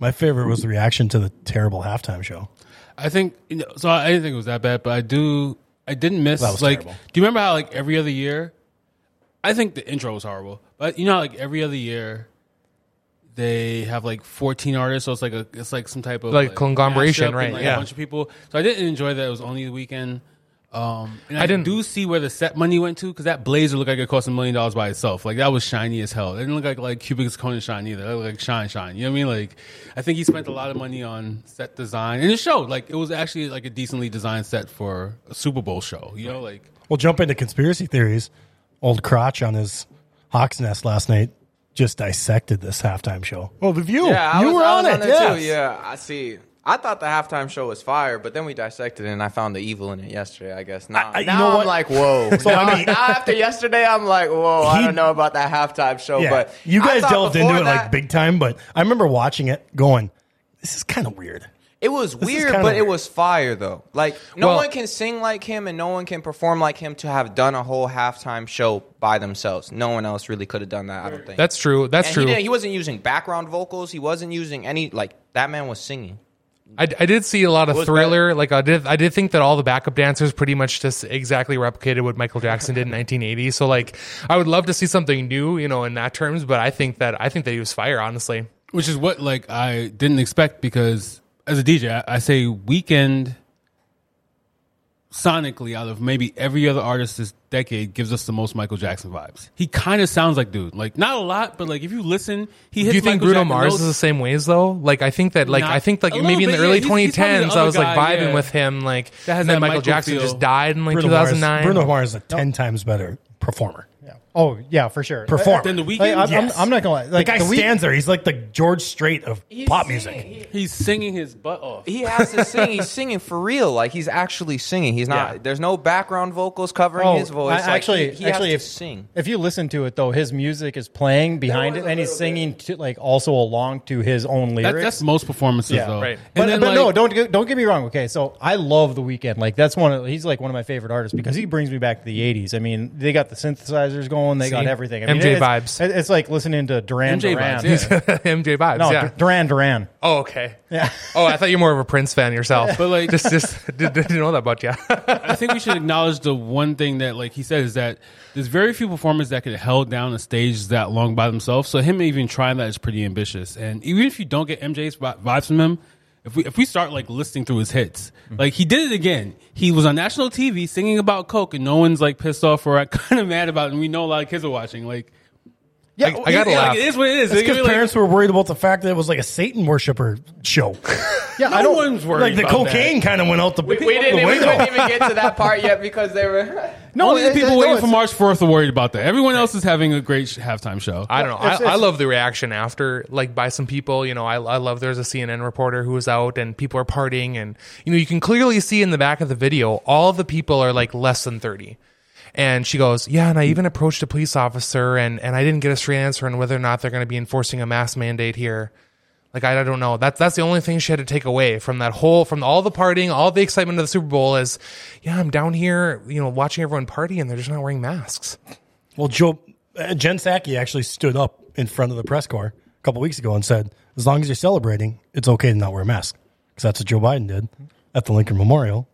My favorite was the reaction to the terrible halftime show. I think you know, so. I didn't think it was that bad, but I do. I didn't miss That was like. terrible. Do you remember how like every other year? I think the intro was horrible, but you know, how, like every other year, they have like fourteen artists, so it's like a it's like some type of Like conglomeration, mashup and, right, like, yeah. a bunch of people. So I didn't enjoy that. It was only the Weeknd. Um, and I, I didn't- do see where the set money went to because that blazer looked like it cost a million dollars by itself. Like that was shiny as hell. It didn't look like like Cubic Conan shine either. It looked like shine shine. You know what I mean? Like I think he spent a lot of money on set design, and it showed. Like it was actually like a decently designed set for a Super Bowl show. You know, like We'll jump into conspiracy theories. Old crotch on his Hawks nest last night just dissected this halftime show. Oh, the view. Yeah, I you was, were I on was it. there yes. too. Yeah, I see. I thought the halftime show was fire, but then we dissected it and I found the evil in it yesterday. I guess now, I- you now know I'm what? like, whoa. So, now, I mean- now after yesterday, I'm like, whoa. I He- don't know about that halftime show, Yeah, but you guys delved into before it like big time, but I remember watching it going, this is kind of weird. It was is weird, kinda but it was fire though. Like no Well- one can sing like him, and no one can perform like him to have done a whole halftime show by themselves. No one else really could have done that. I don't think That's true. That's And true. He, he wasn't using background vocals. He wasn't using any like that. Man was singing. I, I did see a lot of was thriller. Like I did, I did think that all the backup dancers pretty much just exactly replicated what Michael Jackson did in 1980. So like, I would love to see something new, you know, in that terms. But I think that I think that he was fire, honestly. which is what like I didn't expect because as a DJ, I, I say Weeknd sonically out of maybe every other artist this decade gives us the most Michael Jackson vibes. He kind of sounds like dude, like not a lot, but like if you listen, he hits Do you think Michael Bruno Jackson Mars notes. is the same ways though? Like I think that like Not- I think like a maybe in the bit, early yeah. He's- he's the 2010s I was like guy, vibing yeah. with him like That has and then that Michael Michael Jackson feel. just died in like Bruno Mars, 2009. Bruno Mars is a 10 times better performer. Oh yeah, for sure. Performer. Then the Like, Weeknd, I'm, Yes. I'm, I'm not gonna lie. The guy the week- stands there. He's like the George Strait of pop music. he's singing his butt off. He has to sing. He's singing for real. Like he's actually singing. He's not. Yeah. There's no background vocals covering Oh, his voice. I- Like, actually, he, he actually, has if to sing. if you listen to it though, his music is playing behind it, and he's singing to, like also along to his own That, lyrics. that's most performances Yeah, though. right. But, then, but no, don't get- don't get me wrong. Okay, so I love the Weeknd. Like that's one. Of, he's like one of my favorite artists because he brings me back to the '80s. I mean, they got the synthesizers going. They See? got everything. I mean, MJ it's, vibes. It's like listening to Duran MJ Duran. vibes, yeah. MJ vibes. No, yeah. Duran Duran. oh, okay. Yeah. Oh, I thought you were more of a Prince fan yourself. But, like- just just did, didn't know that about you. I think we should acknowledge the one thing that, like he said, is that there's very few performers that could held down a stage that long by themselves. So him even trying that is pretty ambitious. And even if you don't get MJ's vibes from him, if we if we start like listing through his hits, like he did it again. He was on national TV singing about coke, and no one's like pissed off or kind of mad about it. And we know a lot of kids are watching. Like, I, I gotta yeah, laugh. like, it is what it is. It's They give because me, like- parents were worried about the fact that it was like a Satan worshiper show. Yeah, no I don't. one's worried. like the about cocaine kind of went out the, We, we the didn't. We window. couldn't even get to that part yet because they were. No, Only the people it- no, waiting it's- for March Fourth are worried about that. Everyone else is having a great sh- halftime show. I don't know. It's- I, I love the reaction after, like by some people. You know, I, I love. There's a CNN reporter who was out, and people are partying, and you know, you can clearly see in the back of the video, all the people are like less than thirty. And she goes, yeah, and I even approached a police officer, and and I didn't get a straight answer on whether or not they're going to be enforcing a mask mandate here. Like I, I don't know. That's that's the only thing she had to take away from that whole from all the partying, all the excitement of the Super Bowl is, yeah, I'm down here, you know, watching everyone party, and they're just not wearing masks. Well, Joe, uh, Jen Psaki actually stood up in front of the press corps a couple weeks ago and said, as long as you're celebrating, it's okay to not wear a mask. Because that's what Joe Biden did at the Lincoln Memorial.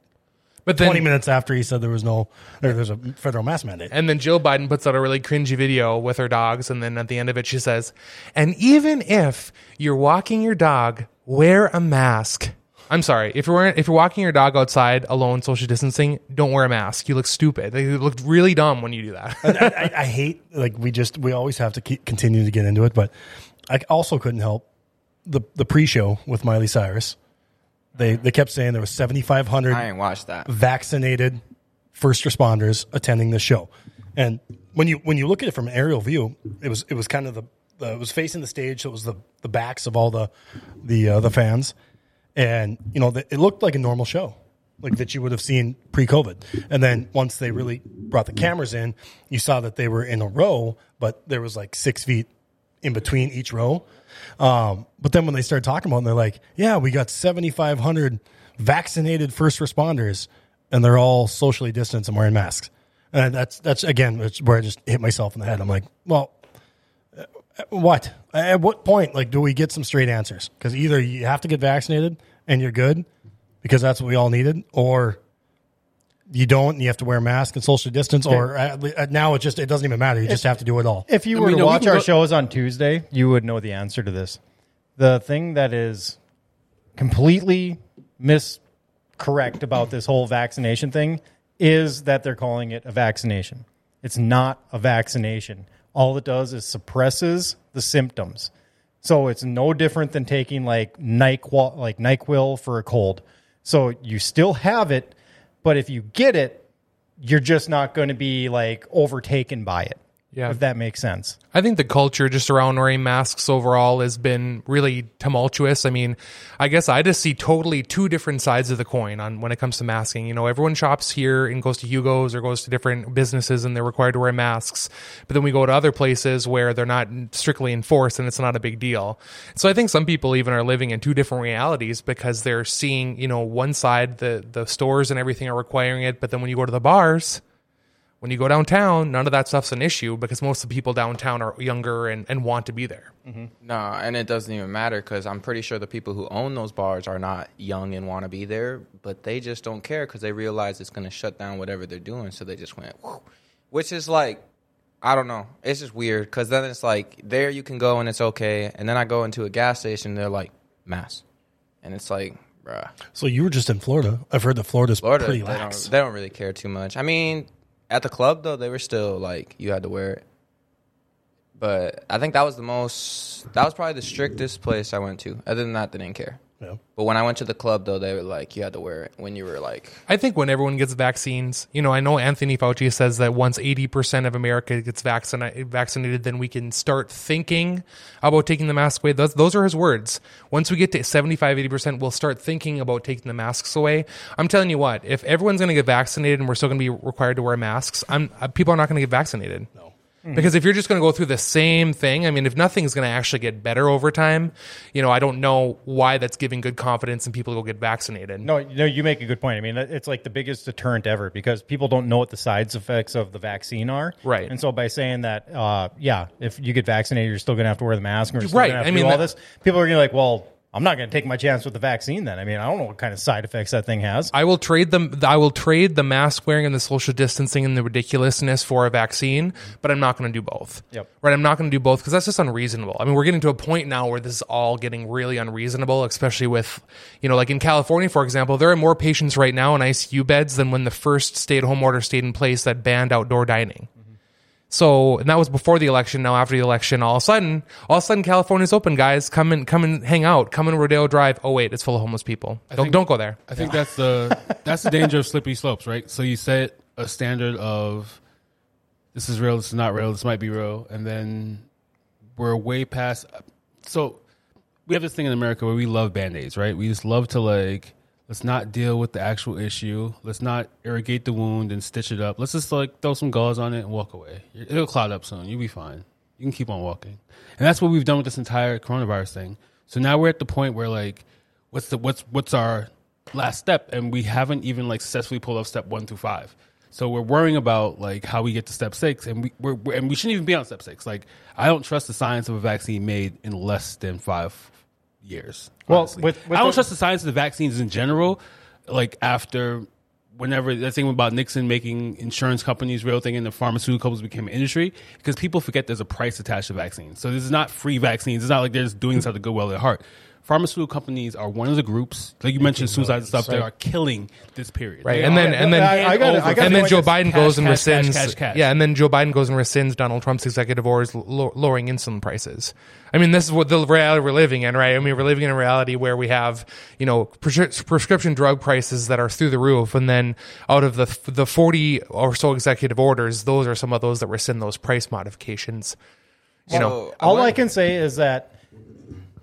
But then 20 minutes after he said there was no, there, there's a federal mask mandate. And then Jill Biden puts out a really cringy video with her dogs. And then at the end of it, she says, and even if you're walking your dog, wear a mask. I'm sorry. If you're wearing, if you're walking your dog outside alone, social distancing, don't wear a mask. You look stupid. You look really dumb when you do that. I, I hate like we just we always have to keep continue to get into it, but I also couldn't help the the pre-show with Miley Cyrus. They they kept saying there was seventy five hundred I ain't watched that. vaccinated first responders attending the show, and when you when you look at it from an aerial view, it was it was kind of the, the it was facing the stage, so it was the the backs of all the the uh, the fans, and you know the, it looked like a normal show like that you would have seen pre-covid. And then once they really brought the cameras in you saw that they were in a row but there was like six feet in between each row um, but then when they started talking about it, they're like yeah we got 7500 vaccinated first responders and they're all socially distanced and wearing masks and that's that's again it's where i just hit myself in the head i'm like well What? At what point, like, do we get some straight answers? Because either you have to get vaccinated and you're good, because that's what we all needed, or you don't and you have to wear a mask and social distance, or at, le- at now it just it doesn't even matter. You just have to do it all. If you I were mean, to no, watch can our go- shows on Tuesday, you would know the answer to this. The thing that is completely miscorrect about this whole vaccination thing is that they're calling it a vaccination. It's not a vaccination. All it does is suppresses the symptoms. So it's no different than taking like NyQuil, like NyQuil for a cold. So you still have it, but if you get it, you're just not going to be like overtaken by it. Yeah. If that makes sense. I think the culture just around wearing masks overall has been really tumultuous. I mean, I guess I just see totally two different sides of the coin on when it comes to masking. You know, everyone shops here and goes to Hugo's or goes to different businesses and they're required to wear masks. But then we go to other places where they're not strictly enforced and it's not a big deal. So I think some people even are living in two different realities because they're seeing, you know, one side the the stores and everything are requiring it, but then when you go to the bars, when you go downtown, none of that stuff's an issue because most of the people downtown are younger and, and want to be there. Mm-hmm. Nah, and it doesn't even matter because I'm pretty sure the people who own those bars are not young and want to be there, but they just don't care because they realize it's going to shut down whatever they're doing. So they just went, Whew. which is like, I don't know. It's just weird because then it's like there you can go and it's okay, and then I go into a gas station, and they're like mass, and it's like, bruh. So you were just in Florida. I've heard that Florida's Florida, pretty they lax. don't, they don't really care too much. I mean, at the club though, they were still like you had to wear it. But I think that was the most. That was probably the strictest place I went to. Other than that, they didn't care. Yeah. But when I went to the club though, they were like you had to wear it when you were like. I think when everyone gets vaccines, you know, I know Anthony Fauci says that once 80% of America gets vaccinated, vaccinated, then we can start thinking about taking the mask away. Those, those are his words. Once we get to 75, 80%, we'll start thinking about taking the masks away. I'm telling you what, if everyone's going to get vaccinated and we're still going to be required to wear masks, I'm, uh, people are not going to get vaccinated. No. Because if you're just going to go through the same thing, I mean, if nothing's going to actually get better over time, you know, I don't know why that's giving good confidence in people to go get vaccinated. No, no, you make a good point. I mean, it's like the biggest deterrent ever because people don't know what the side effects of the vaccine are. Right. And so by saying that, uh, yeah, if you get vaccinated, you're still going to have to wear the mask. Or you're still Right. I mean, all that- this. People are going to be like, well, I'm not going to take my chance with the vaccine then. I mean, I don't know what kind of side effects that thing has. I will trade them. I will trade the mask wearing and the social distancing and the ridiculousness for a vaccine, but I'm not going to do both. Yep. Right. I'm not going to do both because that's just unreasonable. I mean, we're getting to a point now where this is all getting really unreasonable, especially with, you know, like in California, for example, there are more patients right now in ICU beds than when the first stay-at-home order stayed in place that banned outdoor dining. So, and that was before the election. Now, after the election, all of a sudden, all of a sudden, California's open, guys. Come and come and hang out. Come in Rodeo Drive. Oh wait, it's full of homeless people. Don't think- don't go there. I think that's the that's the danger of slippery slopes, right? So you set a standard of this is real, this is not real, this might be real, and then we're way past. So we have this thing in America where we love band aids, right? We just love to like let's not deal with the actual issue, let's not irrigate the wound and stitch it up. Let's just like throw some gauze on it and walk away. It'll cloud up soon. You'll be fine. You can keep on walking, and that's what we've done with this entire coronavirus thing. So now we're at the point where like what's the what's what's our last step and we haven't even like successfully pulled off step one through five so we're worrying about like how we get to step six and we we're- and we shouldn't even be on step six like i don't trust the science of a vaccine made in less than five years Well, honestly. with- with i don't the- trust the science of the vaccines in general like after whenever that thing about nixon making insurance companies real thing and the pharmaceuticals became an industry because people forget there's a price attached to vaccines. So this is not free vaccines. It's not like they're just doing this out of the goodwill of their heart pharmaceutical companies are one of the groups like you mentioned suicide and stuff that are killing this period Right, They and then and then I- I gotta- I gotta and then Joe Biden cash, goes and cash, cash, rescinds. cash, cash. Yeah, and then Joe Biden goes and rescinds Donald Trump's executive orders lowering insulin prices. I mean, this is what the reality we're living in, right? I mean, we're living in a reality where we have you know prescri- prescription drug prices that are through the roof, and then out of the the forty or so executive orders, those are some of those that rescind those price modifications. You know, So, All I went- can say is that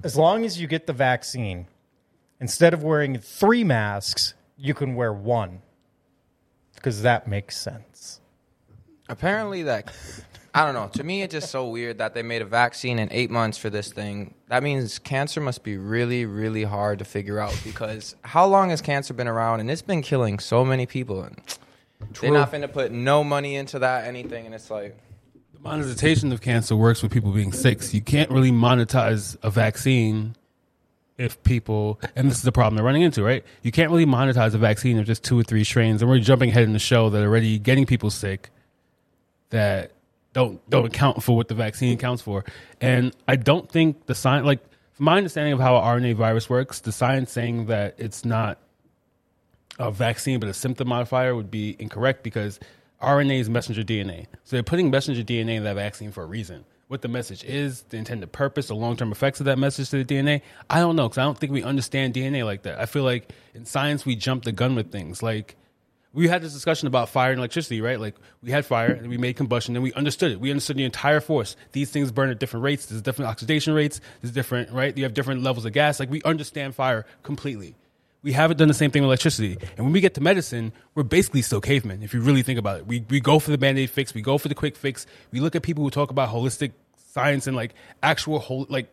as long as you get the vaccine, instead of wearing three masks, you can wear one because that makes sense. apparently that I don't know. To me, it's just so weird that they made a vaccine in eight months for this thing. That means cancer must be really, really hard to figure out because how long has cancer been around? And it's been killing so many people. And they're not going to put no money into that anything. And it's like, monetization of cancer works with people being sick. You can't really monetize a vaccine if people, and this is the problem they're running into, right? You can't really monetize a vaccine of just two or three strains, and we're jumping ahead in the show that are already getting people sick that don't don't account for what the vaccine accounts for. And I don't think the science, like from my understanding of how an RNA virus works, the science saying that it's not a vaccine but a symptom modifier would be incorrect because RNA is messenger DNA. So they're putting messenger DNA in that vaccine for a reason. What the message is, the intended purpose, the long term effects of that message to the DNA, I don't know because I don't think we understand DNA like that. I feel like in science we jump the gun with things. Like we had this discussion about fire and electricity, right? Like we had fire and we made combustion and we understood it. We understood the entire force. These things burn at different rates. There's different oxidation rates. There's different, right? You have different levels of gas. Like we understand fire completely. We haven't done the same thing with electricity. And when we get to medicine, we're basically still cavemen, if you really think about it. We, we go for the band aid fix, we go for the quick fix. We look at people who talk about holistic science and like actual whole, like,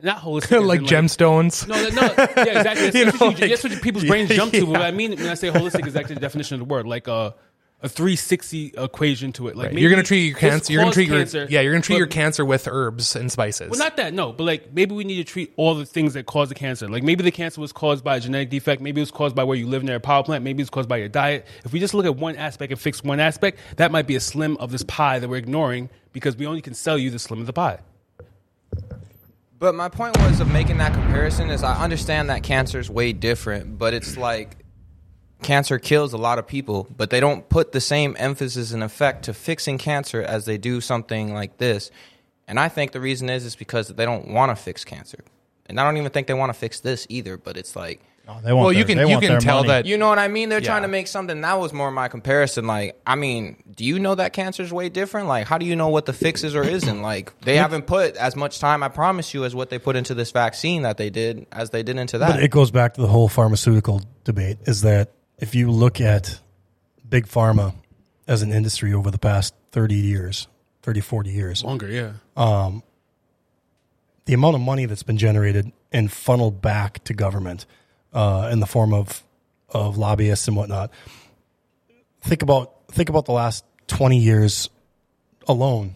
not holistic. like in, gemstones. no, no, no, yeah, exactly. That's, You that's, know, what, you, like- that's what people's brains jump to. But what I mean when I say holistic is actually the definition of the word, like a a three sixty equation to it. Like maybe you're gonna treat your cancer. You're gonna caused treat your cancer, yeah. You're gonna treat but- your cancer with herbs and spices. Well, not that, no, but like maybe we need to treat all the things that cause the cancer. Like maybe the cancer was caused by a genetic defect. Maybe it was caused by where you live near a power plant. Maybe it's caused by your diet. If we just look at one aspect and fix one aspect, that might be a slim of this pie that we're ignoring because we only can sell you the slim of the pie. But my point was of making that comparison is I understand that cancer is way different, but it's like cancer kills a lot of people, but they don't put the same emphasis and effect to fixing cancer as they do something like this. And I think the reason is is because they don't want to fix cancer. And I don't even think they want to fix this either, but it's like No, they want well, you can you can tell money. that you know what I mean? They're Yeah. trying to make something that was more my comparison. Like, I mean, do you know that cancer is way different? Like, how do you know what the fix is or isn't? Like, they haven't put as much time, I promise you, as what they put into this vaccine that they did as they did into that. But it goes back to the whole pharmaceutical debate is that if you look at big pharma as an industry over the past 30 years, 30, 40 years, Longer, yeah. the amount of money that's been generated and funneled back to government uh, in the form of of lobbyists and whatnot. Think about think about the last twenty years alone.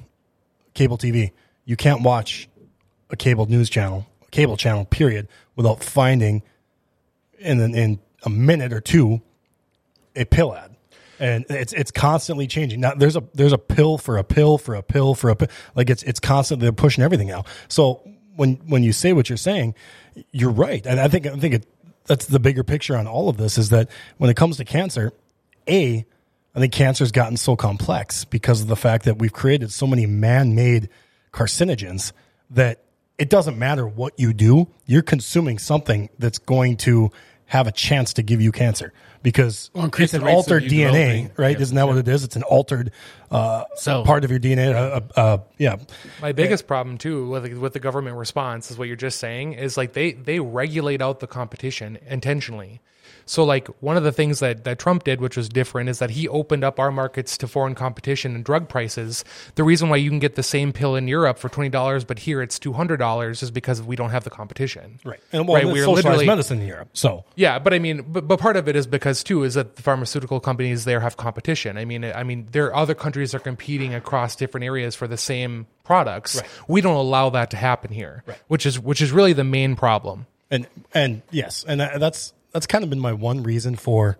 Cable TV. You can't watch a cable news channel, a cable channel, period, without finding in in a minute or two a pill ad. And it's it's constantly changing. Now there's a there's a pill for a pill for a pill for a pill. Like it's it's constantly they're pushing everything out. So when when you say what you're saying, you're right. And I think I think it, that's the bigger picture on all of this is that when it comes to cancer, a I think cancer's gotten so complex because of the fact that we've created so many man-made carcinogens that it doesn't matter what you do, you're consuming something that's going to have a chance to give you cancer because Or increase it's an the rates of altered DNA, developing. right? Yep. Isn't that what it is? It's an altered uh, Cell. part of your DNA. Uh, uh, uh, yeah, My biggest problem too with with the government response is what you're just saying is like they they regulate out the competition intentionally. So like one of the things that that Trump did, which was different, is that he opened up our markets to foreign competition and drug prices. The reason why you can get the same pill in Europe for twenty dollars, but here it's two hundred dollars, is because we don't have the competition. right. And well, right, we're socialized literally medicine in Europe. So yeah, but I mean, but, but part of it is because too is that the pharmaceutical companies there have competition. I mean, I mean, there are other countries that are competing across different areas for the same products. Right. We don't allow that to happen here, which is which is really the main problem. and and yes, and uh, that's that's kind of been my one reason for.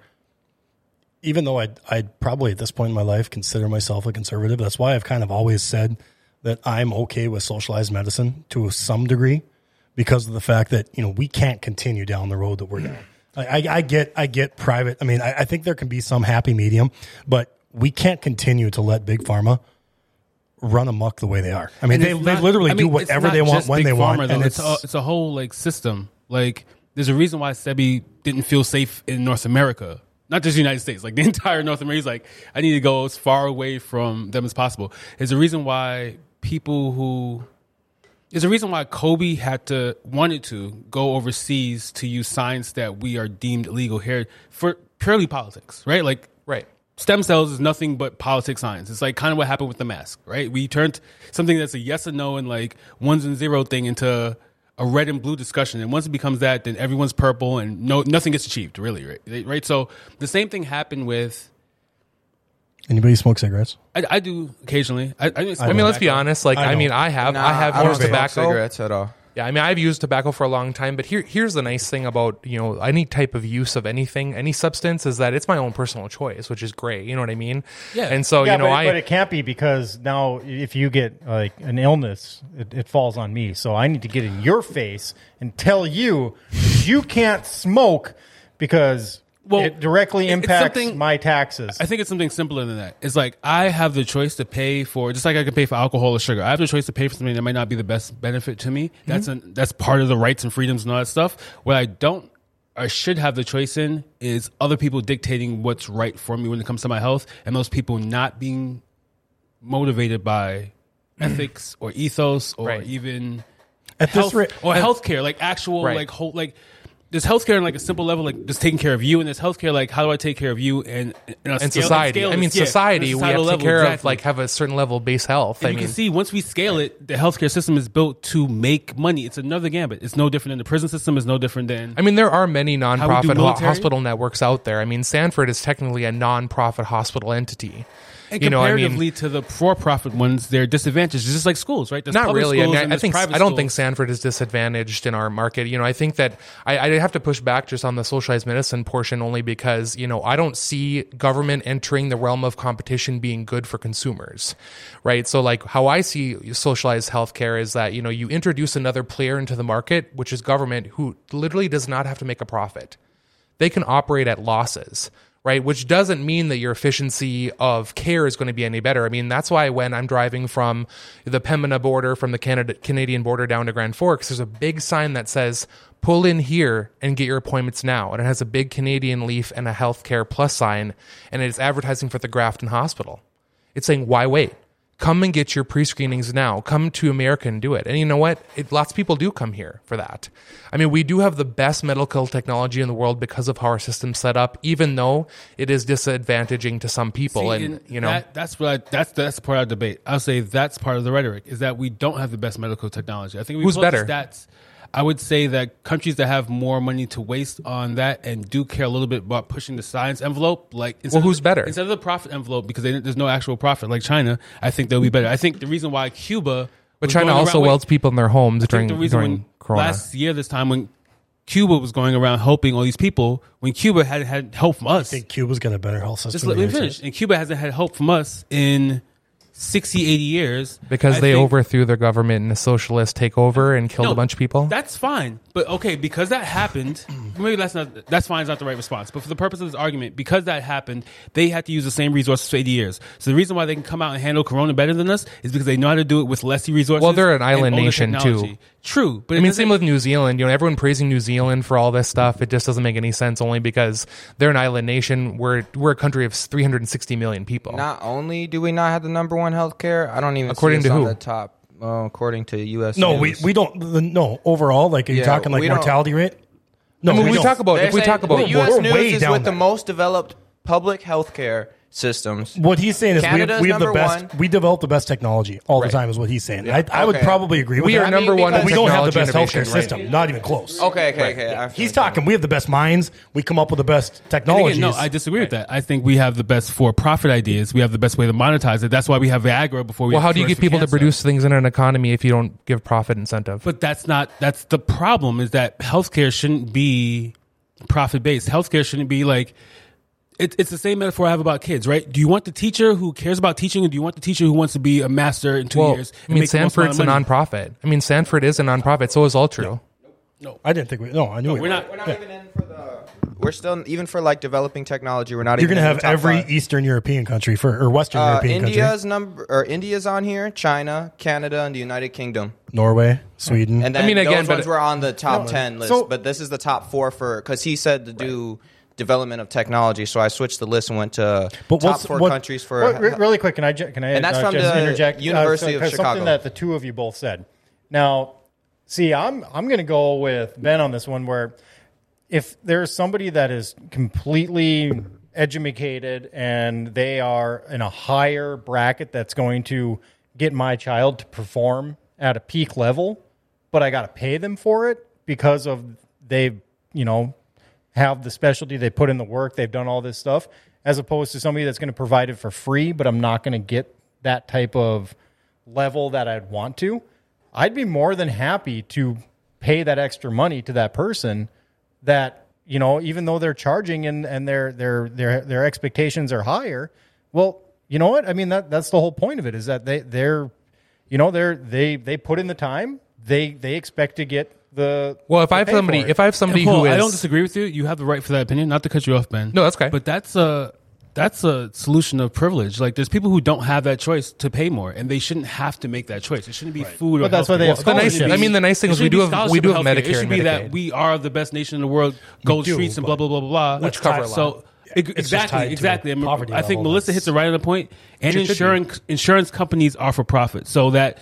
Even though I'd, I'd probably at this point in my life consider myself a conservative, that's why I've kind of always said that I'm okay with socialized medicine to some degree, because of the fact that you know we can't continue down the road that we're down. I, I, I get I get private. I mean, I, I think there can be some happy medium, but we can't continue to let big pharma run amok the way they are. I mean, And they, they not- literally I mean, do whatever they want when they want, Pharma, though. and it's it's a, it's a whole like system. Like there's a reason why Sebi didn't feel safe in North America, not just the United States. Like the entire North America, he's like, I need to go as far away from them as possible. There's a reason why people who there's a reason why Kobe had to wanted to go overseas to use science that we are deemed illegal here for purely politics, right? Like Right. stem cells is nothing but politics science. It's like kind of what happened with the mask, right? We turned something that's a yes and no and like ones and zero thing into a red and blue discussion. And once it becomes that, then everyone's purple and no nothing gets achieved, really, right? Right. So the same thing happened with Anybody smoke cigarettes? I, I do occasionally. I, I, I mean, let's be honest. Like, I I, mean. I have, Nah, I have I don't used smoke tobacco. cigarettes at all. Yeah, I mean, I've used tobacco for a long time, but here, here's the nice thing about you know any type of use of anything, any substance, is that it's my own personal choice, which is great. You know what I mean? Yeah. And so yeah, you know, but, I but it can't be because now if you get like an illness, it, it falls on me. So I need to get in your face and tell you you can't smoke because Well, it directly impacts my taxes. I think it's something simpler than that. It's like I have the choice to pay for, just like I can pay for alcohol or sugar. I have the choice to pay for something that might not be the best benefit to me. That's mm-hmm. an, that's part of the rights and freedoms and all that stuff. What I don't, I should have the choice in is other people dictating what's right for me when it comes to my health, and those people not being motivated by ethics or ethos or Right. even At health this rate, or healthcare, like actual Right. like whole like there's healthcare on like a simple level, like just taking care of you, and there's healthcare like how do I take care of you and and, and society. I mean, society. We have to take care of like have a certain level of base health. I you mean, can see once we scale it, the healthcare system is built to make money. It's another gambit. It's no different than the prison system. Is no different than I mean, there are many nonprofit ho- hospital networks out there. I mean, Sanford is technically a nonprofit hospital entity. And you know, I comparatively mean, to the for-profit ones, they're disadvantaged. It's just like schools, right? There's not really. I mean, I, I think I don't think. Sanford is disadvantaged in our market. You know, I think that I, I have to push back just on the socialized medicine portion only because you know I don't see government entering the realm of competition being good for consumers, right? So like how I see socialized healthcare is that you know you introduce another player into the market, which is government, who literally does not have to make a profit they can operate at losses, right? Which doesn't mean that your efficiency of care is going to be any better. I mean, that's why when I'm driving from the Pembina border, from the Canada, Canadian border down to Grand Forks, there's a big sign that says, pull in here and get your appointments now. And it has a big Canadian leaf and a healthcare plus sign, and it's advertising for the Grafton Hospital. It's saying, why wait? Come and get your pre screenings now. Come to America and do it. And you know what? It, lots of people do come here for that. I mean, we do have the best medical technology in the world because of how our system's set up, even though it is disadvantaging to some people. See, and, you know, that, that's what I, that's that's part of the debate. I'll say that's part of the rhetoric is that we don't have the best medical technology. I think we Who's better? Stats. I would say that countries that have more money to waste on that and do care a little bit about pushing the science envelope, like instead Well, who's the- better? instead of the profit envelope because they, there's no actual profit, like China. I think they'll be better. I think the reason why Cuba, but China also around- welds people in their homes during, think the reason during when Corona. last year this time when Cuba was going around helping all these people when Cuba had had help from us. I think Cuba's got a better health system. Just let me finish. And Cuba hasn't had help from us in 60, 80 years. because I they think overthrew their government in a socialist takeover and killed No, a bunch of people. That's fine. But okay, because that happened, maybe that's not that's fine, it's not the right response. But for the purpose of this argument, because that happened, they had to use the same resources for 80 years. So the reason why they can come out and handle Corona better than us is because they know how to do it with less resources. Well, they're an island nation, too. Technology. True. But I mean, same with New Zealand. You know, everyone praising New Zealand for all this stuff. It just doesn't make any sense. Only because they're an island nation. We're we're a country of 360 million people. Not only do we not have the number one health care, I don't even According see us to on who? the top. Uh, according to U.S. No, we, News. we don't. The, no, overall, like, are you Yeah, talking like we don't- mortality rate? No, I mean, we, don't. talk about They're if we talk about the U.S. we're News is down with the most developed public healthcare systems. What he's saying is we have, Canada's we have the number best. one. We develop the best technology all Right. the time. Is what he's saying. I, I would Okay. probably agree with we that. are number mean, one. because- in we don't have the technology best healthcare right? system. Not even close. Okay, okay, okay. I feel He's you. talking. We have the best minds. We come up with the best And technologies. again, no, I disagree with that. I think we have the best for-profit ideas. We have the best way to monetize it. That's why we have Viagra before we. Well, have how do you cures get for people to cancer. produce things in an economy if you don't give profit incentive? But that's not. That's the problem. Is that healthcare shouldn't be profit based. Healthcare shouldn't be like. It, it's the same metaphor I have about kids, right? Do you want the teacher who cares about teaching, or do you want the teacher who wants to be a master in two well, years? I mean, make the most amount Sanford's a nonprofit. I mean, Sanford is a nonprofit. So is Altru. No, no. I didn't think we. No, I knew we We're not. We're not even in for the. We're still even for like developing technology. We're not. You're going to have every five. Eastern European country for or Western Uh, European India's country. number or India's on here. China, Canada, and the United Kingdom. Norway, Sweden. And then I mean, again, those but- ones were on the top ten list, So- but this is the top four for because he said to do development of technology. So I switched the list and went to But top what's- four what- countries for. Well, re- really quick, can I can I And that's uh, from just the interject? University of 'cause Chicago. Something that the two of you both said. Now, see, I'm I'm going to go with Ben on this one. Where if there's somebody that is completely educated and they are in a higher bracket that's going to get my child to perform at a peak level, but I got to pay them for it because of they, you know, have the specialty, they put in the work, they've done all this stuff. as opposed to somebody that's going to provide it for free, but I'm not going to get that type of level that I'd want to, I'd be more than happy to pay that extra money to that person that, you know, even though they're charging and, and their their their their expectations are higher, well, you know what? I mean that that's the whole point of it is that they they're you know, they're they they put in the time, they they expect to get the Well, if I have somebody, it. if I have somebody Paul, who is, I don't disagree with you. You have the right for that opinion. Not to cut you off, Ben. No, that's okay. But that's a that's a solution of privilege. Like there's people who don't have that choice to pay more, and they shouldn't have to make that choice. It shouldn't be food or. But that's why they healthcare. have the nice, scholarships. I mean, the nice thing is we do have we do have healthcare. Medicare It should be Medicaid. that we are the best nation in the world, gold do, streets and blah blah blah blah blah. Which cover a lot. So exactly, exactly. a I, mean, I think Melissa hits it right on the point. And It should be. insurance insurance companies are for profit, so that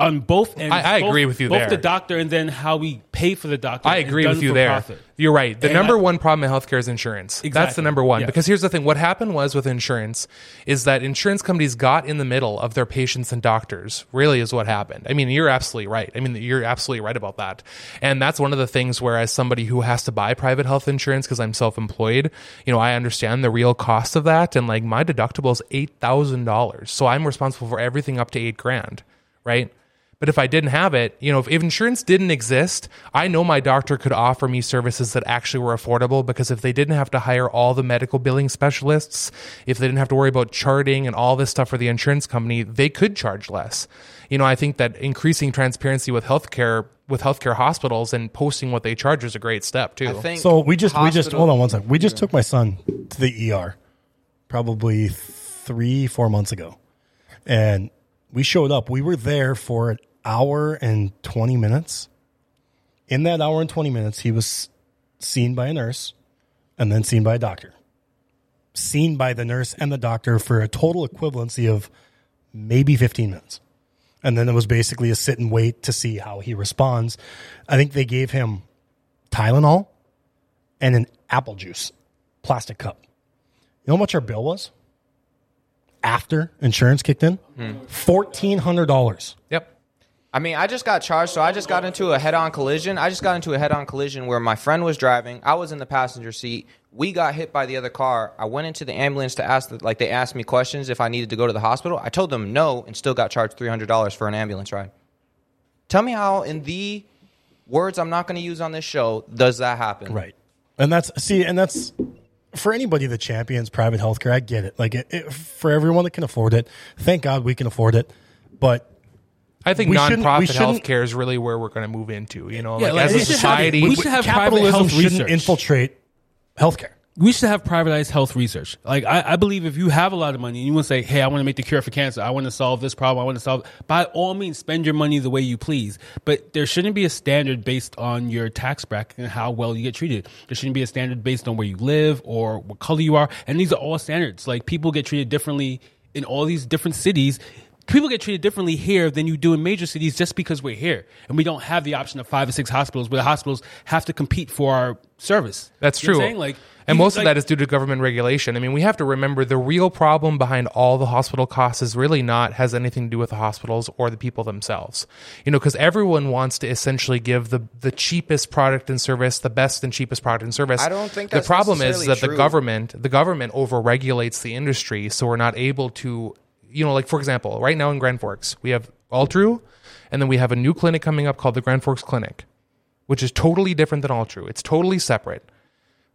on both ends, I- I both- agree with you Both there. the doctor and then how we pay for the doctor. I agree with you there. profit. You're right. The And number I- one problem in healthcare is insurance. That's the number one. Yes. Because here's the thing: what happened was with insurance is that insurance companies got in the middle of their patients and doctors. Really, is what happened. I mean, you're absolutely right. I mean, you're absolutely right about that. And that's one of the things where, as somebody who has to buy private health insurance because I'm self-employed, you know, I understand the real cost of that. And like my deductible is eight thousand dollars, so I'm responsible for everything up to eight grand, right? But if I didn't have it, you know, if, if insurance didn't exist, I know my doctor could offer me services that actually were affordable because if they didn't have to hire all the medical billing specialists, if they didn't have to worry about charting and all this stuff for the insurance company, they could charge less. You know, I think that increasing transparency with healthcare with healthcare hospitals and posting what they charge is a great step too. I think So we just we just hold on one second. We just took my son to the ER, probably three four months ago, and we showed up. We were there for an hour and twenty minutes. In that hour and twenty minutes, he was seen by a nurse, and then seen by a doctor. Seen by the nurse and the doctor for a total equivalency of maybe fifteen minutes. And then it was basically a sit and wait to see how he responds. I think they gave him Tylenol and an apple juice plastic cup. You know how much our bill was after insurance kicked in? Hmm. Hundred dollars. yep. I mean, I just got charged, so I just got into a head-on collision. I just got into a head-on collision where my friend was driving. I was in the passenger seat. We got hit by the other car. I went into the ambulance to ask, the, like, they asked me questions if I needed to go to the hospital. I told them no, and still got charged three hundred dollars for an ambulance ride. Tell me how, in the words I'm not going to use on this show, does that happen? Right. And that's see, and that's for anybody that champions private healthcare. I get it. Like it, it, for everyone that can afford it. Thank God we can afford it. But I think We nonprofit shouldn't- healthcare is really where we're going to move into. You know, Yeah, like, like, as a should have- society, we should have private capitalism health shouldn't research. infiltrate healthcare. we should have privatized health research. Like I, I believe if you have a lot of money and you want to say, "Hey, I want to make the cure for cancer. I want to solve this problem. I want to solve." By all means, spend your money the way you please. But there shouldn't be a standard based on your tax bracket and how well you get treated. There shouldn't be a standard based on where you live or what color you are. And these are all standards. Like people get treated differently in all these different cities. People get treated differently here than you do in major cities just because we're here and we don't have the option of five or six hospitals where the hospitals have to compete for our service. That's You true. saying? Like, and even, most of that is due to government regulation. I mean, we have to remember the real problem behind all the hospital costs is really not has anything to do with the hospitals or the people themselves. You know, because everyone wants to essentially give the the cheapest product and service, the best and cheapest product and service. I don't think the problem is necessarily that the government the government overregulates the industry, so we're not able to. You know, like for example, right now in Grand Forks, we have Altru, and then we have a new clinic coming up called the Grand Forks Clinic, which is totally different than Altru. It's totally separate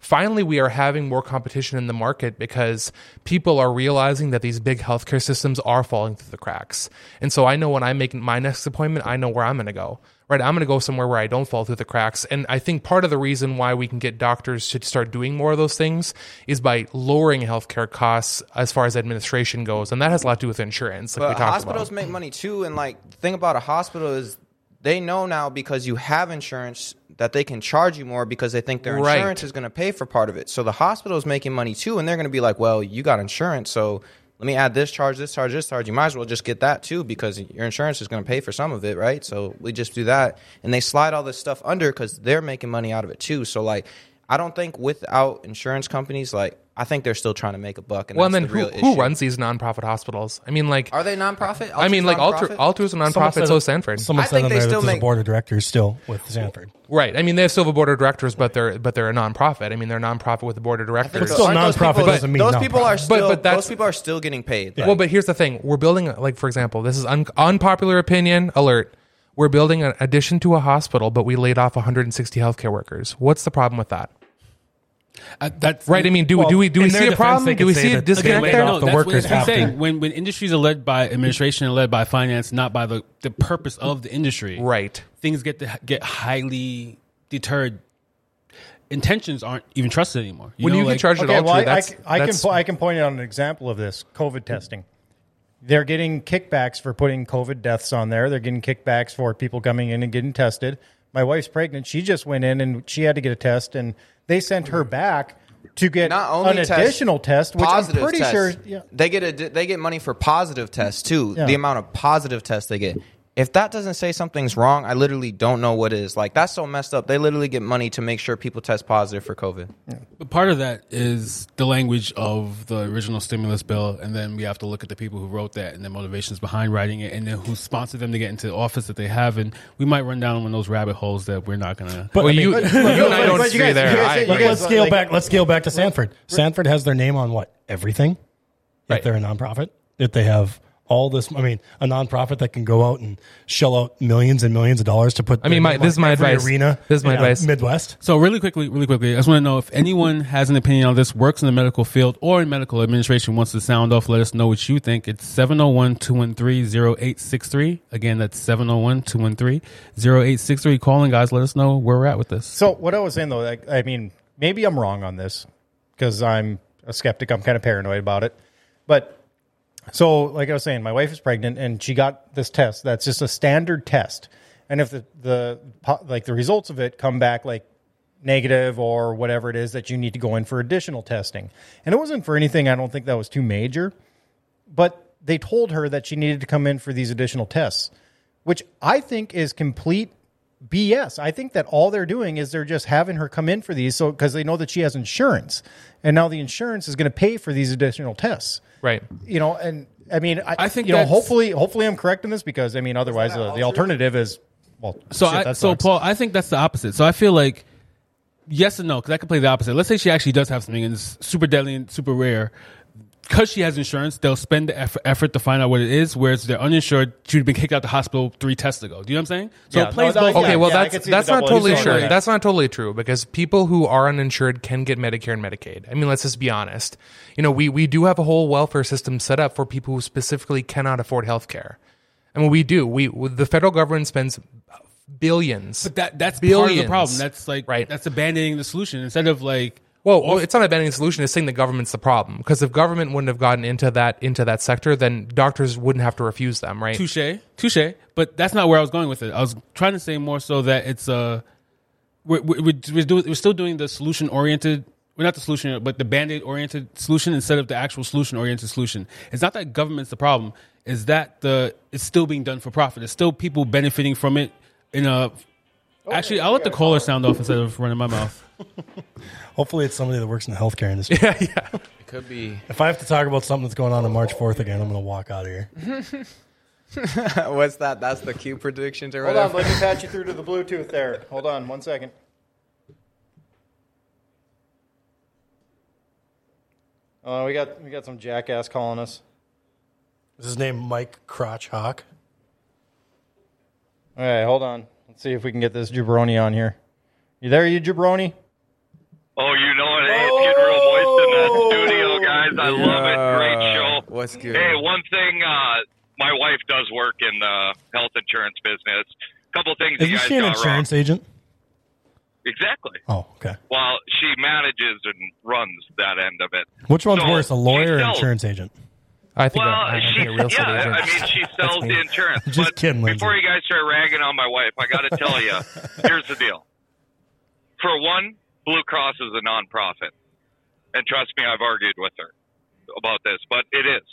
finally we are having more competition in the market because people are realizing that these big healthcare systems are falling through the cracks. And so I know when I make my next appointment, I know where I'm going to go. Right? I'm going to go somewhere where I don't fall through the cracks. And I think part of the reason why we can get doctors to start doing more of those things is by lowering healthcare costs as far as administration goes. And that has a lot to do with insurance, like But hospitals about. make money too, and like the thing about a hospital is they know now because you have insurance that they can charge you more because they think their Right. insurance is going to pay for part of it. So the hospital is making money too, and they're going to be like, "Well, you got insurance, so let me add this charge, this charge, this charge. You might as well just get that too because your insurance is going to pay for some of it, right? So we just do that, and they slide all this stuff under because they're making money out of it too. So like." I don't think without insurance companies, like I think they're still trying to make a buck. And Well, and that's then the real who, who runs these nonprofit hospitals? I mean, like, Are they nonprofit? I mean, like Altru, Altru's a Someone nonprofit, said- so is Sanford. Someone I said think on they there still there's a make- board of directors still with Sanford. Right. I mean, they have silver board of directors, but they're but they're a nonprofit. I mean, they're a nonprofit with the board of directors. still those nonprofit people- doesn't mean those people are still. but that's- those people are still getting paid. Well, but here's the thing: we're building, like for example, this is un- unpopular opinion alert. We're building an addition to a hospital, but we laid off 160 healthcare workers. What's the problem with that? Uh, that's Right? I mean, do Well, do we do we in their see a defense, problem? they Do we see a that disconnect there? off the that's what workers I'm saying. When when industries are led by administration and led by finance, not by the, the purpose of the industry, Right. Things get to get highly deterred. Intentions aren't even trusted anymore. When know, you like- get charged at Okay, all, well, I, I, that's, c- I can that's- po- I can point out an example of this COVID testing. They're getting kickbacks for putting COVID deaths on there. They're getting kickbacks for people coming in and getting tested. My wife's pregnant. She just went in and she had to get a test, and they sent her back to get not only an test, additional test, which I'm pretty tests. sure. Yeah, they get a they get money for positive tests too. Yeah. The amount of positive tests they get. If that doesn't say something's wrong, I literally don't know what is. Like that's so messed up. They literally get money to make sure people test positive for COVID. But part of that is the language of the original stimulus bill, and then we have to look at the people who wrote that and their motivations behind writing it, and then who sponsored them to get into the office that they have. And we might run down one of those rabbit holes that we're not gonna. But well, I mean, you, but- you and I don't but agree there. you guys you guys- let's scale like- back. Let's scale back to Sanford. Sanford has their name on what everything. If Right. they're a nonprofit, if they have all this, I mean, a nonprofit that can go out and shell out millions and millions of dollars to put. I mean, my- this is my advice. Arena. This is my in, uh, advice. Midwest. So really quickly, really quickly, I just want to know if anyone has an opinion on this, works in the medical field or in medical administration, wants to sound off, let us know what you think. It's 701-213-0863. Again, that's 701-213-0863. Calling guys, let us know where we're at with this. So what I was saying though, like, I mean, maybe I'm wrong on this because I'm a skeptic. I'm kind of paranoid about it. But so, like I was saying, my wife is pregnant and she got this test. That's just a standard test. And if the, the like the results of it come back like negative or whatever it is that you need to go in for additional testing. And it wasn't for anything I don't think that was too major, but they told her that she needed to come in for these additional tests, which I think is complete BS. I think that all they're doing is they're just having her come in for these so because they know that she has insurance. And now the insurance is going to pay for these additional tests. Right. You know, and I mean I, I think you know hopefully hopefully I'm correct in this because I mean otherwise uh, the alternative is well So, shit, I, so. Paul, I think that's the opposite. So I feel like yes and no because I could play the opposite. Let's say she actually does have something and it's super deadly and super rare. Because she has insurance, they'll spend the effort, effort to find out what it is. Whereas they're uninsured, she'd have been kicked out of the hospital three tests ago. Do you know what I'm saying? So Yeah, it plays no, no, both. yeah, Okay, well I that's could that's not totally edged true. sword. Yeah. That's not totally true because people who are uninsured can get Medicare and Medicaid. I mean, let's just be honest. You know, we we do have a whole welfare system set up for people who specifically cannot afford health care. I mean, we do. We the federal government spends billions. But that that's part of the problem. That's like Right. that's abandoning the solution instead of like Well, well, it's not abandoning the solution. It's saying the government's the problem. Because if government wouldn't have gotten into that into that sector, then doctors wouldn't have to refuse them, right? touche, touche. But that's not where I was going with it. I was trying to say more so that it's uh, we're we're, we're, we're, we're still doing the solution oriented. We're not the solution, but the band aid oriented solution instead of the actual solution oriented solution. It's not that government's the problem. Is that the it's still being done for profit? It's still people benefiting from it in a. Oh, Actually, I'll let the caller sound off instead of running my mouth. Hopefully, it's somebody that works in the healthcare industry. yeah, yeah. It could be. If I have to talk about something that's going on on March 4th again, I'm going to walk out of here. What's that? That's the Q predictions or Hold on, whatever. let me patch you through to the Bluetooth there. Hold on one second. Oh, we got we got some jackass calling us. Is his name Mike Crotch Hawk? All right, hold on. Let's see if we can get this jabroni on here. You there, you jabroni? Oh, you know it. Hey, it's getting real moist in that studio, guys. I love it. Great show. What's good? Hey, one thing. Uh, my wife does work in the health insurance business. A couple things you Isn't guys she an got insurance wrong. agent? Exactly. Oh, okay. Well, she manages and runs that end of it. Which one's So, worse, a lawyer or an insurance agent? I think, Well, a, I she, a real estate yeah, agent. I mean, she sells the insurance. Just but kidding, Lindsay. before you guys start ragging on my wife, I got to tell you, here's the deal. For one, Blue Cross is a nonprofit, and trust me, I've argued with her about this, but it is.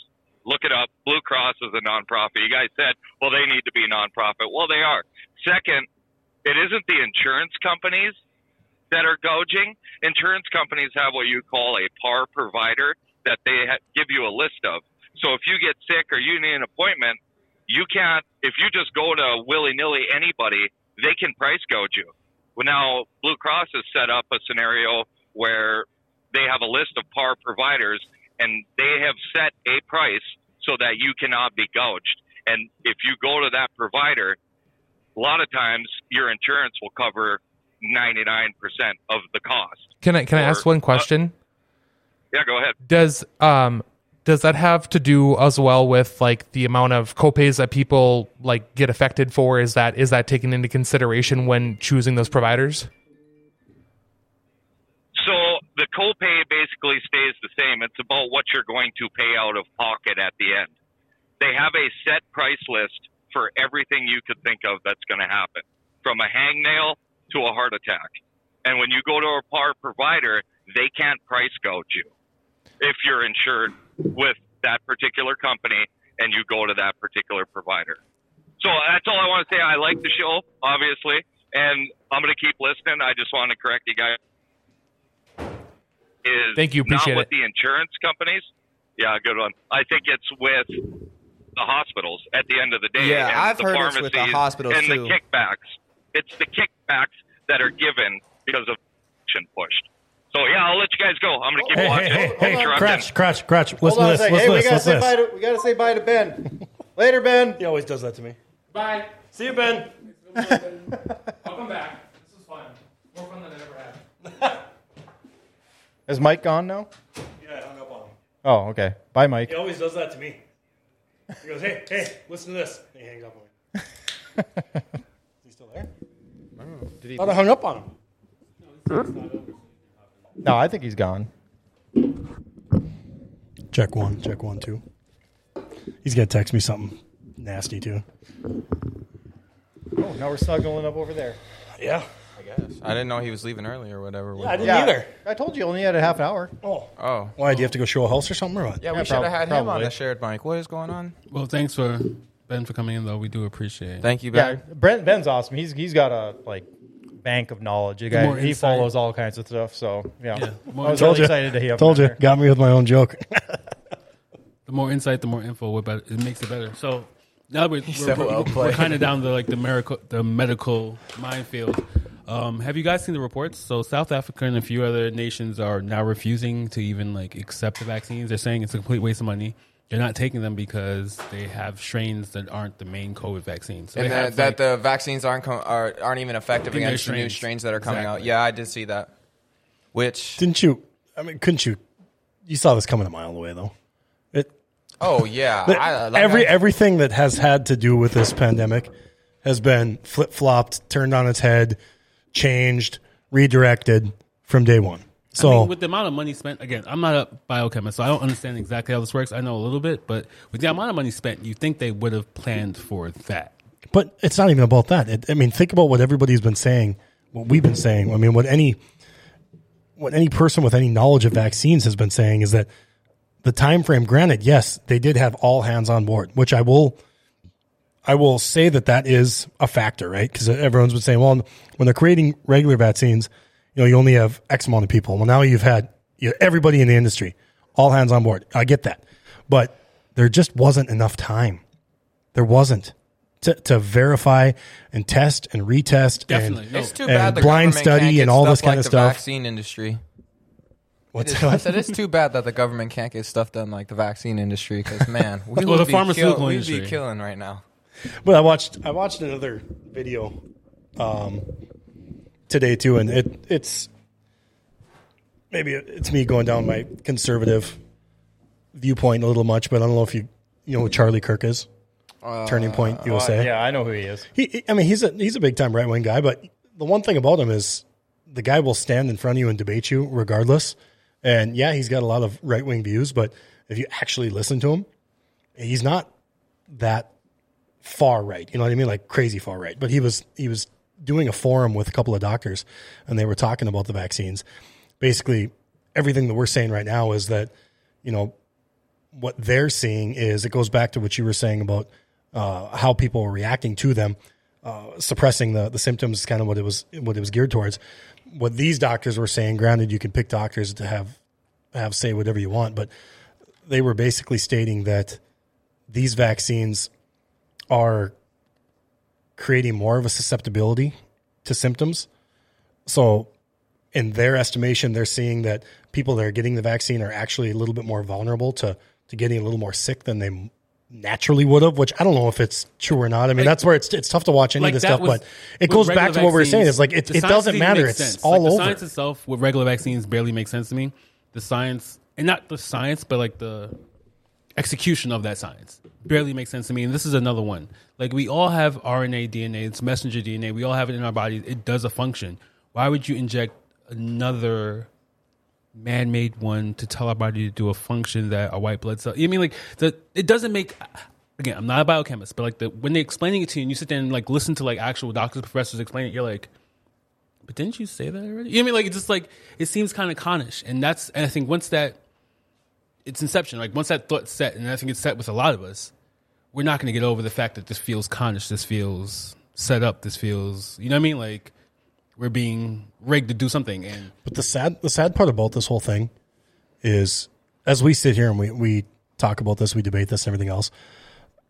Look it up. Blue Cross is a nonprofit. You guys said, well, they need to be nonprofit. Well, they are. Second, it isn't the insurance companies that are gouging, insurance companies have what you call a par provider that they ha- give you a list of. So if you get sick or you need an appointment, you can't, if you just go to willy nilly anybody, they can price gouge you. Well, now Blue Cross has set up a scenario where they have a list of par providers and they have set a price so that you cannot be gouged. And if you go to that provider, a lot of times your insurance will cover 99% of the cost. Can I can I ask one question? Yeah, go ahead. does um does that have to do as well with like the amount of copays that people like get affected for is that is that taken into consideration when choosing those providers So the copay basically stays the same. It's about what you're going to pay out of pocket at the end. They have a set price list for everything you could think of that's going to happen, from a hangnail to a heart attack. And when you go to a par provider, they can't price gouge you if you're insured with that particular company and you go to that particular provider. So that's all I want to say. I like the show, obviously, and I'm going to keep listening. I just want to correct you guys. Is Thank you, appreciate not with it. the insurance companies. Yeah, good one. I think it's with the hospitals at the end of the day. Yeah, and I've the heard it's with the pharmacies hospitals, and too. the kickbacks. It's the kickbacks that are given because of action pushed. So yeah, I'll let you guys go. I'm going to keep Hey, watching. hey, hey, hey, Interrupting. Crutch, Crutch, Crutch. Listen Hold on to a this. second. Listen Hey, to we this. gotta Listen say to bye to we gotta say bye to Ben. Later, Ben. He always does that to me. bye See you, Ben. i'll come back this is fun more fun than i ever had Is Mike gone now? Yeah, I hung up on him. Oh, okay. Bye, Mike. He always does that to me. He goes, "Hey, hey, listen to this." And he hangs up on me. Is he still there? I don't he? Thought I hung up on him. No, I think he's gone. Check one. Check one, two. He's gonna text me something nasty too. Oh, now we're snuggling up over there. Yeah. I guess. I didn't know he was leaving early or whatever. Yeah, I didn't either. I told you only had a half an hour. Oh. Oh. Why? Do you have to go show a house or something or what? Yeah, we Yeah, should have prob- had him on probably. the shared mic. What is going on? Well, thanks for Ben for coming in, though. We do appreciate it. Thank you, Yeah, Ben. Brent Ben's awesome. He's he's got a like bank of knowledge. The more guy, he insight. follows all kinds of stuff. So yeah, Yeah, I more was Told really you. excited to hear. him Told you. there. Got me with my own joke. the more insight, the more info, what better, it makes it better. So now we're, we're, So we're, well we're played. kind of down the like the medical the medical minefield. Um, have you guys seen the reports? So South Africa and a few other nations are now refusing to even like accept the vaccines. They're saying it's a complete waste of money. They're not taking them because they have strains that aren't the main COVID vaccine. So And they that, have, that like, the vaccines aren't com- are, aren't even effective against the new strains. strains that are coming out. Yeah, I did see that. Which Didn't you? I mean, couldn't you? You saw this coming a mile away, though. It, oh yeah, I, like every I- everything that has had to do with this pandemic has been flip flopped, turned on its head, changed, redirected from day one. So I mean, with the amount of money spent, again, I'm not a biochemist, so I don't understand exactly how this works. I know a little bit, but with the amount of money spent, you think they would have planned for that. But it's not even about that. It, I mean, think about what everybody's been saying, what we've been saying. I mean, what any what any person with any knowledge of vaccines has been saying is that the time frame. Granted, yes, they did have all hands on board, which I will I will say that that is a factor, right? Because everyone's been saying, well, when they're creating regular vaccines, you know, you only have X amount of people. Well, now you've had you know, everybody in the industry, all hands on board. I get that, but there just wasn't enough time. There wasn't to, to verify and test and retest. Definitely. and, No. it's too and bad the blind government study can't get and all stuff this kind like of the stuff. Vaccine industry. What's I said it's too bad that the government can't get stuff done like the vaccine industry because man, we Well, would the be pharmaceutical kill- we'd be killing right now. But I watched I watched another video um, today too, and it it's maybe it's me going down my conservative viewpoint a little much, but I don't know if you you know who Charlie Kirk is. Turning Point uh, USA. yeah, I know who he is. He, I mean, he's a he's a big time right wing guy, but the one thing about him is the guy will stand in front of you and debate you regardless. And yeah, he's got a lot of right wing views, but if you actually listen to him, he's not that far right. You know what I mean? Like crazy far right. But he was he was doing a forum with a couple of doctors, and they were talking about the vaccines. Basically, everything that we're saying right now is that you know what they're seeing is it goes back to what you were saying about uh, how people are reacting to them, uh, suppressing the the symptoms. is Kind of what it was what it was geared towards. what these doctors were saying. Granted, you can pick doctors to have have say whatever you want, but they were basically stating that these vaccines are creating more of a susceptibility to symptoms. So, in their estimation, they're seeing that people that are getting the vaccine are actually a little bit more vulnerable to to getting a little more sick than they naturally would have. Which I don't know if it's true or not. I mean, that's where it's it's tough to watch any Like of this stuff, was- but it goes back to what we were saying. It's like it, it doesn't matter. It's sense. all Like, The over. science itself with regular vaccines barely makes sense to me. The science, and not the science, but like the execution of that science barely makes sense to me. And this is another one. Like we all have RNA, DNA, it's messenger DNA. We all have it in our bodies. It does a function. Why would you inject another man-made one to tell our body to do a function that a white blood cell? You mean like the it doesn't make. Again, I'm not a biochemist, but like the when they're explaining it to you, and you sit there and like listen to like actual doctors, professors explain it, you're like, but didn't you say that already? You know I mean? Like it's just like it seems kind of connish, and that's and I think once that it's inception, like once that thought's set, and I think it's set with a lot of us, we're not going to get over the fact that this feels connish, this feels set up, this feels you know what I mean? Like we're being rigged to do something, and But the sad the sad part about this whole thing is as we sit here and we, we talk about this, we debate this and everything else,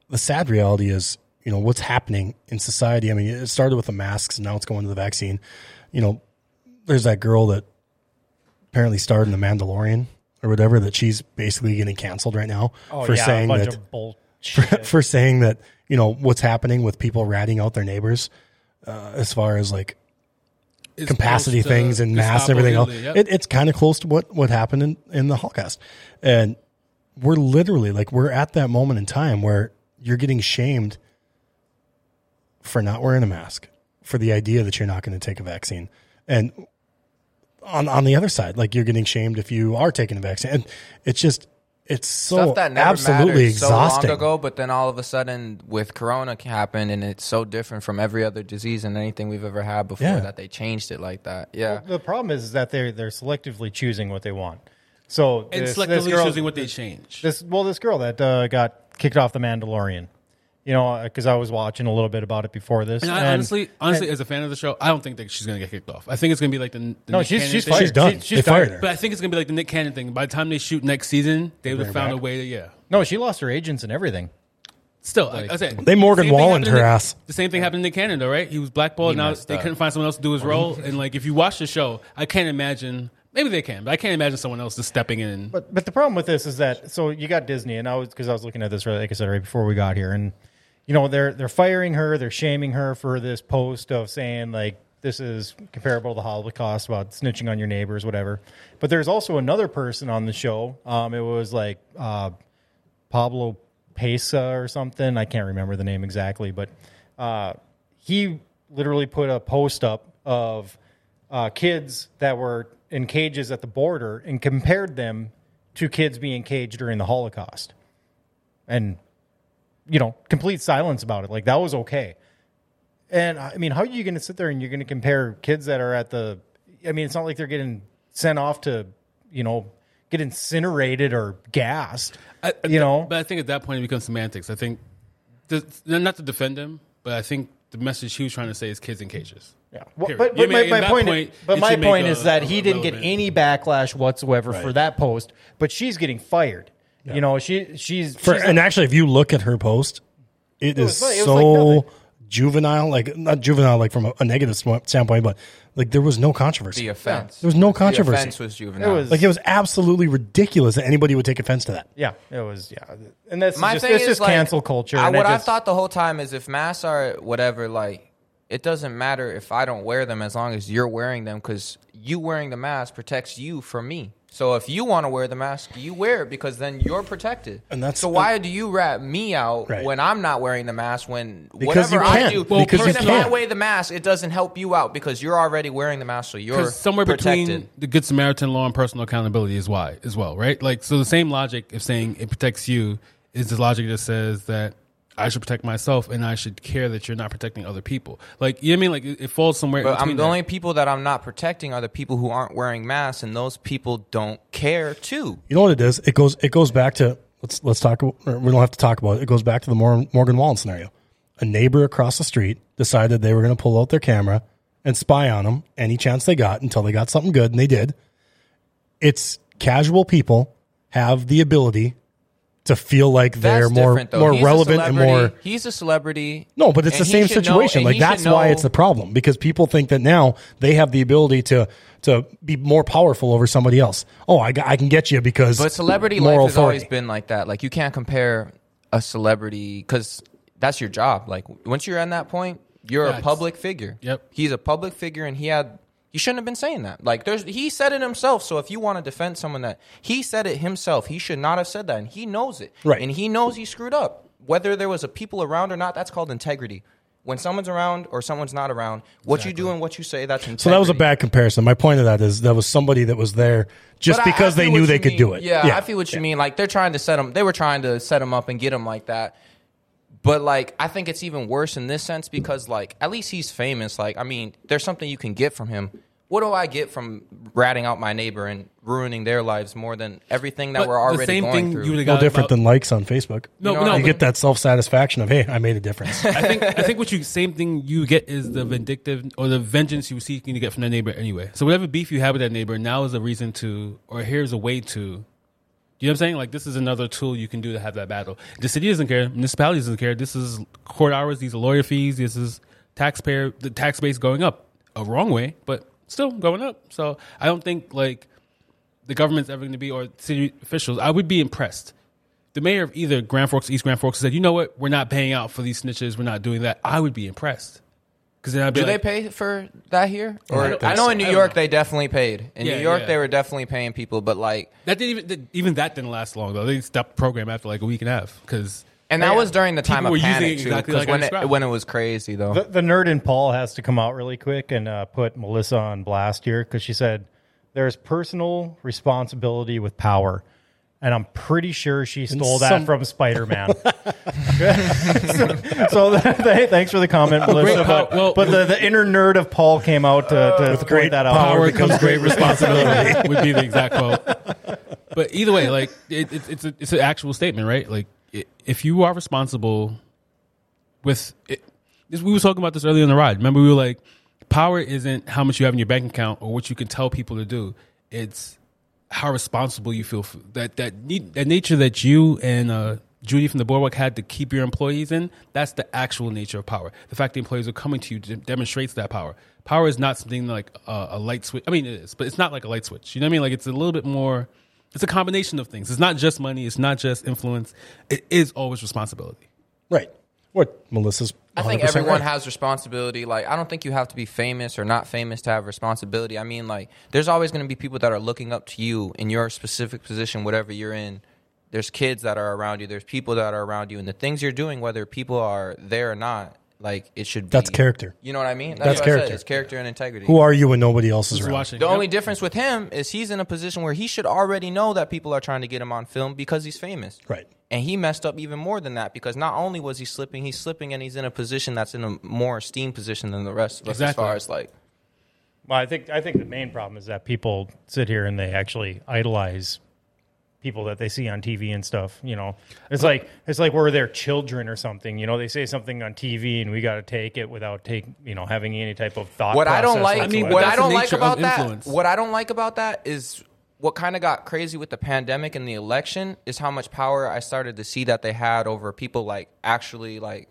the sad reality is, you know, what's happening in society. I mean, it started with the masks and now it's going to the vaccine. You know, there's that girl that apparently starred in The Mandalorian or whatever that she's basically getting canceled right now Oh, for yeah, saying a bunch that of bullshit. for saying that, you know, what's happening with people ratting out their neighbors uh, as far as like it's capacity close to things and mass and Gestapo everything else. Yep. It, it's kind of close to what, what happened in, in the Holocaust. And we're literally like, we're at that moment in time where you're getting shamed for not wearing a mask, for the idea that you're not going to take a vaccine. And on, on the other side, like you're getting shamed if you are taking a vaccine. And it's just, it's so Stuff that never absolutely exhausting. so long ago, but then all of a sudden with Corona happened, and it's so different from every other disease and anything we've ever had before Yeah. that they changed it like that. Yeah, the problem is that they're they're selectively choosing what they want. So and this, selectively this girl, choosing what they change. this well, this girl that uh, got kicked off the Mandalorian, you know, because I was watching a little bit about it before this. And I, honestly, honestly, as a fan of the show, I don't think that she's going to get kicked off. I think it's going to be like the, the no, Nick she's Cannon she's thing. fired. She's done. She- They she's fired fired. her. But I think it's going to be like the Nick Cannon thing. By the time they shoot next season, they would have found back? a way to yeah. No, she lost her agents and everything. Still, like, I said, They Morgan the same thing Wallened happened to her Nick- ass. The same thing happened to Nick Cannon, though, right? He was blackballed. He Now they up. couldn't find someone else to do his role. And like, if you watch the show, I can't imagine. Maybe they can, but I can't imagine someone else just stepping in. But but the problem with this is that so you got Disney, and I was because I was looking at this right, like I said right before we got here, and you know they're they're firing her, they're shaming her for this post of saying like this is comparable to the Holocaust about snitching on your neighbors, whatever. But there's also another person on the show. Um, it was like uh, Pablo Pesa or something. I can't remember the name exactly, but uh, he literally put a post up of uh, kids that were in cages at the border and compared them to kids being caged during the Holocaust. And, you know, complete silence about it. Like, that was okay. And I mean, how are you going to sit there and you're going to compare kids that are at the, I mean, it's not like they're getting sent off to, you know, get incinerated or gassed. I- you know? but I think at that point it becomes semantics. I think, the, not to defend him, but I think the message he was trying to say is kids in cages. Yeah. Well, but You but know what I my, mean? my point, point, but my point a- is that a- he a didn't get any backlash whatsoever for that post, but she's getting fired. You know, she she's, For, she's and actually, if you look at her post, it is was like- it was so like juvenile. Like not juvenile, like from a, a negative standpoint, but like there was no controversy. the offense. There was no controversy. The controversy. offense was juvenile. It was- Like it was absolutely ridiculous that anybody would take offense to that. yeah, it was yeah, and that's My just thing it's is just like, cancel culture. I, what it I just- thought the whole time is if masks are whatever, like it doesn't matter if I don't wear them as long as you're wearing them because you wearing the mask protects you from me. So if you want to wear the mask, you wear it because then you're protected. And that's- so why do you rat me out Right. when I'm not wearing the mask? When Because whatever you I can't. do, Well, because you because if I can't. wear the mask, it doesn't help you out because you're already wearing the mask, so you're somewhere protected. between the Good Samaritan law and personal accountability is why as well, right? Like, so the same logic of saying it protects you is the logic that says that I should protect myself and I should care that you're not protecting other people. Like, you know what I mean? Like, it, it falls somewhere. But I'm the there. only people that I'm not protecting are the people who aren't wearing masks, and those people don't care too. You know what it is? It goes it goes back to let's let's talk. Or we don't have to talk about it. It goes back to the Morgan Wallen scenario. A neighbor across the street decided they were going to pull out their camera and spy on them any chance they got until they got something good, and they did. It's casual people have the ability to feel like they're That's more though. more He's relevant and more. He's a celebrity. No, but it's the same should know- situation. like that's why know- it's the problem because people think that now they have the ability to to be more powerful over somebody else. Oh, I, I can get you because But celebrity moral life has authority. always been like that. Like you can't compare a celebrity because that's your job. Like once you're at that point, you're a public figure. Yep. He's a public figure, and he had. You shouldn't have been saying that. Like there's, he said it himself. So if you want to defend someone that he said it himself, he should not have said that, and he knows it. Right. And he knows he screwed up. Whether there was a people around or not, that's called integrity. When someone's around or someone's not around, what you do and what you say, that's integrity. So that was a bad comparison. My point of that is that was somebody that was there just But because I they knew they you could do it. Yeah, I feel what you mean. Like they're trying to set him. They were trying to set him up and get him like that. But like, I think it's even worse in this sense because like, at least he's famous. Like, I mean, there's something you can get from him. What do I get from ratting out my neighbor and ruining their lives more than everything that But we're already the same going thing through? you would No got different about- than likes on Facebook. No, You know, no, you but- get that self satisfaction of hey, I made a difference. I think I think what you same thing you get is the vindictive or the vengeance you were seeking to get from that neighbor anyway. So whatever beef you have with that neighbor, now is a reason to, or here's a way to. You know what I'm saying? Like this is another tool you can do to have that battle. The city doesn't care. Municipality doesn't care. This is court hours. These are lawyer fees. This is taxpayer. The tax base going up a wrong way, but still going up. So I don't think like the government's ever going to be or city officials. I would be impressed. The mayor of either Grand Forks, East Grand Forks said, "You know what? We're not paying out for these snitches. We're not doing that." I would be impressed because then I'd be do like, they pay for that here? Or don't I, know so. in New York they definitely paid. In Yeah, New York yeah. they were definitely paying people, but like, That didn't even that- even that didn't last long though. They stopped the program after like a week and a half because and that was during the time People of were using panic it too, exactly 'cause like when it when it was crazy though. The, the nerd in Paul has to come out really quick and uh, put Melissa on blast here because she said there's personal responsibility with power. And I'm pretty sure she stole that some- from Spider Man. so, th- thanks for the comment, oh, Melissa. pow- But, well- but the, the inner nerd of Paul came out to, to point that out. power comes great responsibility would be the exact quote. But either way, like it, it, it's a, it's an actual statement, right? Like i if you are responsible with it, this, we were talking about this earlier in the ride. Remember, we were like, power isn't how much you have in your bank account or what you can tell people to do. It's how responsible you feel that that that nature that you and uh, Judy from the boardwalk had to keep your employees in. That's the actual nature of power. The fact the employees are coming to you demonstrates that power. Power is not something like a, a light switch. I mean, it is, but it's not like a light switch. You know what I mean? Like it's a little bit more. It's a combination of things. It's not just money. It's not just influence. It is always responsibility. right. What Melissa's I think everyone right. has responsibility. Like, I don't think you have to be famous or not famous to have responsibility. I mean, like, there's always going to be people that are looking up to you in your specific position, whatever you're in. There's kids that are around you. There's people that are around you, and the things you're doing, whether people are there or not, like it should be. That's character. You know what I mean? That's what I said. character. It's character and integrity. Who are you when nobody else is Who's around? watching? The Yep. only difference with him is he's in a position where he should already know that people are trying to get him on film because he's famous. Right. And he messed up even more than that because not only was he slipping, he's slipping and he's in a position that's in a more esteemed position than the rest of us as far as like Well, I think I think the main problem is that people sit here and they actually idolize people that they see on TV and stuff. You know, it's like it's like we're their children or something. You know, they say something on TV and we got to take it without take you know having any type of thought. what I don't process like I mean, what I don't like about that what I don't like about that is what kind of got crazy with the pandemic and the election is how much power I started to see that they had over people like actually like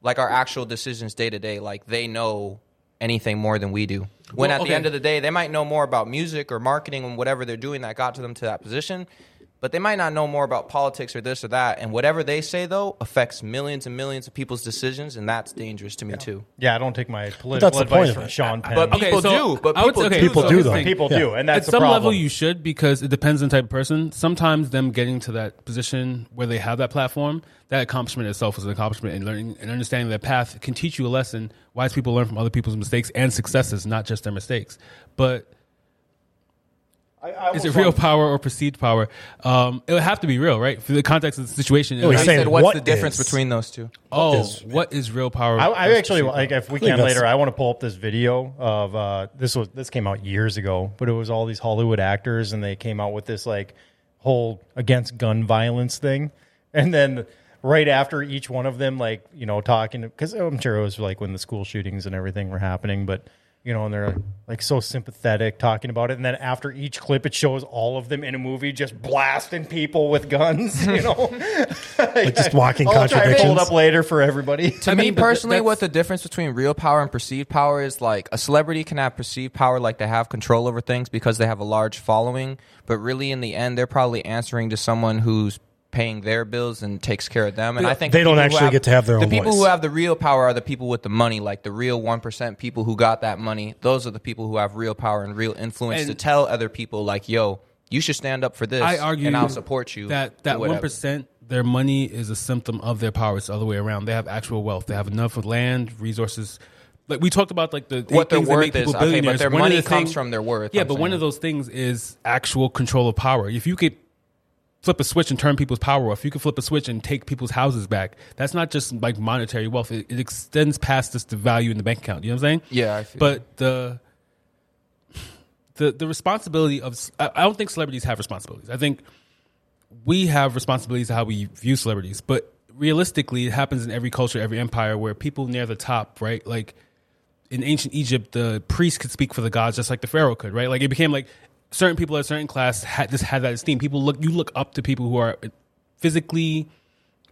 like our actual decisions day to day like they know anything more than we do. When Well, at okay. the end of the day they might know more about music or marketing and whatever they're doing that got to them to that position. But they might not know more about politics or this or that. And whatever they say, though, affects millions and millions of people's decisions. And that's dangerous to me, too. yeah, I don't take my political that's the advice point from. Sean Penn. But Okay, people so do. But I would- people okay, do. People so do, though. people Yeah. do, and that's At some problem. level, you should because it depends on the type of person. Sometimes them getting to that position where they have that platform, that accomplishment itself is an accomplishment, and learning and understanding their path can teach you a lesson. Wise people learn from other people's mistakes and successes, not just their mistakes. But I, I is it real power or perceived power? Um, it would have to be real, right? For the context of the situation. No, he's I saying said, what's what the difference is- between those two? oh, is- what is real power? I, I versus actually perceived like power? if we can that's- later. I want to pull up this video of uh, this was this came out years ago, but it was all these Hollywood actors, and they came out with this like whole against gun violence thing, and then right after each one of them, like you know, talking because I'm sure it was like when the school shootings and everything were happening, but you know, and they're like so sympathetic talking about it. And then after each clip, it shows all of them in a movie just blasting people with guns. You know, like just walking I'll try and contradictions. hold up later for everybody. To I me mean, personally, what the difference between real power and perceived power is like a celebrity can have perceived power, like they have control over things because they have a large following, but really in the end, they're probably answering to someone who's paying their bills and takes care of them. And I think They the don't people who actually get to have their the own The people voice. who have the real power are the people with the money, like the real one percent people who got that money. Those are the people who have real power and real influence And- to tell other people, like, "Yo, you should stand up for this." I argue and I'll support you. That that one their money is a symptom of their power. It's the other way around. They have actual wealth. They have enough of land, resources. Like we talked about, like the What their things that worth make people is, okay, but billionaires. their One of money the comes things- from their worth, Yeah, I'm but one of those things is actual control of power. If you could flip a switch and turn people's power off, you can flip a switch and take people's houses back. That's not just like monetary wealth. It, it extends past just the value in the bank account. You know what I'm saying? Yeah, I feel but the the the responsibility of I I don't think celebrities have responsibilities. I think we have responsibilities to how we view celebrities, but realistically, it happens in every culture, every empire, where people near the top, right? Like in ancient Egypt, the priest could speak for the gods just like the pharaoh could, right? Like it became like certain people at a certain class had just had that esteem. People look, you look up to people who are physically,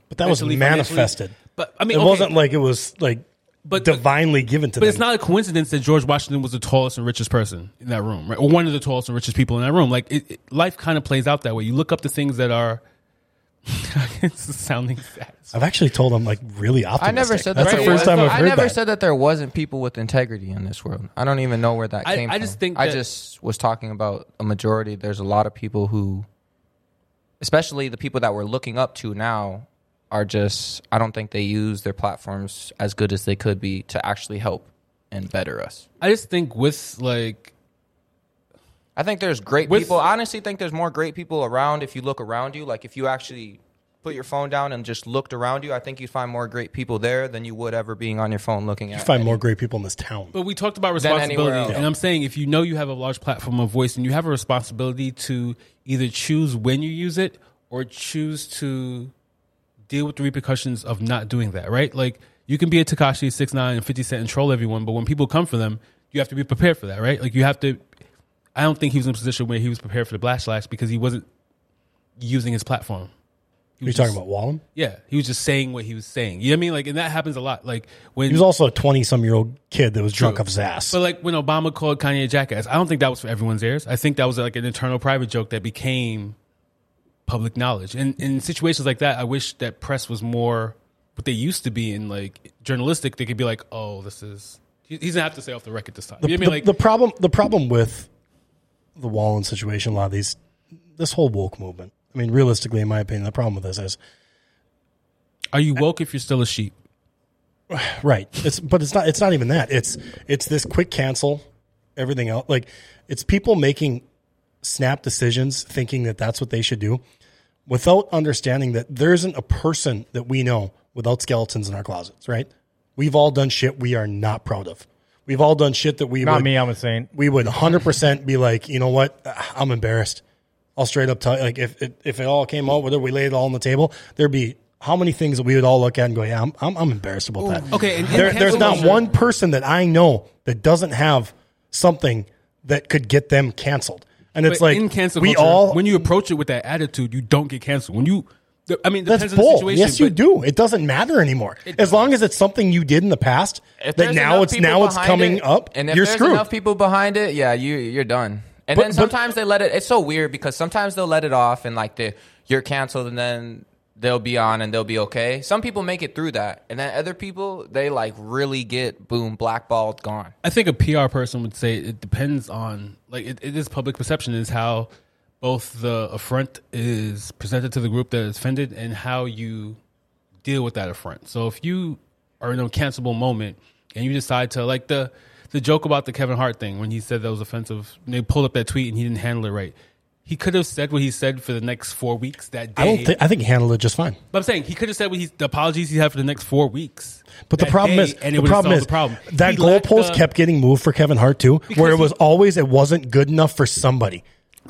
But that was manifested. But I mean, it okay, wasn't like it was like but divinely given to But them. it's not a coincidence that George Washington was the tallest and richest person in that room, right? Or one of the tallest and richest people in that room. Like it, it- life kind of plays out that way. You look up to things that are. It's sounding sad. I've actually told them like really optimistic. I never said that. That's the there first time I've heard I never that. said that there wasn't people with integrity in this world. I don't even know where that I- came I from. just think I that- just was talking about a majority. There's a lot of people who, especially the people that we're looking up to now, are just. I don't think they use their platforms as good as they could be to actually help and better us. I just think with like I think there's great With- people. I honestly think there's more great people around if you look around you. Like if you actually put your phone down and just looked around you, I think you'd find more great people there than you would ever being on your phone looking at. You find any- more great people in this town. But we talked about anywhere responsibility, else. and I'm saying if you know you have a large platform of voice and you have a responsibility to either choose when you use it or choose to deal with the repercussions of not doing that, right? Like you can be a Tekashi six nine and fifty cent and troll everyone, but when people come for them, you have to be prepared for that, right? Like you have to. I don't think he was in a position where he was prepared for the backlash because he wasn't using his platform. He Are you was talking just- about Wallen? Yeah, he was just saying what he was saying. You know what I mean? Like, and that happens a lot. Like when He was also a twenty-some-year-old kid that was drunk off his ass. But like when Obama called Kanye a jackass, I don't think that was for everyone's ears. I think that was like an internal private joke that became public knowledge. And in situations like that, I wish that press was more what they used to be in like journalistic. They could be like, oh, this is he- he's gonna have to say off the record this time. the, you know what I the- mean? Like the problem, the problem with the Wallen situation, a lot of these, this whole woke movement. I mean, realistically, in my opinion, the problem with this is are you woke if you're still a sheep? Right. It's but it's not it's not even that. It's it's this quick cancel everything else. Like it's people making snap decisions thinking that that's what they should do without understanding that there isn't a person that we know without skeletons in our closets, right? We've all done shit we are not proud of. We've all done shit that we Not would, me. I'm a saint. we would 100% be like, you know what? I'm embarrassed. I'll straight up tell you, like, if it, if it all came out, whether we laid it all on the table, there'd be how many things that we would all look at and go, yeah, I'm, I'm, I'm embarrassed about that. Okay, and in there, there's cancel not culture- one person that I know that doesn't have something that could get them canceled. And it's But like, in cancel we culture, all, when you approach it with that attitude, you don't get canceled. When you, I mean, it that's depends on the bull. situation. Yes, you do. It doesn't matter anymore. as long as it's something you did in the past that now it's now it's coming it, up, and if you're there's screwed. enough people behind it, yeah, you you're done. And But- then but- sometimes they let it. It's so weird because sometimes they'll let it off and like they you're canceled, and then they'll be on and they'll be okay. Some people make it through that, and then other people they like really get boom blackballed, gone. I think a PR person would say it depends on like it, it is public perception is how both the affront is presented to the group that is offended and how you deal with that affront. So if you are in a cancelable moment and you decide to like the the joke about the Kevin Hart thing when he said that was offensive, and they pulled up that tweet and he didn't handle it right. He could have said what he said for the next four weeks that day. I don't think, I think he handled it just fine. But I'm saying he could have said what he the apologies he had for the next four weeks. But the problem day, is, and it the problem is the problem. that He goalpost kept getting moved for Kevin Hart too, where it he- was always it wasn't good enough for somebody.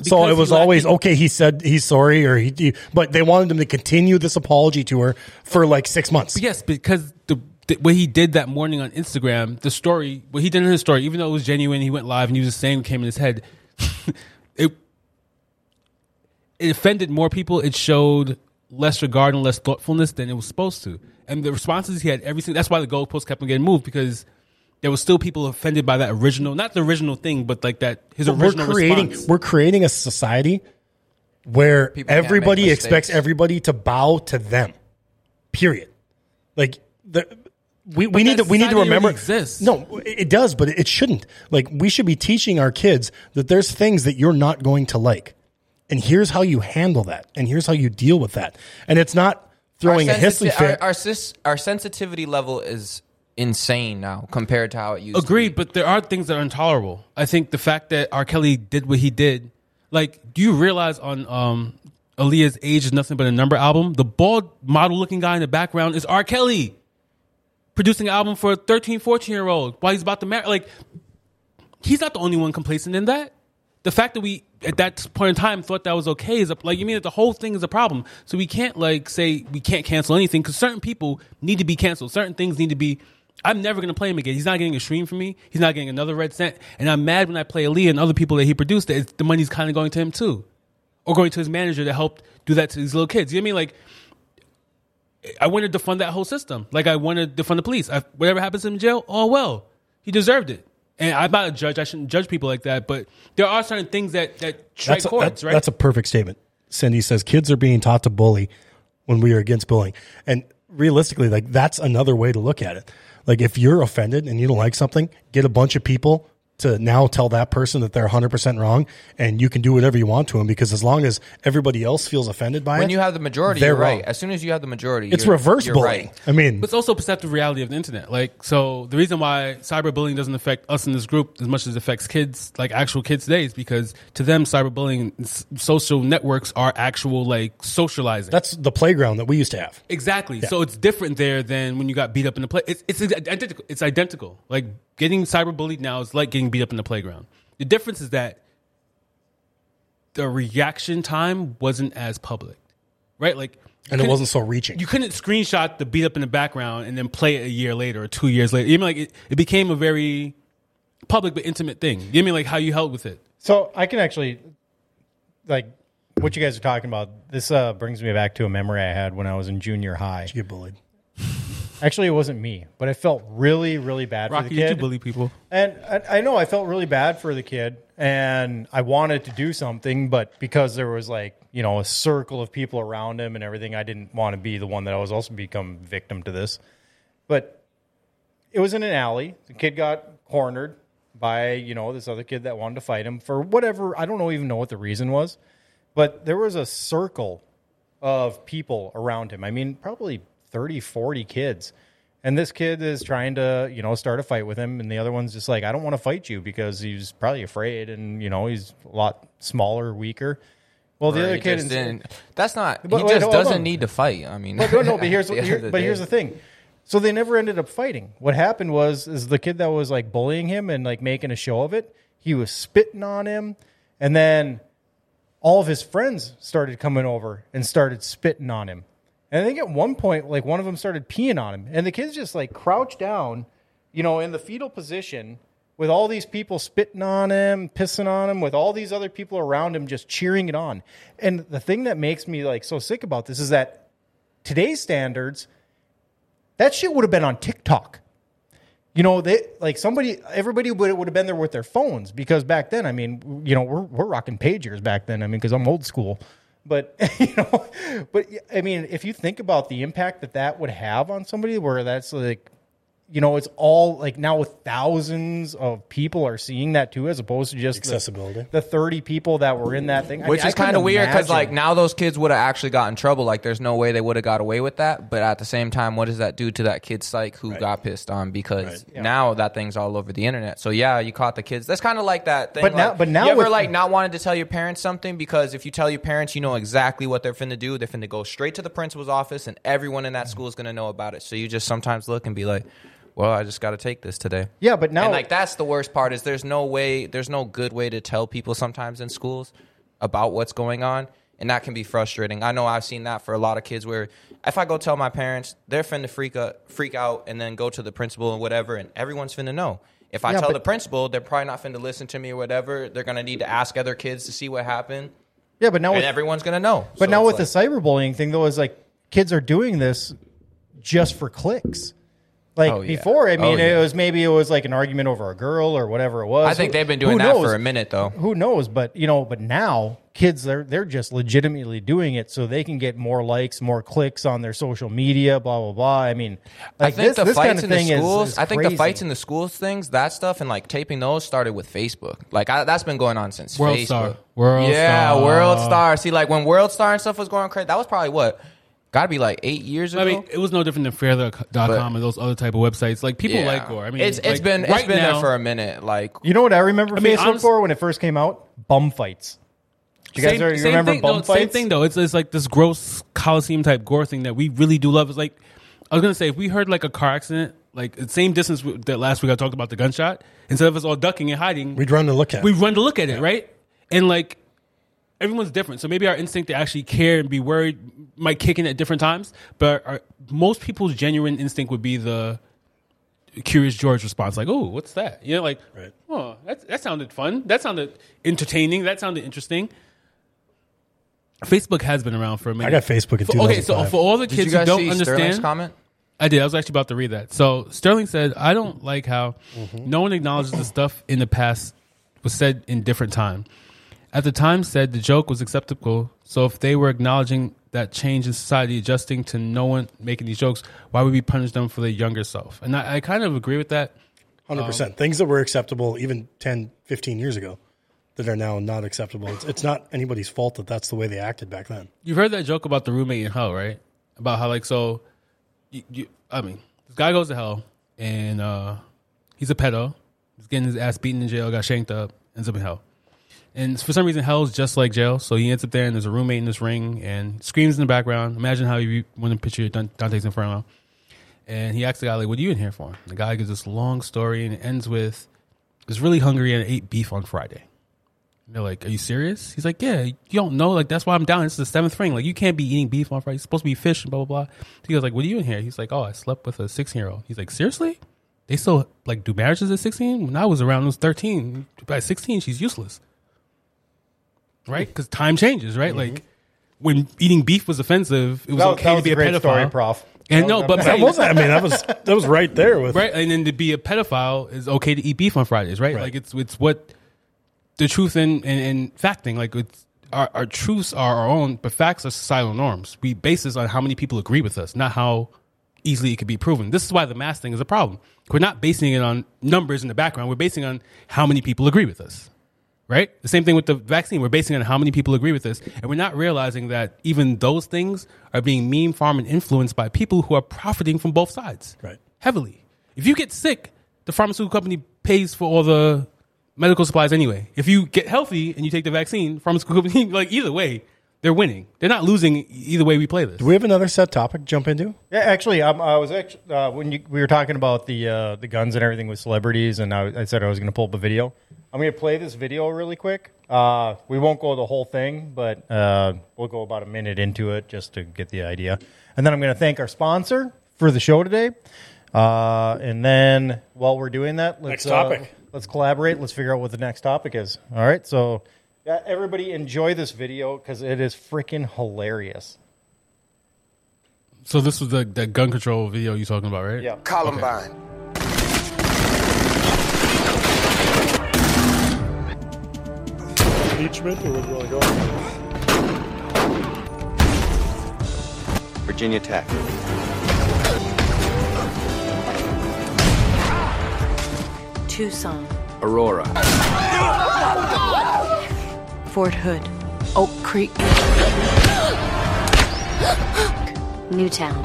So it was always the- okay. He said he's sorry, or he, he- but they wanted him to continue this apology tour for like six months. Yes, because the th- what he did that morning on Instagram, the story, what he did in his story, even though it was genuine, he went live and he was just saying what came in his head. it it offended more people. It showed less regard and less thoughtfulness than it was supposed to. And the responses he had, every single, that's why the goalpost kept on getting moved because there was still people offended by that original, not the original thing, but like that his we're original creating response. we're creating a society where People everybody expects everybody to bow to them. Period. Like the we, we need to we need to remember exists. No, it does, but it shouldn't. Like we should be teaching our kids that there's things that you're not going to like. And here's how you handle that. And here's how you deal with that. And it's not throwing a our, hissy fit. our, our, sis- our sensitivity level is insane now compared to how it used Agreed, to be. but there are things that are intolerable. I think the fact that R. Kelly did what he did, like, do you realize on um, Aaliyah's Age is Nothing But a Number album, the bald model looking guy in the background is R. Kelly producing an album for a 13, 14 year old while he's about to marry. Like, he's not the only one complacent in that. The fact that we at that point in time thought that was okay is a, like you mean that the whole thing is a problem. So we can't like say we can't cancel anything because certain people need to be canceled. Certain things need to be. I'm never gonna play him again. He's not getting a stream from me. He's not getting another red cent. And I'm mad when I play Aaliyah and other people that he produced that it's, the money's kind of going to him too, or going to his manager to help do that to these little kids. You know what I mean? Like. I want to defund that whole system. Like I want to defund the police. I, whatever happens to him in jail, oh well, he deserved it. And I'm not a judge. I shouldn't judge people like that. But there are certain things that that strike that's, a, chords, that's, right? that's a perfect statement. Cindy says kids are being taught to bully when we are against bullying. And realistically, like that's another way to look at it. Like if you're offended and you don't like something, get a bunch of people to now tell that person that they're 100% wrong and you can do whatever you want to them because as long as everybody else feels offended by it. when you have the majority, they're you're right. wrong. As soon as you have the majority, It's you're, reverse you're bullying. right. I mean, But it's also perceptive reality of the internet. Like, so the reason why cyberbullying doesn't affect us in this group as much as it affects kids, like actual kids today, is because to them, cyberbullying, social networks are actual like socializing. that's the playground that we used to have. Exactly. So it's different there than when you got beat up in the play. It's it's identical. It's identical. Like getting cyberbullied now is like getting beat up in the playground. The difference is that the reaction time wasn't as public, right? Like, And it wasn't so reaching. You couldn't screenshot the beat up in the background and then play it a year later or two years later. You know, like it, it became a very public but intimate thing. You know, I mean like how you held with it. So I can actually, like, what you guys are talking about. This uh, brings me back to a memory I had when I was in junior high. You get bullied. Actually, it wasn't me, but I felt really, really bad for the did you kid. bully people? And I, I know I felt really bad for the kid, and I wanted to do something, but because there was like you know a circle of people around him and everything, I didn't want to be the one that I was also become victim to this. But it was in an alley. The kid got cornered by you know this other kid that wanted to fight him for whatever I don't know even know what the reason was, but there was a circle of people around him. I mean, probably 30, 40 kids. And this kid is trying to, you know, start a fight with him. And the other one's just like, I don't want to fight you because he's probably afraid and, you know, he's a lot smaller, weaker. Well, the other kid just didn't- That's not. But he wait, just hold doesn't on. need to fight. I mean, But no, no, but here's, at the end here- but here's the thing. So they never ended up fighting. What happened was is the kid that was like bullying him and like making a show of it, he was spitting on him and then all of his friends started coming over and started spitting on him. And I think at one point like one of them started peeing on him and the kid's just like crouched down, you know, in the fetal position with all these people spitting on him, pissing on him, with all these other people around him just cheering it on. And the thing that makes me like so sick about this is that today's standards, that shit would have been on TikTok. You know, they like somebody, everybody would would have been there with their phones because back then, I mean, you know, we're we're rocking pagers back then. I mean, because I'm old school, but you know, but I mean, if you think about the impact that that would have on somebody, where that's like, you know, it's all like now with thousands of people are seeing that too, as opposed to just the- Accessibility. The, thirty people that were in that thing, I Which mean, I is kind of weird because, like, now those kids would have actually got in trouble. Like, there's no way they would have got away with that. But at the same time, what does that do to that kid's psyche who got pissed on? Because now that thing's all over the internet. So yeah, you caught the kids. That's kind of like that thing. But now- like, but now you ever with- like not wanted to tell your parents something because if you tell your parents, you know exactly what they're finna do. They're finna go straight to the principal's office, and everyone in that school is gonna know about it. So you just sometimes look and be like, "Well, I just got to take this today." yeah, but now and like that's the worst part is there's no way there's no good way to tell people sometimes in schools about what's going on and that can be frustrating. I know I've seen that for a lot of kids where if I go tell my parents, they're finna freak out, freak out, and then go to the principal and whatever, and everyone's finna know. If I Yeah, tell but- the principal, they're probably not finna listen to me or whatever. They're gonna need to ask other kids to see what happened, Yeah, but now and with, everyone's gonna know. but So now with like- the cyberbullying thing though, is like kids are doing this just for clicks. Like Oh, yeah. before, I mean, Oh, yeah. it was maybe it was like an argument over a girl or whatever it was. I think Who- they've been who doing that knows? for a minute though. who knows but you know but now kids they're they're just legitimately doing it so they can get more likes more clicks on their social media blah blah blah i mean like I think this, the this fights kind of in the thing is- schools. is I think the fights in the schools things, that stuff, and like taping those started with Facebook. Like I, that's been going on since World Facebook. Star. World yeah, Star. World Star. See, like when World Star and stuff was going crazy, that was probably what got to be like eight years ago. I mean, it was no different than Fair.com and those other type of websites. Like people Yeah. like gore. I mean, it's it's like, been right it's been now, there for a minute. Like you know what i remember mean, facebook honest- for when it first came out bum fights you guys same, are, you remember thing, bum no, fights Same thing though. It's, it's like this gross Coliseum type gore thing that we really do love. It's like I was gonna say if we heard like a car accident, like the same distance w- that last week I talked about the gunshot, instead of us all ducking and hiding, We'd run to look at. It. we run to look at it, right? And like everyone's different, so maybe our instinct to actually care and be worried might kick in at different times. But our, most people's genuine instinct would be the Curious George response, like, "Oh, what's that?" You know, like, Right. "Oh, that that sounded fun. That sounded entertaining. That sounded interesting." Facebook has been around for a minute. I got Facebook in For- Okay, so for all the did kids you who don't see Sterling's understand, comment? I did. I was actually about to read that. So Sterling said, "I don't like how Mm-hmm. no one acknowledges the stuff in the past was said in different time. At the time, said the joke was acceptable. So if they were acknowledging that change in society, adjusting to no one making these jokes, why would we punish them for their younger self? And I, I kind of agree with that. Hundred percent. Things that were acceptable even 10, 15 years ago that are now not acceptable. It's, it's not anybody's fault that that's the way they acted back then. You've heard that joke about the roommate in hell, right? About how like so, you, you, I mean, this guy goes to hell and uh, he's a pedo. He's getting his ass beaten in jail, got shanked up, ends up in hell. And for some reason, hell is just like jail. So he ends up there, and there's a roommate in this ring, and screams in the background. Imagine how you want to picture Dan- Dante's Inferno. And he asks the guy, like, what are you in here for? The guy gives this long story, and it ends with, "Was really hungry and ate beef on Friday." And they're like, "Are you serious?" He's like, "Yeah, you don't know. Like that's why I'm down. This is the seventh ring. Like you can't be eating beef on Friday. It's supposed to be fish and blah blah blah." He goes like, "What are you in here?" He's like, "Oh, I slept with a 16 year old." He's like, "Seriously? They still like do marriages at 16? When I was around, I was 13. By 16, she's useless, right? Because time changes, right? Mm-hmm. Like when eating beef was offensive, it was that, okay that to be a a great pedophile. story prof And no, but That was, I mean, that was that was right there with right? And then to be a pedophile is okay to eat beef on Fridays, right? Right. Like it's it's what the truth and and, and facting. Like it's our, our truths are our own, but facts are societal norms. We base this on how many people agree with us, not how easily it could be proven. This is why the mass thing is a problem. We're not basing it on numbers in the background. We're basing on how many people agree with us. Right? The same thing with the vaccine. We're basing on how many people agree with this. And we're not realizing that even those things are being meme farmed and influenced by people who are profiting from both sides. Right. Heavily. If you get sick, the pharmaceutical company pays for all the medical supplies anyway. If you get healthy and you take the vaccine, pharmaceutical company, like either way, they're winning. They're not losing either way we play this. Do we have another set topic to jump into? Yeah, actually, um, I was actually uh, when you, we were talking about the uh, the guns and everything with celebrities, and I, I said I was going to pull up a video. I'm going to play this video really quick. Uh, we won't go the whole thing, but uh, we'll go about a minute into it just to get the idea, and then I'm going to thank our sponsor for the show today. Uh, and then while we're doing that, let's Next topic. Uh, let's collaborate. Let's figure out what the next topic is. All right, so. Yeah, everybody enjoy this video because it is freaking hilarious. So this was the, the gun control video you talking about, right? Yeah. Columbine. Impeachment or where do you want to go? Virginia Tech. Tucson, Aurora. Oh, Fort Hood, Oak Creek, Newtown.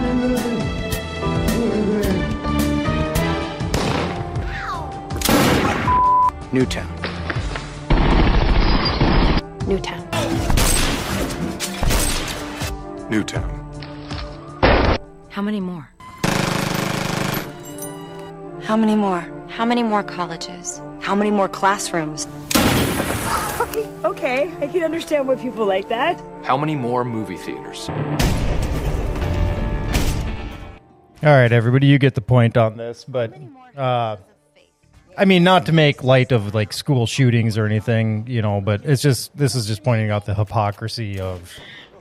Newtown. Newtown. Newtown. How many more? How many more? How many more colleges? How many more classrooms? Okay, I can understand why people like that. How many more movie theaters? All right, everybody, you get the point on this, but uh, I mean, not to make light of like school shootings or anything, you know, but it's just this is just pointing out the hypocrisy of,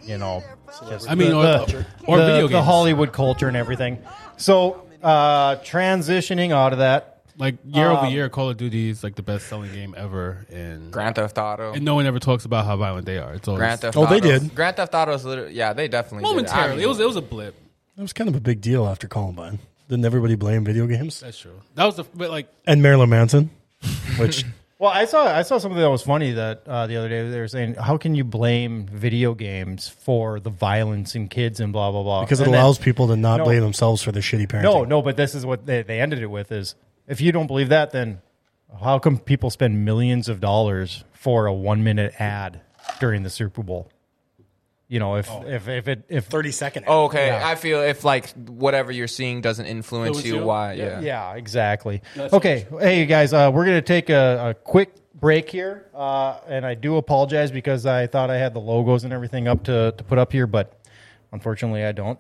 you know, just I mean, the, or- the- or the- video the. Hollywood culture and everything. So, uh, transitioning out of that, Like year over Um, year, Call of Duty is like the best selling game ever, and Grand Theft Auto. and no one ever talks about how violent they are. It's all Grand Theft Oh, Auto. they did. Grand Theft Auto is literally yeah, they definitely did. I momentarily. mean, It was it was a blip. It was kind of a big deal after Columbine. Didn't everybody blame video games That's true. That was the but like and Marilyn Manson? Which Well, I saw I saw something that was funny that uh, the other day they were saying, how can you blame video games for the violence in kids and blah blah blah? because it And then- allows people to not No. blame themselves for their shitty parenting. No, no, but this is what they, they ended it with: is if you don't believe that, then how come people spend millions of dollars for a one minute ad during the Super Bowl? You know, if if if it if thirty second. Oh, okay. Yeah. I feel if like whatever you're seeing doesn't influence Influence you, you? why? Yeah. Yeah, exactly. Okay, hey guys, uh, we're gonna take a, a quick break here, uh, and I do apologize because I thought I had the logos and everything up to to put up here, but unfortunately I don't.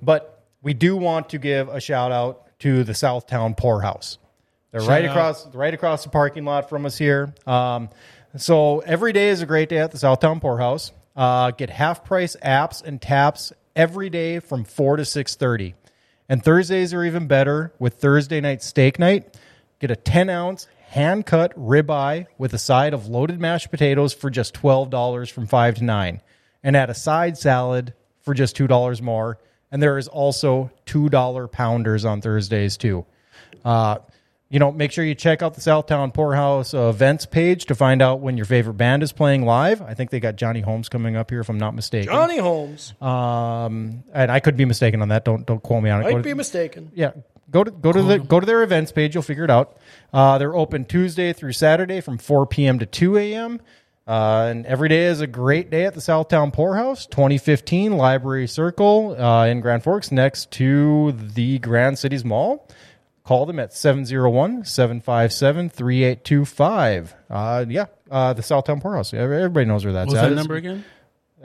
But we do want to give a shout out to the Southtown Pourhouse. They're right out. across right across the parking lot from us here. Um, so every day is a great day at the Southtown Pourhouse. Uh, get half price apps and taps every day from four to six thirty. And Thursdays are even better with Thursday night steak night. Get a 10 ounce hand cut ribeye with a side of loaded mashed potatoes for just $12 from 5 to 9. And add a side salad for just $2 more. And there is also $2 pounders on Thursdays too. Uh, you know, make sure you check out the Southtown Pourhouse uh, events page to find out when your favorite band is playing live. I think they got Johnny Holmes coming up here, if I'm not mistaken. Johnny Holmes Um, and I could be mistaken on that. Don't don't quote me on it. Go to- be mistaken. yeah, go to go to the go to their events page. You'll figure it out. Uh, they're open Tuesday through Saturday from 4 p.m. to 2 a.m. Uh, and every day is a great day at the Southtown Pourhouse, 2015 Library Circle uh, in Grand Forks, next to the Grand Cities Mall. Call them at 701 757 3825. Uh, Yeah, uh, the Southtown Pourhouse. Everybody knows where that's what was at. that number again?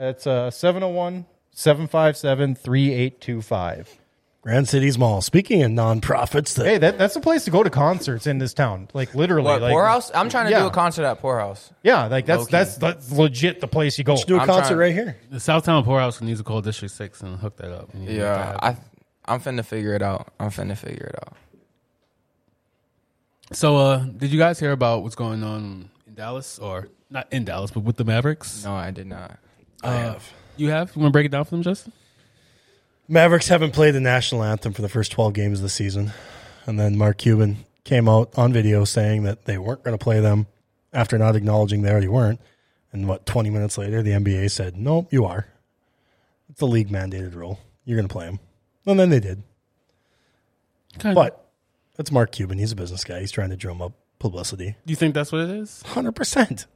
It's uh, 701 757 3825. Grand Cities Mall. Speaking of nonprofits, that Hey, that, that's the place to go to concerts in this town. Like literally, What like, Pourhouse? I'm trying to Yeah. do a concert at Pourhouse. Yeah, like that's Low-key. that's that's legit the place you go. let's do a I'm concert trying- right here. The Southtown Pourhouse needs to call District Six and hook that up. We need to that Yeah. I I'm finna figure it out. I'm finna figure it out. So, uh, did you guys hear about what's going on in Dallas, or not in Dallas, but with the Mavericks? No, I did not. I have. You have? You want to break it down for them, Justin? Mavericks haven't played the national anthem for the first 12 games of the season. And then Mark Cuban came out on video saying that they weren't going to play them after not acknowledging they already weren't. And what, 20 minutes later, the NBA said, nope, you are. It's a league mandated rule. You're going to play them. And then they did. Kind But that's Mark Cuban. He's a business guy. He's trying to drum up publicity. Do you think that's what it is? 100%.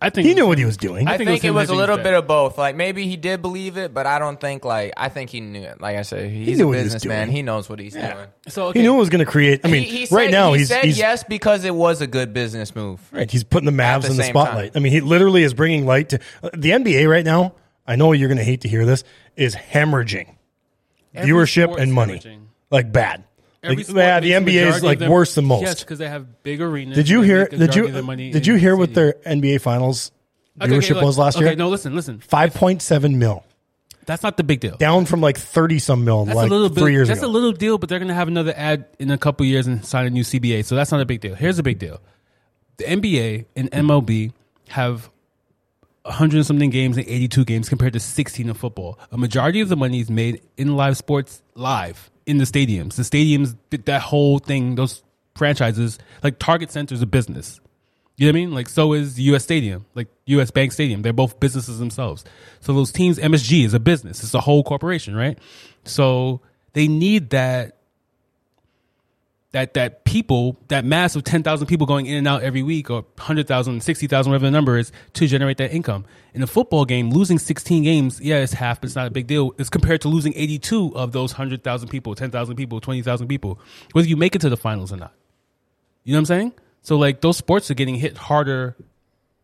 I think He knew what he was doing. I think think, it it was was, a little bit of both. Like maybe he did believe it, but I don't think like I think he knew it. Like I said, he's knew a what he was businessman. doing. He knows what he's doing. so. Okay. He knew it was going to create. I mean, he, he said, right now he he's, said he's yes because it was a good business move. Right, he's putting the Mavs the in the same spotlight. time. I mean, he literally is bringing light to uh, the NBA right now. I know you're going to hate to hear this. Is hemorrhaging Every viewership sport's and money, hemorrhaging. like bad. Every Like, yeah, the NBA is like them- worse than most. Yes, because they have big arenas. did you hear? Did you money did you hear what their NBA Finals Okay, viewership okay, look, was last okay, year? no, listen, listen. Five point seven mil, That's not the big deal. down from like thirty some mil That's like a little bit. three years that's ago. a little deal, but they're going to have another ad in a couple years and sign a new CBA. So that's not a big deal. Here's a big deal: the NBA and MLB have 100 and something games and 82 games compared to 16 in football. A majority of the money is made in live sports, live in the stadiums. The stadiums, that whole thing, those franchises, like Target Center is a business. You know what I mean? Like so is US Stadium, like US Bank Stadium. They're both businesses themselves. So those teams, MSG is a business. It's a whole corporation, right? So they need that that that people, that mass of 10,000 people going in and out every week or 100,000, 60,000, whatever the number is to generate that income. In a football game, losing 16 games, yeah, it's half, but it's not a big deal. It's compared to losing 82 of those 100,000 people, 10,000 people, 20,000 people, whether you make it to the finals or not. You know what I'm saying? So like those sports are getting hit harder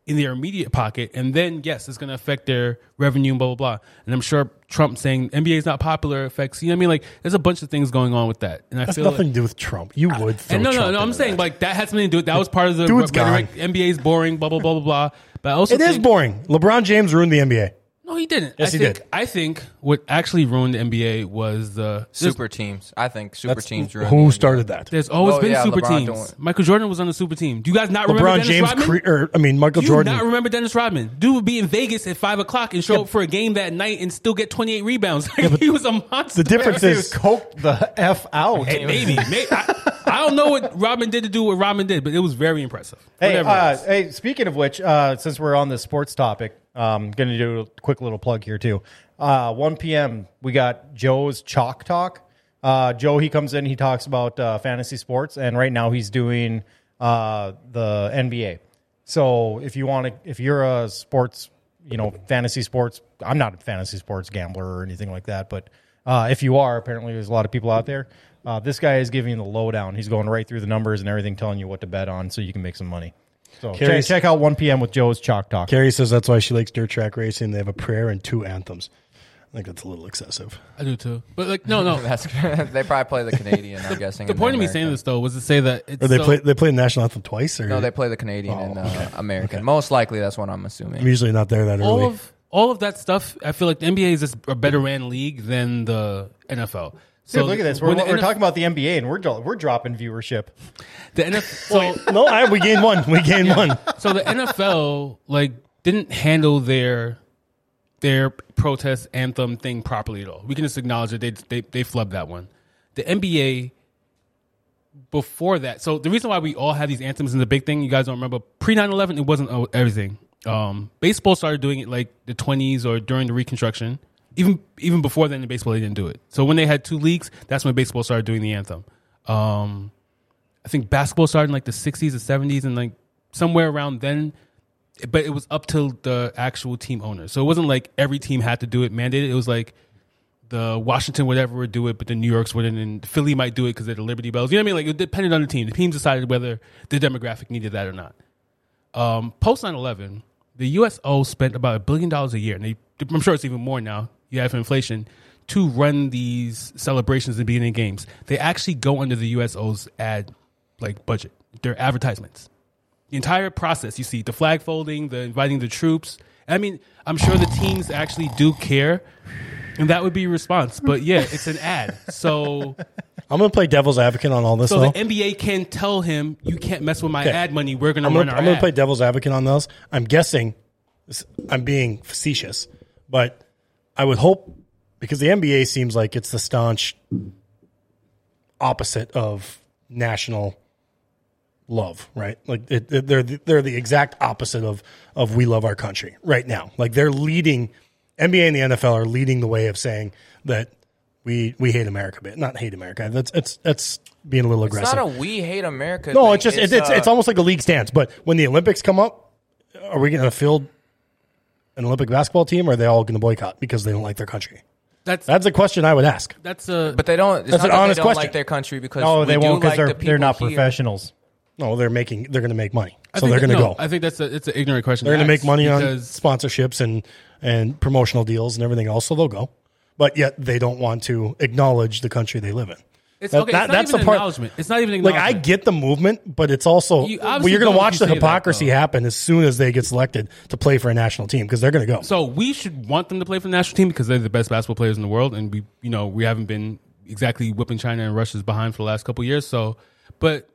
in their immediate pocket, and then yes, it's going to affect their revenue and blah blah blah. And I'm sure Trump saying NBA is not popular affects. You know what I mean? Like there's a bunch of things going on with that, and I That's feel nothing like, to do with Trump. You would and no, no, Trump no. I'm saying that. like that had something to do with that was part of the Dude's rhetoric. gone. NBA is boring, blah blah blah blah blah. But I also it is think- boring. LeBron James ruined the NBA. No, he didn't. Yes, I he think, did. I think what actually ruined the NBA was the Super teams. I think super That's teams. ruined who the started that. There's always Well, been yeah, super LeBron teams. don't- Michael Jordan was on the super team. Do you guys not remember LeBron Dennis James, Rodman? cre- or I mean Michael Do you Jordan. not remember Dennis Rodman? Dude would be in Vegas at five o'clock and show up for a game that night and still get 28 rebounds. Like, he was a monster. the difference is coked the f out. Hey, maybe. maybe I, I don't know what Rodman did to do what Rodman did, but it was very impressive. Hey, uh, hey, speaking of which, uh, since we're on the sports topic, I'm going to do a quick little plug here too. Uh, 1 p.m. we got Joe's Chalk Talk. Uh, Joe, he comes in, he talks about uh, fantasy sports, and right now he's doing uh, the NBA. So if you want to, if you're a sports, you know, fantasy sports, I'm not a fantasy sports gambler or anything like that, but uh, if you are, apparently there's a lot of people out there. Uh, this guy is giving the lowdown. He's going right through the numbers and everything, telling you what to bet on, so you can make some money. So check, check out 1 p.m. with Joe's Chalk Talk. Carrie says that's why she likes dirt track racing. They have a prayer and two anthems. I think that's a little excessive. I do too. But like, no, no. That's they probably play the Canadian. I'm guessing. The and point of me saying this though was to say that it's Or they so- play they play the national anthem twice, or No, they play the Canadian Oh, and uh, okay. American. Most likely, that's what I'm assuming. I'm usually not there that early. all of all of that stuff. I feel like the NBA is just a better ran league than the NFL. Dude, look at this. We're, we're NF talking about the NBA, and we're we're dropping viewership. the NFL. So no, I, we gained one. We gained one. so the NFL like didn't handle their their protest anthem thing properly at all. We can just acknowledge that they they they flubbed that one. The NBA before that. So the reason why we all have these anthems and the big thing you guys don't remember pre 9/11 it wasn't everything. Um, baseball started doing it like the 20s or during the Reconstruction. Even even before then, in baseball they didn't do it. So when they had two leagues, that's when baseball started doing the anthem. Um, I think basketball started in like the 60s or 70s and like somewhere around then but it was up to the actual team owner. So it wasn't like every team had to do it mandated. It was like the Washington whatever would do it, but the New York's wouldn't, and Philly might do it because they're the Liberty Bells. You know what I mean? Like it depended on the team. The team decided whether the demographic needed that or not. Um, Post 9-11, the USO spent about a billion dollars a year, and they, I'm sure it's even more now. You have inflation to run these celebrations and beginning games. They actually go under the USO's ad like budget. Their advertisements the entire process you see the flag folding the inviting the troops i mean i'm sure the teams actually do care and that would be a response but yeah it's an ad so I'm going to play devil's advocate on all this. so though. the nba can tell him you can't mess with my Okay. ad money we're gonna I'm run gonna, our I'm gonna play devil's advocate on those. I'm guessing I'm being facetious, but I would hope because the NBA seems like it's the staunch opposite of national love, right? Like it, it- they're the, they're the exact opposite of of we love our country right now. Like they're leading NBA and the NFL are leading the way of saying that we we hate America, but not hate America. That's it's that's being a little It's aggressive. not a we hate America. No, thing. it's just it's it's, uh, it's almost like a league stance. But when the Olympics come up, are we going to field an Olympic basketball team, or are they all going to boycott because they don't like their country? that's That's a question I would ask. that's a But they don't. It's That's not an that honest they don't question. like their country because No, they won't because like they're the they're not here. professionals. No, they're making they're going to make money, I so they're going to no, go. i think that's a it's an ignorant question they're going to make money on sponsorships and and promotional deals and everything else, so they'll go. But yet they don't want to acknowledge the country they live in. It's, okay, that- it's not that's the part- acknowledgement it's not even Like I get the movement, but it's also you well, you're going to watch the say that, hypocrisy happen as soon as they get selected to play for a national team because they're going to go. So we should want them to play for the national team because they're the best basketball players in the world, and we, you know, we haven't been exactly whipping China and Russia's behind for the last couple of years. So, but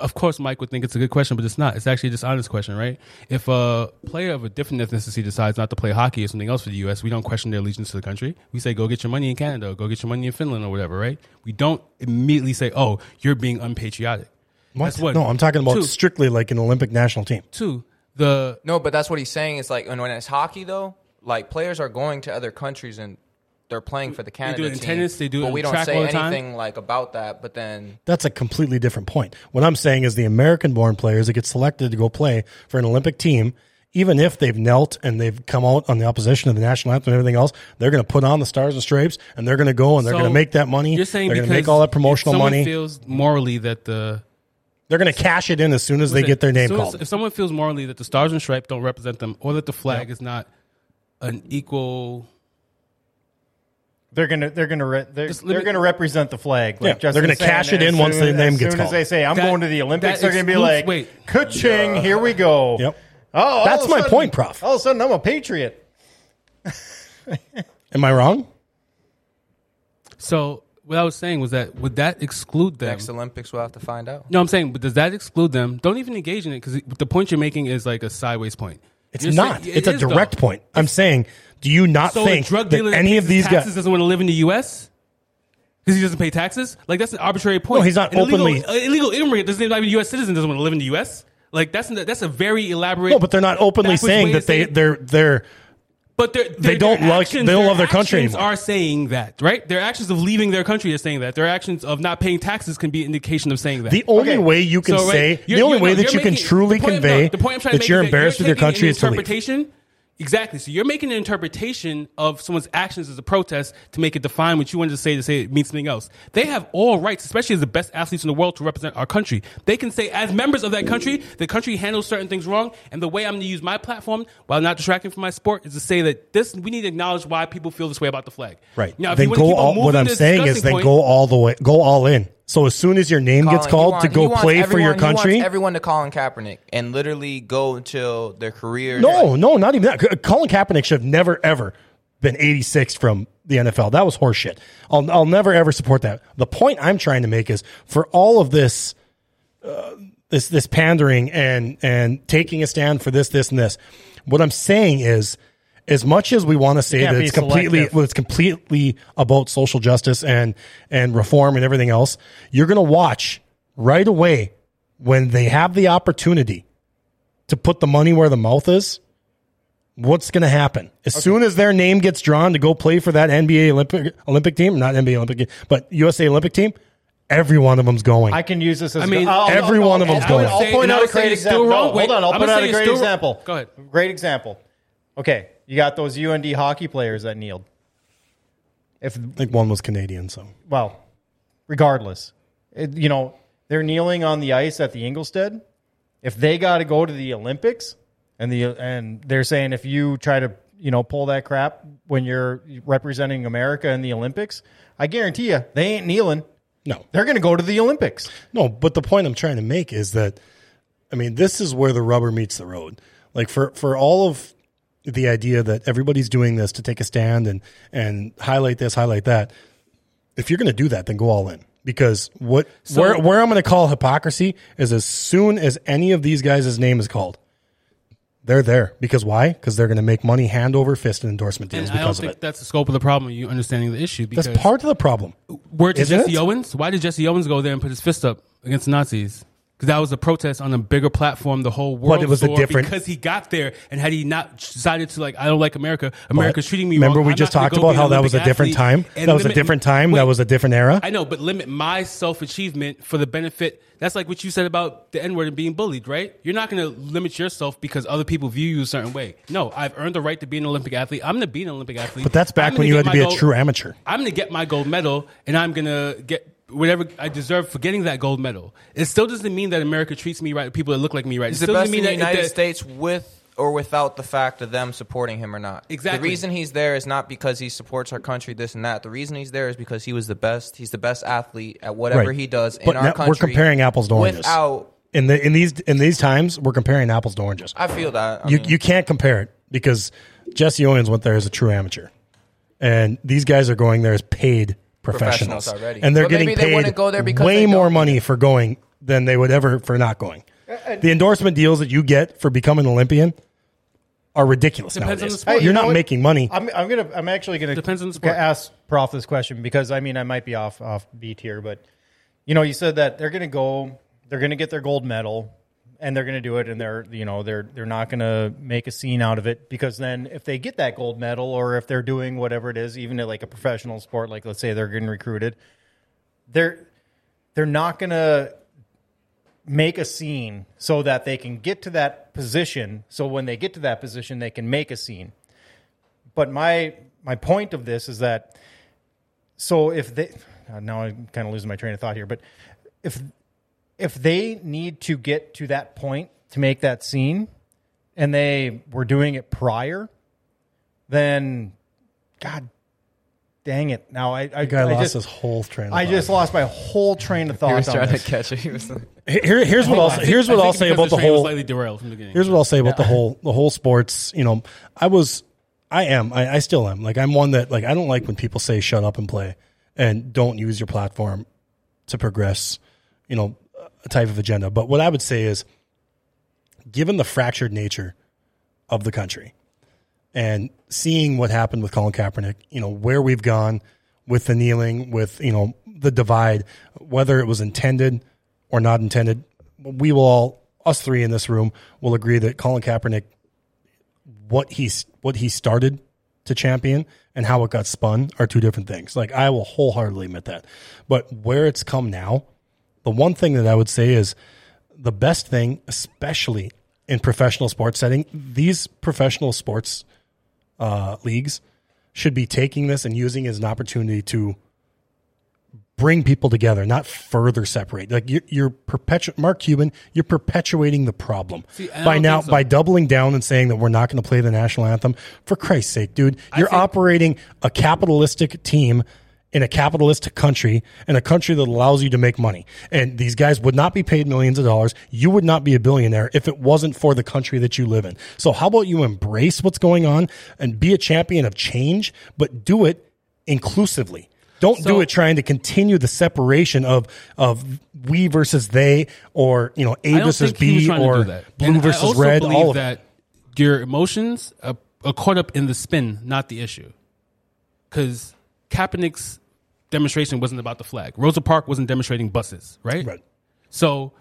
of course, Mike would think it's a good question, but it's not. It's actually a dishonest question, right? If a player of a different ethnicity decides not to play hockey or something else for the U.S., we don't question their allegiance to the country. We say, go get your money in Canada, or go get your money in Finland, or whatever, right? We don't immediately say, oh, you're being unpatriotic. That's what. No, I'm talking about Two. strictly like an Olympic national team. Two, the No, but that's what he's saying. It's like when, when it's hockey though, like players are going to other countries and they're playing for the Canada they do it in team. tennis, they do it but in we don't track say all the time. anything like about that. But then That's a completely different point. What I'm saying is the American born players that get selected to go play for an Olympic team, even if they've knelt and they've come out on the opposition of the national anthem and everything else, they're going to put on the stars and stripes and they're going to go and they're So, going to make that money. You're saying they're going because to make all that if promotional someone money. feels morally that the They're going to cash it in as soon as they Listen, get their name as soon as- called. if someone feels morally that the stars and stripes don't represent them, or that the flag is not an equal, They're gonna they're gonna re- they're, Just they're me- gonna represent the flag. Yeah, Like Justin's they're gonna saying, cash it as in once soon- the name as gets soon called. As they say, "I'm That- going to the Olympics," that they're gonna be excludes- like, wait. "Ka-ching, here we go." Yep. Oh, all That's of a my sudden- point, Prof. All of a sudden, I'm a patriot. Am I wrong? so what I was saying was that would that exclude them? Next Olympics, we'll have to find out. No, I'm saying, but does that exclude them? Don't even engage in it because the point you're making is like a sideways point. It's You're not. saying- it's a is, though. direct point. I'm saying, do you not So think drug that dealer that any of these guys? doesn't want to live in the U.S. because he doesn't pay taxes. Like that's an arbitrary point. No, he's not An openly- an illegal immigrant doesn't even a U.S. citizen doesn't want to live in the U.S. Like that's that's a very elaborate. No, but they're not openly saying that they say they're they're But they're, They don't like- actions- they don't love their country anymore. Are saying that right? Their actions of leaving their country are saying that. Their actions of not paying taxes can be an indication of saying that. the only Okay. way you can So, right, say the only you're- way no, that you're can making- truly the point- no, convey the point I'm trying to that make you're embarrassed with your country an is to leave. Exactly. So you're making an interpretation of someone's actions as a protest to make it define what you wanted to say to say it means something else. They have all rights, especially as the best athletes in the world, to represent our country. They can say, as members of that country, the country handles certain things wrong, and the way I'm going to use my platform, while not distracting from my sport, is to say that this we need to acknowledge why people feel this way about the flag. Right. Now, if then you want to go keep all, what I'm saying is then point- go all the way, go all in. So as soon as your name gets called he to go play for your everyone- country, everyone to Colin Kaepernick and literally go until their career. no, no, not even that. Colin Kaepernick should have never ever been 86 from the NFL. That was horseshit. I'll I'll never ever support that. The point I'm trying to make is for all of this uh, this this pandering and and taking a stand for this this and this. What I'm saying is as much as we want to say that it's completely selective. well, it's completely about social justice and and reform and everything else, you're going to watch right away when they have the opportunity to put the money where the mouth is. What's going to happen as soon as their name gets drawn to go play for that NBA Olympic Olympic team, not NBA Olympic, but USA Olympic team? Every one of them's going. I can use this as I mean, I'll- I'll- every I'll- one of them's I'll- going. I'll Say- point and I out a great example. No, Wait, hold on, I'll I'm put out a great still wrong. example. Go ahead. Great example. Okay, you got those UND hockey players that kneeled. If I think one was Canadian, so well, regardless, it, you know they're kneeling on the ice at the Engelstad. If they got to go to the Olympics, and the and they're saying if you try to you know pull that crap when you're representing America in the Olympics, I guarantee you they ain't kneeling. no, They're going to go to the Olympics. No, but the point I'm trying to make is that, I mean, this is where the rubber meets the road. Like for for all of the idea that everybody's doing this to take a stand and and highlight this, highlight that. If you're going to do that, then go all in. Because what So- where where I'm going to call hypocrisy is as soon as any of these guys' name is called, they're there. Because why? Because they're going to make money hand over fist in endorsement deals And I don't because of think it. that's the scope of the problem. You understanding the issue because That's part of the problem. Where Isn't Jesse it? Owens? Why did Jesse Owens go there and put his fist up against the Nazis? Because that was a protest on a bigger platform. The whole world. it was a different- because he got there, and had he not decided to like, I don't like America. America's treating me. Remember, wrong. we I'm just talked about how that was a different time. That was a different time. That was a different era. I know, but limit my self achievement for the benefit. That's like what you said about the N word and being bullied, right? You're not going to limit yourself because other people view you a certain way. No, I've earned the right to be an Olympic athlete. I'm going to be an Olympic athlete. But that's back when you had to be a true amateur. I'm going to get my gold medal, and I'm going to get whatever I deserve for getting that gold medal. It still doesn't mean that America treats me right. People that look like me right. He's it the still best doesn't in mean the that, United that- States with or without the fact of them supporting him or not. Exactly. The reason he's there is not because he supports our country, this and that. The reason he's there is because he was the best. He's the best athlete at whatever Right. he does in But our now country. we're comparing apples to oranges. Without, in the in these in these times, we're comparing apples to oranges. I feel that. I you mean, you can't compare it because Jesse Owens went there as a true amateur, and these guys are going there as paid professionals, Professionals already. and they're But getting maybe they paid go there because way they more money for going than they would ever for not going. Uh, The endorsement deals that you get for becoming an Olympian are ridiculous Depends on nowadays. the sport. Hey, you You're know not what? making money. I'm, I'm gonna. I'm actually gonna Depends on the sport. ask Prof this question because I mean I might be off off beat here, but you know you said that they're gonna go, they're gonna get their gold medal, and they're gonna do it, and they're you know they're they're not gonna make a scene out of it because then if they get that gold medal or if they're doing whatever it is, even at like a professional sport, like let's say they're getting recruited, they're they're not gonna make a scene so that they can get to that position. So when they get to that position, they can make a scene. But my my point of this is that so if they now I'm kind of losing my train of thought here, but if if they need to get to that point to make that scene, and they were doing it prior, then God dang it! Now I, I, The guy I lost just, his whole train. Of I thought. just lost my whole train of thought. He was trying this. to catch it. He was like, Here, here's what I I'll think- here's what I'll say about the train whole. slightly derailed from the beginning. Here's what I'll say about the whole the whole sports. You know, I was, I am, I, I still am. Like I'm one that like I don't like when people say shut up and play and don't use your platform to progress. You know, a type of agenda. But what I would say is, given the fractured nature of the country, and seeing what happened with Colin Kaepernick, you know where we've gone with the kneeling, with you know the divide, whether it was intended or not intended, we will all, us three in this room, will agree that Colin Kaepernick, what he's what he started to champion and how it got spun are two different things. Like I will wholeheartedly admit that, but where it's come now, the one thing that I would say is the best thing, especially in professional sports setting, these professional sports uh, leagues should be taking this and using it as an opportunity to bring people together, not further separate. Like you're, you're perpetu- Mark Cuban, you're perpetuating the problem See, by now so. by doubling down and saying that we're not going to play the national anthem. For Christ's sake, dude, you're think- operating a capitalistic team in a capitalist country, in a country that allows you to make money. And these guys would not be paid millions of dollars. You would not be a billionaire if it wasn't for the country that you live in. So how about you embrace what's going on and be a champion of change, but do it inclusively. Don't do it trying to continue the separation of of we versus they, or you know A versus think he was B, or to do that. blue And versus I also red. Believe All of it. that your emotions are, are caught up in the spin, not the issue. Because Kaepernick's demonstration wasn't about the flag. Rosa Parks wasn't demonstrating buses, right? Right. So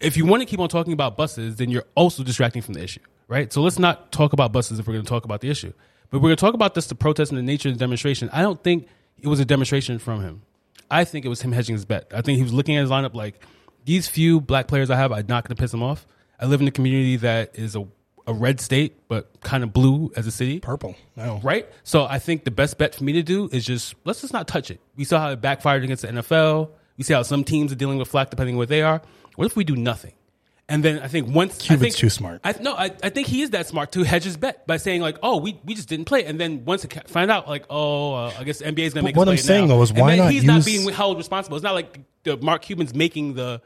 if you want to keep on talking about buses, then you're also distracting from the issue, right? So let's not talk about buses if we're going to talk about the issue. But we're going to talk about this, the protest and the nature of the demonstration. I don't think it was a demonstration from him. I think it was him hedging his bet. I think he was looking at his lineup like, these few black players I have, I'm not going to piss them off. I live in a community that is a, a red state, but kind of blue as a city purple. No. right? So I think the best bet for me to do is just let's just not touch it. We saw how it backfired against the NFL. We see how some teams are dealing with flack depending on what they are. What if we do nothing? And then I think once I think, too smart. I no, I, I think he is that smart to hedge his bet by saying like, oh, we, we just didn't play. And then once it find out like, oh, uh, I guess the NBA is going to make. what I'm saying, now. though, is why not He's not being held responsible. It's not like the Mark Cuban's making the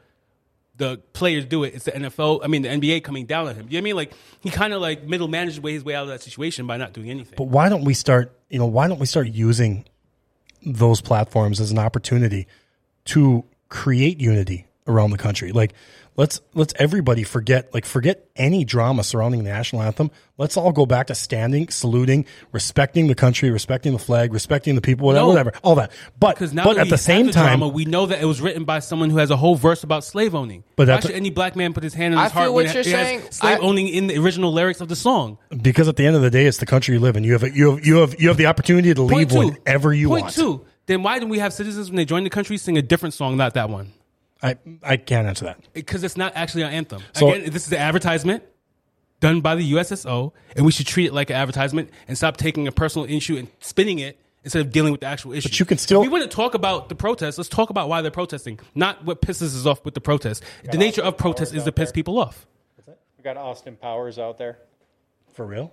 the players do it. It's the NFL. I mean, the NBA coming down on him. You know what I mean? Like he kind of like middle managed way his way out of that situation by not doing anything. But why don't we start? You know, why don't we start using those platforms as an opportunity to create unity around the country? Like, let's let's everybody forget like forget any drama surrounding the national anthem. Let's all go back to standing, saluting, respecting the country, respecting the flag, respecting the people, whatever, No. whatever, all that. But Because now but at the same the time, drama, we know that it was written by someone who has a whole verse about slave owning. But Why that's- should any black man put his hand on I his heart feel when what it you're has saying. slave I- owning in the original lyrics of the song? because at the end of the day, it's the country you live in. You have a, you have you have you have the opportunity to leave Point two. whenever you Point want. two. Then why do we have citizens when they join the country sing a different song, not that one? I I can't answer that. Because it's not actually our anthem. So- Again, this is an advertisement done by the USSO, and we should treat it like an advertisement and stop taking a personal issue and spinning it instead of dealing with the actual issue. But you can still- If we want to talk about the protest, let's talk about why they're protesting, not what pisses us off with the protest. The nature of protest is to piss people off. We got Austin Powers out there. For real?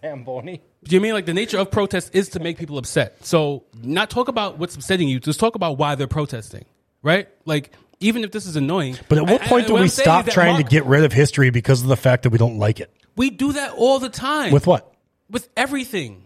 Zamboni. Do you mean like the nature of protest is to make people upset? So not talk about what's upsetting you. Just talk about why they're protesting, right? Like even if this is annoying. But at what I- I- point do what we I'm stop trying Mark- to get rid of history because of the fact that we don't like it? We do that all the time. With what? With everything.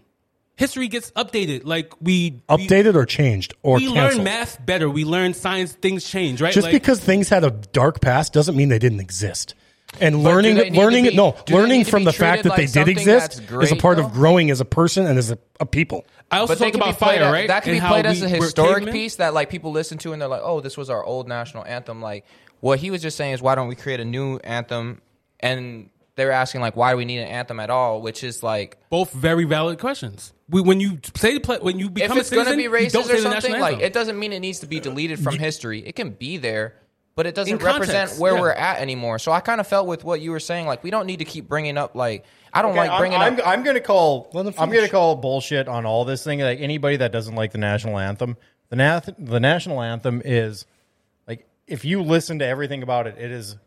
History gets updated. Like we we- Updated or changed or we learn math better. We learn science. Things change, right? Just Like, because things had a dark past doesn't mean they didn't exist. And But learning, do they need to learning, be- no, learning from the fact that like they did exist that's is a part though? of growing as a person and as a, a people. I also But they talk about fire, a- right? That can And be played as we a historic piece that like people listen to and they're like, "Oh, this was our old national anthem." Like what he was just saying is, why don't we create a new anthem? And they're asking like, why do we need an anthem at all? Which is like, Both very valid questions. We, when you say the play, when you if become it's a citizen, going to be don't racist say or the national something, like anthem. it doesn't mean it needs to be deleted from history. It can be there, but it doesn't In context, represent where yeah. we're at anymore. So I kind of felt with what you were saying, like we don't need to keep bringing up like I don't Okay, like I'm, bringing I'm, up. I'm going to call. Let him I'm going to call bullshit on all this thing. Like anybody that doesn't like the national anthem, the nath- the national anthem is like if you listen to everything about it, it is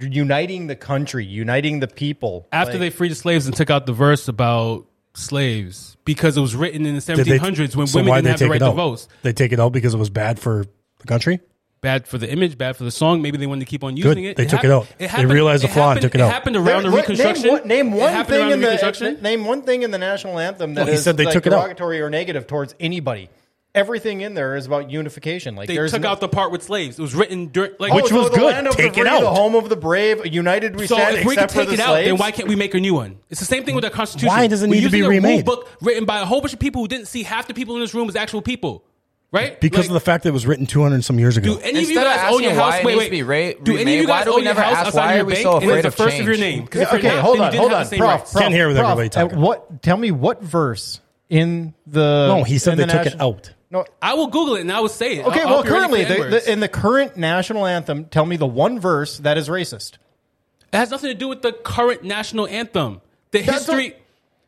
uniting the country, uniting the people. After Like, they freed the slaves and took out the verse about slaves because it was written in the Did they- 1700s when so women why'd didn't have the take right it to out? vote. They take it out because it was bad for the country. Bad for the image, bad for the song. Maybe they wanted to keep on Good. using it. They took hap- it out. They realized the flaw and took it out. happened around the Reconstruction. Name, one- name one thing in the Reconstruction. name one thing in the national anthem that Well, he is, said they like, took it out. derogatory or negative towards anybody. Everything in there is about unification. Like They took no- out the part with slaves. It was written during like Which Oh, was the good. land of Take the it free, out. The home of the brave, united we So stand, if we can except for take the it out, slaves. then why can't we make a new one? It's the same thing with the Constitution. Why does it We're need to be using a rule remade? book written by a whole bunch of people who didn't see half the people in this room as actual people, right? Because Like, of the fact that it was written 200 and some years ago. Do any of you guys own your house? why it wait, wait. to be ra- do any of you guys do own your never house ask outside why are your we bank? so and it's afraid the of first of your change? name. 'Cause if Yeah, okay, not, hold then you on, hold on, prof, rights. prof, Can't hear with prof, everybody talking. what? Tell me what verse in the? No, he said in they the took it out. No. I will Google it and I will say it. Okay, I'll- I'll well, be ready for currently, the the, in the current national anthem, tell me the one verse that is racist. It has nothing to do with the current national anthem. The history,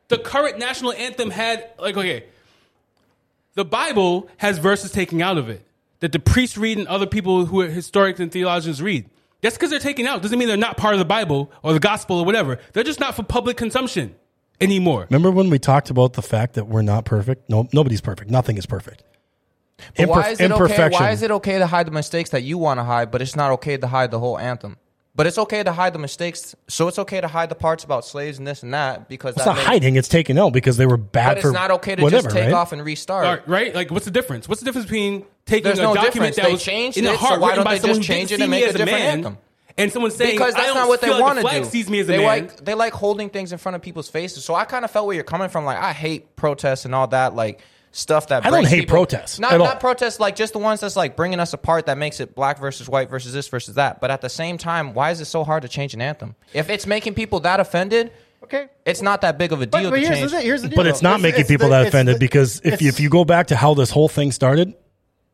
the current national anthem had like okay. The Bible has verses taken out of it that the priests read and other people who are historians and theologians read. Just because they're taken out doesn't mean they're not part of the Bible or the gospel or whatever. They're just not for public consumption anymore. Remember when we talked about the fact that we're not perfect? No, nobody's perfect. Nothing is perfect. But why is it okay? Why is it okay to hide the mistakes that you want to hide, but it's not okay to hide the whole anthem? But it's okay to hide the mistakes, so it's okay to hide the parts about slaves and this and that because It's that not makes- hiding. It's taken out because they were bad But for it's not okay to whatever, just take right? off and restart. Right, right? Like, what's the difference? What's the difference between taking There's a no document difference. that They was changed in the it, so heart why written don't by they someone just who change didn't it and me make a as a different man, anthem? and someone saying because I that's don't not what they feel like want the to flag do. Sees me as a they man. like they like holding things in front of people's faces. So I kind of felt where you're coming from. Like I hate protests and all that. Like stuff that I don't hate people- protests Not not protests. Like just the ones that's like bringing us apart. That makes it black versus white versus this versus that. But at the same time, why is it so hard to change an anthem? If it's making people that offended, Okay. it's not that big of a deal but to here's, change. the, here's the deal. But it's though. not making people the- that offended the- because if you, if you go back to how this whole thing started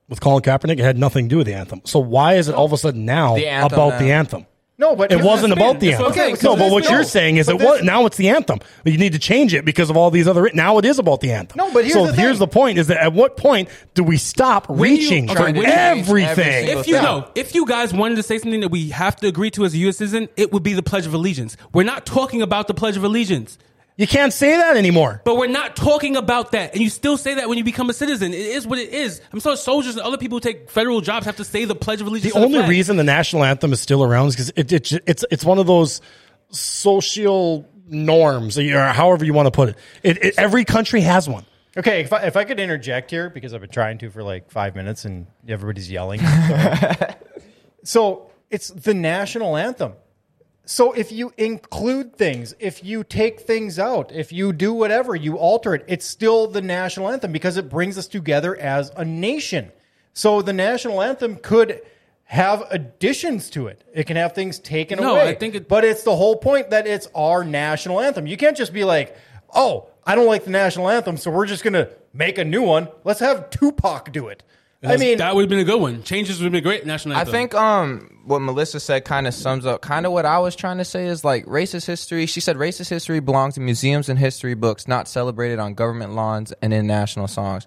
with Colin Kaepernick, it had nothing to do with the anthem. So why is it all of a sudden now The anthem about now. the anthem? No, but It wasn't about the anthem. I'm no, but what this- you're no, saying is but it this- was now it's the anthem. You need to change it because of all these other. Now it is about the anthem. No, but here's so the here's thing. the point: is that at what point do we stop When reaching okay, for when everything? every If you know, if you guys wanted to say something that we have to agree to as a U.S. citizen, it would be the Pledge of Allegiance. We're not talking about the Pledge of Allegiance. You can't say that anymore. But we're not talking about that. And you still say that when you become a citizen. It is what it is. I'm sorry, soldiers and other people who take federal jobs have to say the Pledge of Allegiance. The only flag. reason the national anthem is still around is because it, it, it's it's one of those social norms, or however you want to put it. It, it. Every country has one. Okay, if I, if I could interject here because I've been trying to for like five minutes and everybody's yelling. so it's the national anthem. So if you include things, if you take things out, if you do whatever, you alter it, it's still the national anthem because it brings us together as a nation. So the national anthem could have additions to it. It can have things taken No, away. I think it- but it's the whole point that it's our national anthem. You can't just be like, "Oh, I don't like the national anthem, so we're just going to make a new one. Let's have Tupac do it." I mean, that would have been a good one. Changes would have been great. National I think um what Melissa said kind of sums up kind of what I was trying to say is like racist history. She said racist history belongs in museums and history books, not celebrated on government lawns and in national songs.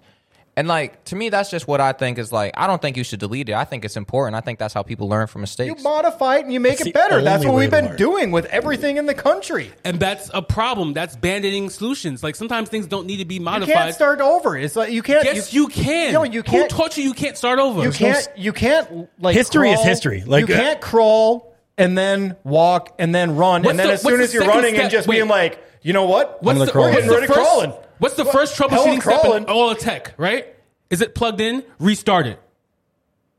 And like to me, that's just what I think is like. I don't think you should delete it. I think it's important. I think that's how people learn from mistakes. you modify it and you make It's it the better. That's only what way we've to been learn. doing with everything in the country. and that's a problem. That's band-aiding solutions. Like sometimes things don't need to be modified. You modified. can't start over. It's like you can't. yes, you, can. No, you can't. Who taught you you can't start over? You can't. You can't. Like History is crawl. history. Like, you uh, can't crawl and then walk and then run What's and then the- as soon what's as you're second running and step? just Wait. being like, you know what? What's gonna the, crawl. what's Getting the ready to first, crawling. What's the What? first troubleshooting step in all of tech? Right? Is it plugged in? Restart it.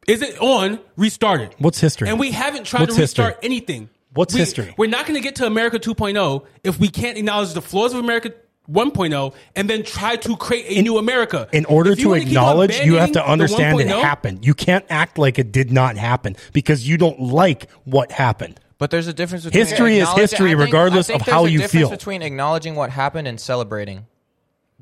Is it on? Restart it. What's history? And we haven't tried What's to restart history? anything. What's We- history? We're not going to get to America 2.0 if we can't acknowledge the flaws of America 1.0 and then try to create a new America. In order to wanna keep on acknowledge, you have to understand it oh happened. You can't act like it did not happen because you don't like what happened. But there's a difference between History is acknowledging- history I think- regardless I think of how there's a you difference feel. Between acknowledging what happened and celebrating.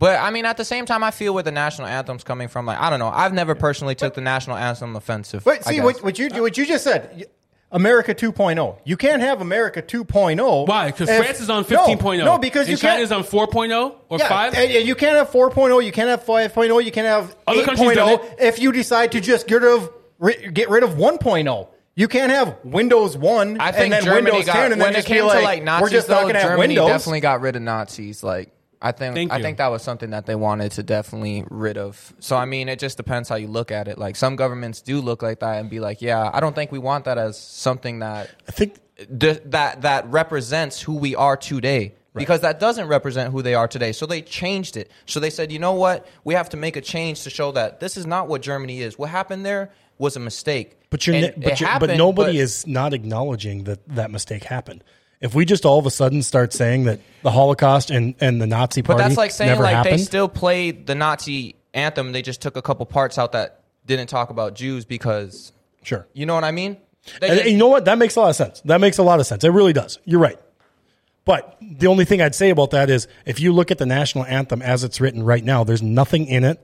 But I mean, at the same time, I feel where the national anthem's coming from. Like, I don't know. I've never personally took the national anthem offensive. But see what, what you what you just said. America 2.0. You can't have America 2.0. Why? Because France is on 15.0. No, oh. no because you China can't. is on 4.0 or yeah, 5. and- and you can't have 4.0. You can't have 5.0. You can't have Other countries done 8.0 if you decide to just get rid of get rid of 1.0. You can't have Windows 1 I think and then Germany Windows got 10 and when then it just be like, to like Nazis. we're just though, not going to have Germany Windows. definitely got rid of Nazis. Like I think Thank I you. think that was something that they wanted to definitely rid of. So I mean, it just depends how you look at it. Like some governments do look like that and be like, yeah, I don't think we want that as something that I think th- that that represents who we are today. Because that doesn't represent who they are today. So they changed it. So they said, you know what? We have to make a change to show that this is not what Germany is. What happened there was a mistake. But you're, And ne- but, you're, but nobody but- is not acknowledging that that mistake happened. If we just all of a sudden start saying that the Holocaust and, and the Nazi party, But that's like saying like happened, they still played the Nazi anthem. They just took a couple parts out that didn't talk about Jews because sure. you know what I mean. They And, and you know what? That makes a lot of sense. That makes a lot of sense. It really does. You're right. But the only thing I'd say about that is if you look at the national anthem as it's written right now, there's nothing in it.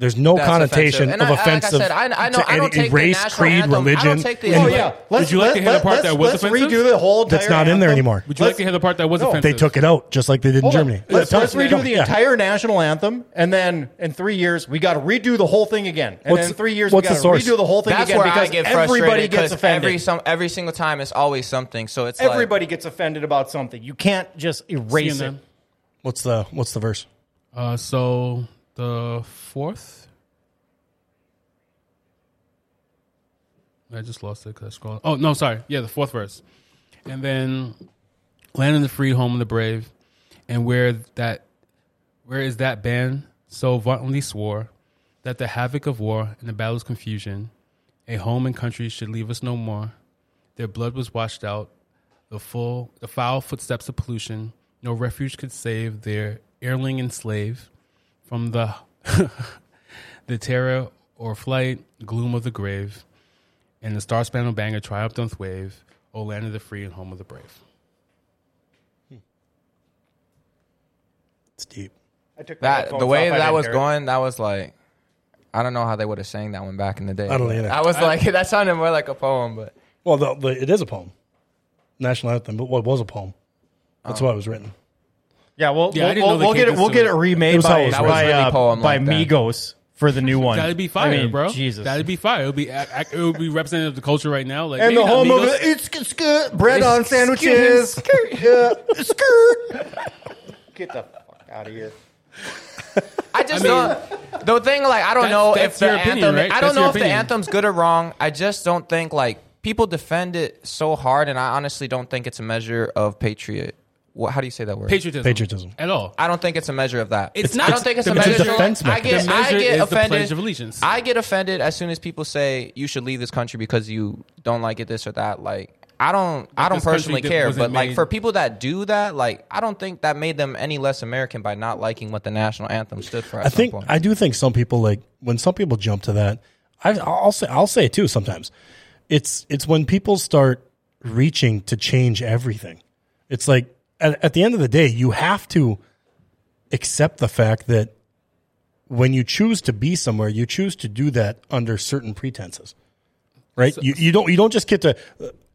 There's no That's connotation offensive. And of I- like I offensive said, I- I know- to I don't any take race, national creed, anthem- I don't religion. take the- Oh yeah, let's, you like let, to hear the let, part let's, that was let's offensive? redo the whole. That's entire not in there anymore. Would you like Let's- to hear the part that was No. offensive? They took it out just like they did in Hold on. Germany. Let's, Tell- let's redo tell- the yeah. entire national anthem, and then in three years we got to redo the whole thing again. And What's- then in three years we got to redo the whole thing That's again where I because get everybody frustrated gets because offended. every some every single time it's always something. So it's everybody gets offended about something. You can't just erase it. What's the what's the verse? Uh, so the fourth. I just lost it because I scrolled. Oh no, sorry. Yeah, the fourth verse, and then land of the free, home of the brave, and where that, where is that band so vauntly swore that the havoc of war and the battle's confusion, a home and country should leave us no more. Their blood was washed out, the full, the foul footsteps of pollution. No refuge could save their erling and slave from the the terror or flight, gloom of the grave, and the star spangled banger triumphant wave. O land of the free and home of the brave. It's deep. I took that the way off, I that was hear it. going, that was like, I don't know how they would have sang that one back in the day. I don't either. I was like, that sounded more like a poem, but Well, the, the, it is a poem, national anthem, but what was a poem? That's oh. why it was written. Yeah, well, Yeah, I we'll, didn't we'll, they we'll get it. We'll get it remade It was by it by, written. That was really uh, poem by like that. Migos for the new one. That'd be fire, I mean, bro. Jesus. That'd be fire. It would be it would be representative of the culture right now. Like and maybe the not home of Migos. it, it's, it's good. Bread It's on sandwiches. Yeah, skirt. Get the fuck out of here. I just I mean- don't. The thing, like, I don't That's- know that's if the your opinion, anthem. right? I don't know your if the opinion. anthem's good or wrong. I just don't think like people defend it so hard, and I honestly don't think it's a measure of patriot. What, how do you say that word? patriotism. Patriotism. at all. I don't think it's a measure of that. It's I not. I don't think it's a It's a measure. defense I get, mechanism. The I get is offended. Pledge of Allegiance. I get offended as soon as people say you should leave this country because you don't like it, this or that. Like I don't, I don't personally care. wasn't But like for people that do that, like I don't think that made them any less American by not liking what the national anthem stood for. At I some think point. I do think some people like when some people jump to that. I, I'll say I'll say it too. Sometimes it's it's when people start reaching to change everything. It's like at, at the end of the day, you have to accept the fact that when you choose to be somewhere, you choose to do that under certain pretenses, right? you you don't you don't just get to.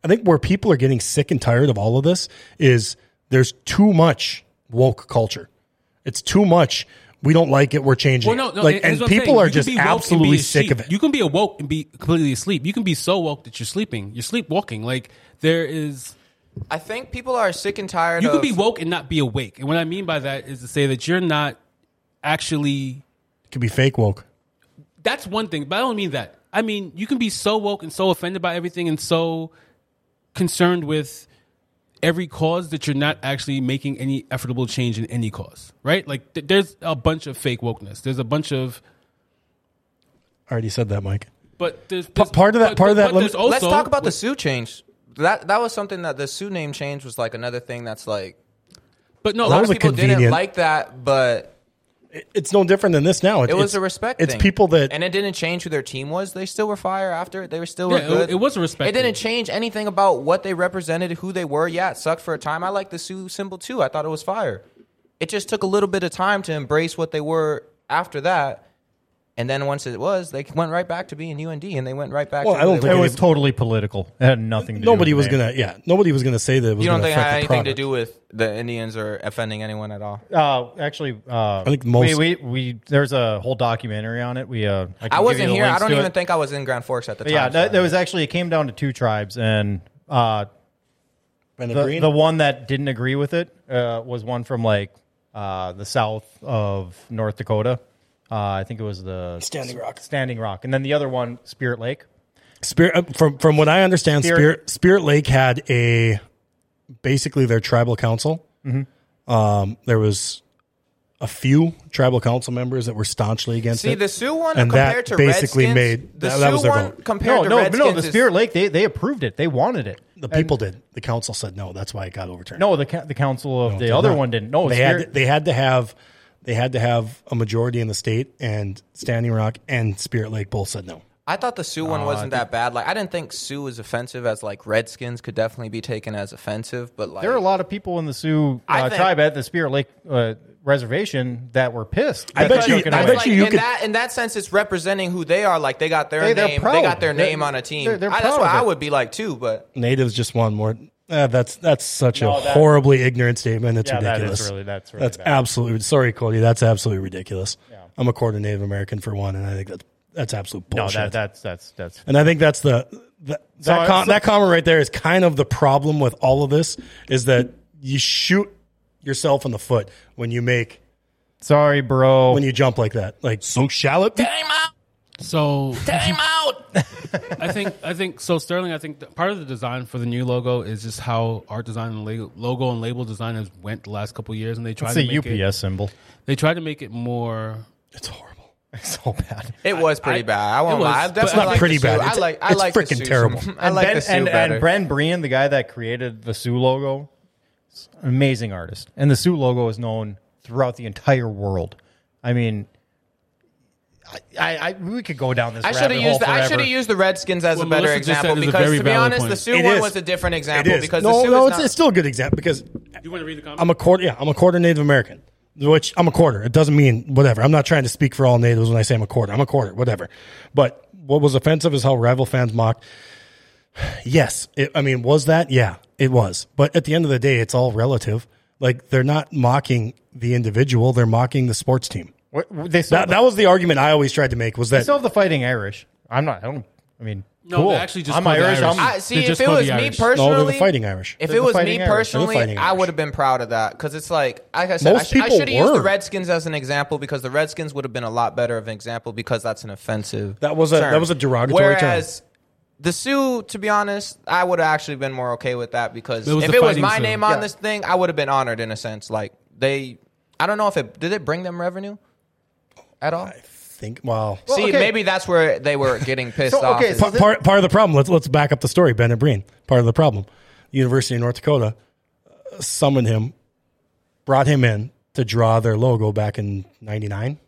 I think where people are getting sick and tired of all of this is there's too much woke culture. It's too much. We don't like it. We're changing. Well, no, it. no, like, and people are just be woke and be absolutely sick of it. You can be awoke and be completely asleep. You can be so woke that you're sleeping. You're sleepwalking. Like there is. I think people are sick and tired. You of, can be woke and not be awake. And what I mean by that is to say that you're not actually. It could be fake woke. That's one thing, but I don't mean that. I mean you can be so woke and so offended by everything and so concerned with every cause that you're not actually making any effortable change in any cause, right? Like th- there's a bunch of fake wokeness. There's a bunch of, I already said that, Mike. but there's, Pa- there's- part of that- but- part of that but lim- there's also, Let's talk about the Sioux change. That that was something that the Sioux name change was like another thing that's like But no, a lot of people didn't convenient- like that, but It- It's no different than this now. It, it was a respect. It's thing. people that and it didn't change who their team was. They still were fire after it. They were still Yeah, were it- good. it was a respect It didn't thing. change anything about what they represented, who they were. Yeah, it sucked for a time. I like the Sioux symbol too. I thought it was fire. It just took a little bit of time to embrace what they were after that. And then once it was, they went right back to being UND, and they went right back. Well, to I don't who think It were. was totally political. It had nothing to do Nobody with was the gonna. Yeah, nobody was gonna say that. It was You don't gonna think it had affect the anything to product. do with the Indians or offending anyone at all? Uh, actually, uh, I think most- we, we we there's a whole documentary on it. We uh, can I give wasn't the here. I links don't to even it. think I was in Grand Forks at the But time. yeah, so that, I there was actually it came down to two tribes, and uh, Bennett the, Green? the one that didn't agree with it uh, was one from like uh, the south of North Dakota. Uh, I think it was the Standing Rock. Standing Rock, and then the other one, Spirit Lake. Spirit uh, from from what I understand, Spirit- Spirit Spirit Lake had a basically their tribal council. Mm-hmm. Um, there was a few tribal council members that were staunchly against See it. the Sioux one and compared that to basically Redskins, made the that, that was Sioux their one vote. compared No, to no, but Redskins no. The is- Spirit Lake, they they approved it. They wanted it. The people did. The council said no. That's why it got overturned. No, the ca- the council of No, the other not. one didn't. No, they Spirit, had they had to have they had to have a majority in the state, and Standing Rock and Spirit Lake both said no. I thought the Sioux one wasn't that bad. Like I didn't think Sioux was offensive as like Redskins could definitely be taken as offensive, but like there are a lot of people in the Sioux I uh, think- tribe at the Spirit Lake uh, reservation that were pissed. I that bet they you- took it I away. bet like, you you in could- that in that sense, it's representing who they are. Like they got their Hey, they're name, they proud. got their They're- name on a team. they're- they're I, that's proud what of I it. would be like too. But Natives just won more. Uh, that's that's such No, a that- horribly ignorant statement. It's Yeah, that is ridiculous. really- that's really that's bad. absolutely sorry, Cody. That's absolutely ridiculous. I'm a quarter Native American for one, and I think that's that's absolute no, bullshit. that, that's that's that's and I think that's the, the that So- com- so- that comment right there is kind of the problem with all of this is that you shoot yourself in the foot when you make sorry, bro. when you jump like that. Like so shall it be? time out, So time out. I think I think so. Sterling, I think part of the design for the new logo is just how art design and la- logo and label design has went the last couple of years, and they tried it's to a make UPS it. symbol. They tried to make it more. It's horrible. It's so bad. It was pretty I- bad. I won't was, lie. I but- definitely It's not like pretty the Sioux. bad. I It's- like. I it's like freaking Sioux terrible. I and like ben, the Sioux and, better. and Bren Brien, the guy that created the Sioux logo, an amazing artist, and the Sioux logo is known throughout the entire world. I mean, I, I, I we could go down this. I should have used the, I should have used the Redskins as What a better Melissa just example said is a because to be honest, point. the Sioux It one is. was a different example is. because no, the Sioux no, is it's, not, it's still a good example because You want to read the comment? I'm a quarter. Yeah, I'm a quarter Native American, which I'm a quarter. It doesn't mean whatever. I'm not trying to speak for all natives when I say I'm a quarter. I'm a quarter, whatever. But what was offensive is how rival fans mocked. Yes, it, I mean, was that? Yeah, it was. But at the end of the day, it's all relative. Like they're not mocking the individual; they're mocking the sports team. What- They still, That that was the argument I always tried to make. Was they that still have the Fighting Irish. I'm not. I don't. I mean, No, cool. they actually just I'm called the Irish. Irish. I'm, I see. They If just it call was the me Irish. no? personally, They're the Fighting Irish. If They're it the was me Fighting Irish. They're the personally, Fighting I Irish. would have been proud of that because it's like, like I said, Most I, sh- I people should have used the were. Redskins as an example because the Redskins would have been a lot better of an example because that's an offensive. That was a- term. that was a derogatory term. Whereas the Sioux, to be honest, I would have actually been more okay with that because It was if the it was Fighting my Sioux. name on Yeah. this thing, I would have been honored in a sense. Like they, I don't know if it did it bring them revenue at all. I think? Well, Well, See, okay. maybe that's where they were getting pissed So, off. okay, is- so part, part, part of the problem. Let's let's back up the story. Bennett Brien. Part of the problem. University of North Dakota uh, summoned him, brought him in to draw their logo back in '99,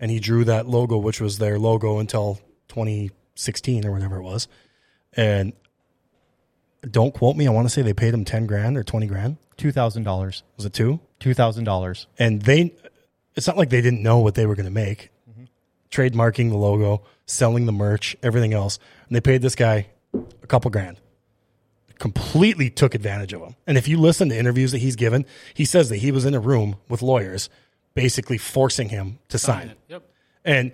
and he drew that logo, which was their logo until 2016 or whatever it was. And don't quote me. I want to say they paid him 10 grand or 20 grand. two thousand dollars. Was it two? Two thousand dollars. and they it's not like they didn't know what they were going to make. Trademarking the logo selling the merch everything else. And they paid this guy a couple grand. Completely took advantage of him. And if you listen to interviews that he's given he says that he was in a room with lawyers basically forcing him to sign Yep. and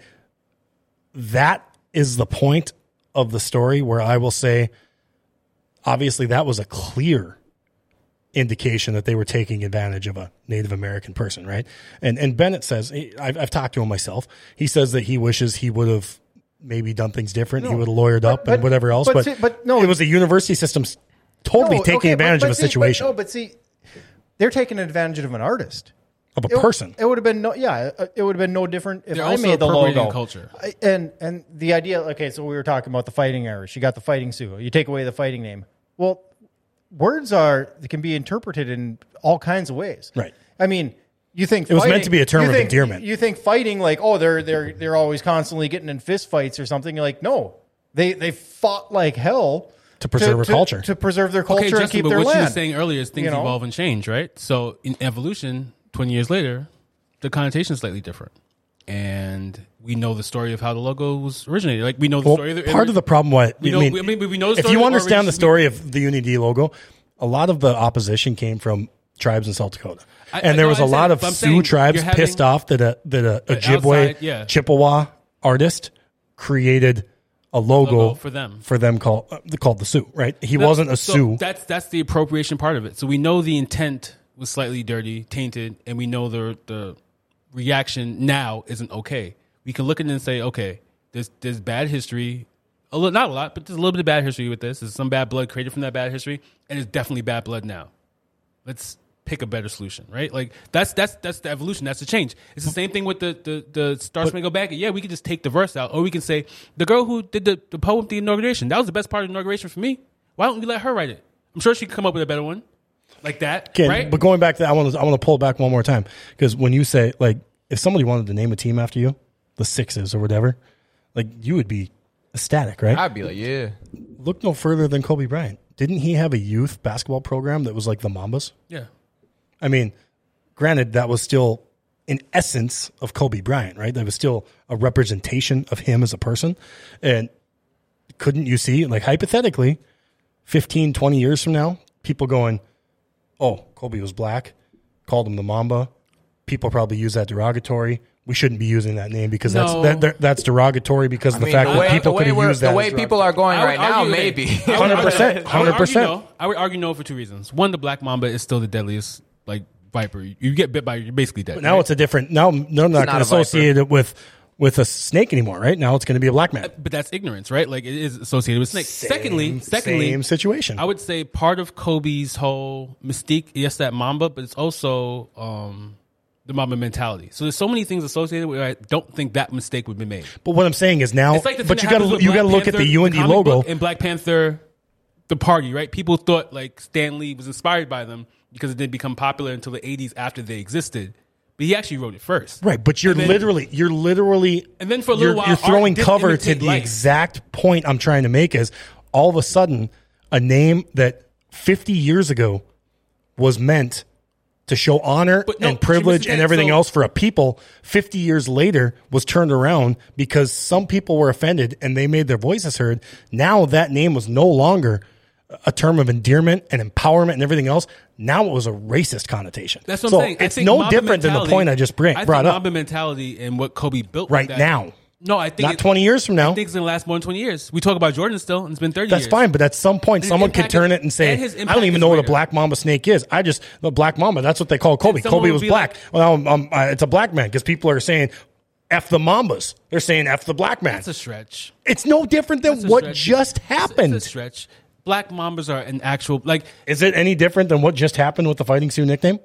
that is the point of the story where I will say, obviously, that was a clear indication that they were taking advantage of a Native American person, right? And and Bennett says, I've, I've talked to him myself. He says that he wishes he would have maybe done things different. he would have lawyered up but- and whatever else. but But, see- but no- it was the university system's totally No, taking okay, advantage but of a see- but- situation no, but see, they're taking advantage of an artist. of a It- person. It would have been no, yeah, uh, it would have been no different if They're I made the appropriating logo. culture. I- and and the idea, okay, so we were talking about the fighting Irish. You got the fighting Sioux. You take away the fighting name. Well, words are they can be interpreted in all kinds of ways. Right. I mean, you think It was meant to be a term you of think- endearment. You think fighting like oh they're they're they're always constantly getting in fist fights or something. You're like no, they they fought like hell To preserve our culture. to preserve their culture Okay, and Justin, keep but their what you land. were saying earlier is things You know? evolve and change, right? So in evolution, 20 years later, the connotation is slightly different. And and we know the story of how the logo was originated. Like we know the Well, story. part of the problem, what We know- mean, I mean, we know the if you understand the story of the UND logo, a lot of the opposition came from tribes in South Dakota, I- and I there was a lot of Sioux tribes having- pissed off that a that a Ojibwe outside, yeah. Chippewa artist created a logo, Logo for them. for them called uh, called the Sioux. Right? He That- wasn't a so Sioux. That's that's the appropriation part of it. So we know the intent was slightly dirty, tainted, and we know the the reaction now isn't okay. We can look at it and say, okay, there's there's bad history. A little, not a lot, but there's a little bit of bad history with this. There's some bad blood created from that bad history, and it's definitely bad blood now. Let's pick a better solution, right? Like that's that's that's the evolution. That's the change. It's the same thing with the the the Star Spangled Banner. Yeah, we could just take the verse out, or we can say the girl who did the the poem the inauguration. That was the best part of the inauguration for me. Why don't we let her write it? I'm sure she can come up with a better one, like that, Okay, right? but going back to that, I want to I want to pull it back one more time because when you say like if somebody wanted to name a team after you, the Sixes or whatever, like you would be ecstatic, right? I'd be like, yeah. Look no further than Kobe Bryant. Didn't he have a youth basketball program that was like the Mambas? yeah. I mean, granted, that was still an essence of Kobe Bryant, right? That was still a representation of him as a person. And couldn't you see, like, hypothetically, 15, 20 years from now, people going, oh, Kobe was black, called him the Mamba. People probably use that derogatory. We shouldn't be using that name because No. that's that, that's derogatory because of the I mean, fact the that people could way, have we're, the way people are going right now, maybe. 100%, argue- I would argue 100%. I would argue no for two reasons. One, the black mamba is still the deadliest like viper. You get bit by, you're basically dead. But now right? it's a different. Now, no, I'm not not going to associate it with with a snake anymore. Right now, it's going to be a black man. but that's ignorance, right? Like it is associated with snakes. secondly, Same- secondly, same situation. I would say part of Kobe's whole mystique, yes, that Mamba, but it's also um, the Mamba mentality. So there's so many things associated with. it, I don't think that mistake would be made. But what I'm saying is now, It's like but you got to you got to look at the UND logo. and Black Panther, the party, right? People thought like Stan Lee was inspired by them because it didn't become popular until the 80s after they existed. But he actually wrote it first. Right, but you're then- literally you're literally And then for a little you're, while, you're throwing cover to the life. exact point I'm trying to make is all of a sudden a name that 50 years ago was meant to show honor no, and privilege and everything So- else for a people 50 years later was turned around because some people were offended and they made their voices heard now that name was no longer a term of endearment and empowerment and everything else now it was a racist connotation That's what so I'm saying. It's no different than the point i just bring, I brought up Mamba mentality and what Kobe built Right now. No, I think Not it- 20 years from now. I think it's gonna last more than twenty years. We talk about Jordan still, and it's been thirty. That's years. fine, but at some point, His someone could turn is- it and say, and "I don't even know what a black mamba snake is. I just the black mamba. That's what they call Kobe. Kobe was black. like- well, um, um, uh, it's a black man because people are saying." F the Mambas. They're saying F the black man. That's a stretch. it's no different than what stretch. just It's- happened. It's a stretch. Black Mambas are an actual like. Is it any different than what just happened with the Fighting Sioux nickname?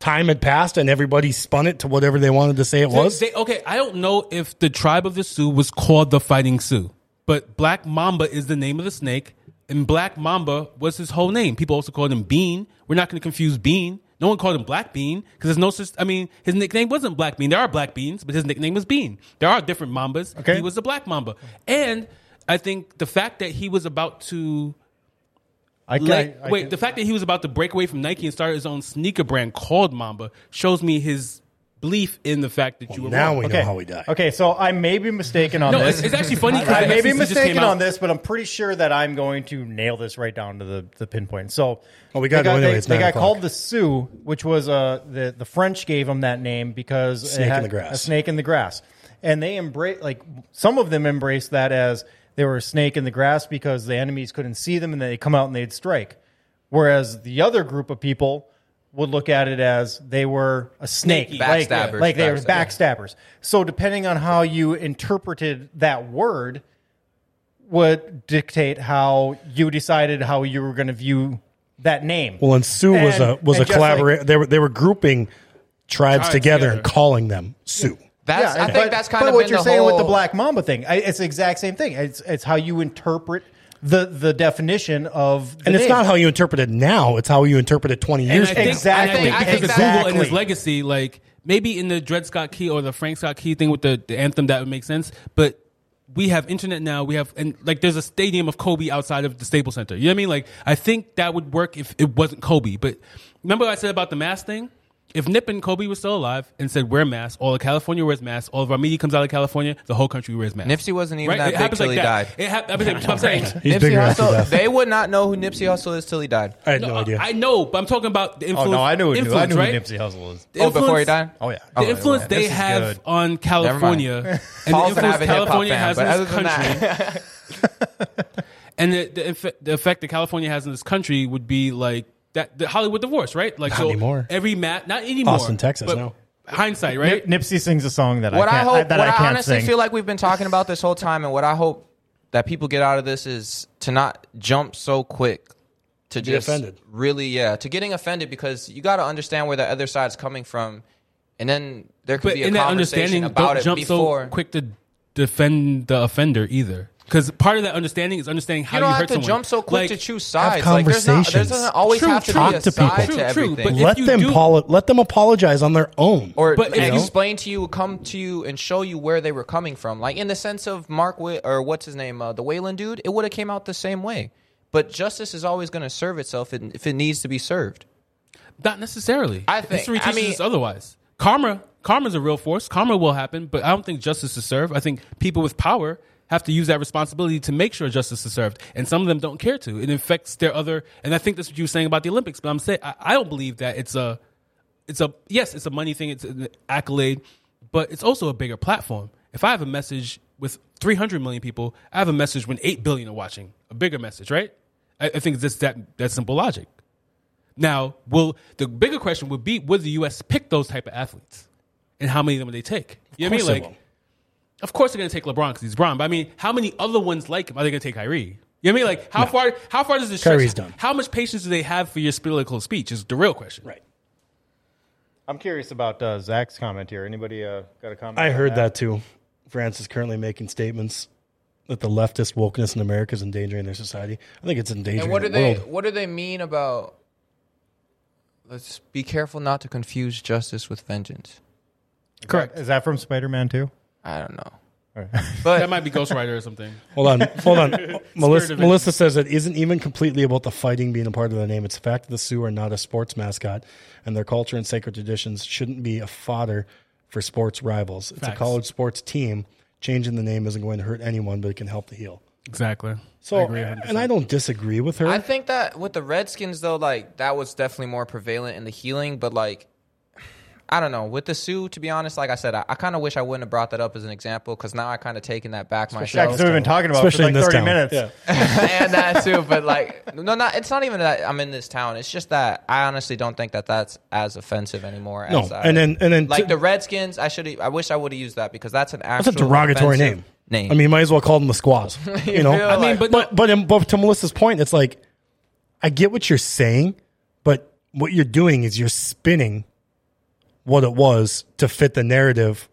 Time had passed and everybody spun it to whatever they wanted to say it was. They- okay, I don't know if the tribe of the Sioux was called the Fighting Sioux, but Black Mamba is the name of the snake, and Black Mamba was his whole name. People also called him Bean. We're not going to confuse Bean. No one called him Black Bean because there's no. such- I mean, his nickname wasn't Black Bean. There are Black Beans, but his nickname was Bean. There are different Mambas. Okay. He was the Black Mamba, and I think the fact that he was about to I, like, I- I wait, can- the fact that he was about to break away from Nike and start his own sneaker brand called Mamba shows me his belief in the fact that you were now wrong. we okay. know how he died. Okay, so I may be mistaken on No, this. it's, it's actually funny. 'cause I the may be mistaken on this, but I'm pretty sure that I'm going to nail this right down to the, the pinpoint. So, Well, we gotta they go got, anyway. They, they got called the Sioux, which was uh, the the French gave them that name because it Snake in the grass. a snake in the grass, and they embrace like some of them embrace that as they were a snake in the grass because the enemies couldn't see them and they'd come out and they'd strike, whereas the other group of people would look at it as they were a snake, Snaky. like, Backstabbers. like they were Backstab- backstabbers. So depending on how you interpreted that word, would dictate how you decided how you were going to view that name. Well, and Sioux was And- a was a and just collaborate. they were they were grouping tribes Tribes together, together. and calling them Sioux. That's, I think but- that's kind but of what been you're the saying whole, with the Black Mamba thing. I, it's the exact same thing. It's it's how you interpret the the definition of the And it's name. not how you interpret it now; it's how you interpret it twenty And years I from think, now. Exactly. I think, because think of Google and his legacy, like maybe in the Dred Scott Key or the Frank Scott Key thing with the, the anthem, that would make sense. But we have internet now. We have and like there's a stadium of Kobe outside of the Staples Center. You know what I mean? Like I think that would work if it wasn't Kobe. But remember what I said about the mask thing? If Nip and Kobe were still alive and said wear masks, all of California wears masks, all of our media comes out of California, the whole country wears masks. Nipsey wasn't even Right? that It big happens till like he that. died. It hap- I mean, I'm saying. He's Nipsey bigger after Hussle, death. they would not know who Nipsey Hussle is till he died. I had no, No, idea. I know, but I'm talking about the Oh influence. no, I knew, who- I knew right? who Nipsey Hussle is. The Oh, before he influence- died? Oh yeah. The oh, Okay, influence well, they this is have good. on California and the Paul's an influence avid hip hop California fan, has but in other this than country, that, and the, the, effect, the effect that California has in this country would be like that the Hollywood divorce, right? Like Not so anymore. every mat, not anymore. Austin, Texas, but no. Hindsight, right? Nip- Nipsey sings a song that what I I, can't, hope, that what I I, can't honestly sing. feel like we've been talking about this whole time, and what I hope that people get out of this is to not jump so quick to be just offended. really, yeah, to getting offended because you got to understand where the other side's coming from, and then there could But be a in that conversation understanding, about don't it jump before. so quick to defend the offender either. Because part of that understanding is understanding how do you hurt people. you, don't hurt have to someone. jump so quick Like, to choose sides. Like there's not, there conversations. doesn't always True, have to true. be a Talk to side people. to True, true, everything. but if let you them do- poli- let them apologize on their own. or But if you- explain to you, come to you, and show you where they were coming from. Like in the sense of Mark Wi- or what's his name, uh, the Wallen dude, it would have came out the same way. But justice is always going to serve itself if it, if it needs to be served. Not necessarily. I think- history I teaches mean- us otherwise. Karma, karma's a real force. Karma will happen, but I don't think justice is served. I think people with power have to use that responsibility to make sure justice is served, and some of them don't care to. It affects their other. And I think that's what you were saying about the Olympics. But I'm saying I, I don't believe that it's a, it's a yes, it's a money thing, it's an accolade, but it's also a bigger platform. If I have a message with 300 million people, I have a message when 8 billion are watching, a bigger message, right? I, I think it's just that that simple logic. Now, will the bigger question would be: Would the U.S. pick those type of athletes, and how many of them would they take? You know what I mean? Like. Of course they're going to take LeBron because he's LeBron. But I mean, how many other ones like him are they going to take Kyrie? You know what I mean? Like, how far? How far does this? Kyrie's stretch? done. How much patience do they have for your political speech? Is the real question. Right. I'm curious about uh, Zach's comment here. Anybody uh, got a comment? I heard that too. France is currently making statements that the leftist wokeness in America is endangering their society. I think it's endangering And what do the they world. what do they mean about? Let's be careful not to confuse justice with vengeance. Correct. Is that from Spider Man too? I don't know, Right. but That might be Ghost Rider or something. Hold on, hold on. Melissa, Melissa says it isn't even completely about the fighting being a part of the name. It's the fact that the Sioux are not a sports mascot, and their culture and sacred traditions shouldn't be a fodder for sports rivals. It's a college sports team. Changing the name isn't going to hurt anyone, but it can help the heal. Exactly. So, I agree and I don't disagree with her. I think that with the Redskins though, like that was definitely more prevalent in the healing. But like, I don't know with the Sioux. To be honest, like I said, I, I kind of wish I wouldn't have brought that up as an example because now I kind of taken that back Yeah, myself. because we've been talking about Especially it for like 30 town. minutes. Yeah. and that too. But like, no, not. It's not even that I'm in this town. It's just that I honestly don't think that that's as offensive anymore. No, as I, and then and then like to- the Redskins, I should. I wish I would have used that because that's an actual That's a derogatory name. Name. I mean, you might as well call them the squaws. You, know, I mean, like- but- but but, in, but to Melissa's point, it's like I get what you're saying, but what you're doing is you're spinning what it was to fit the narrative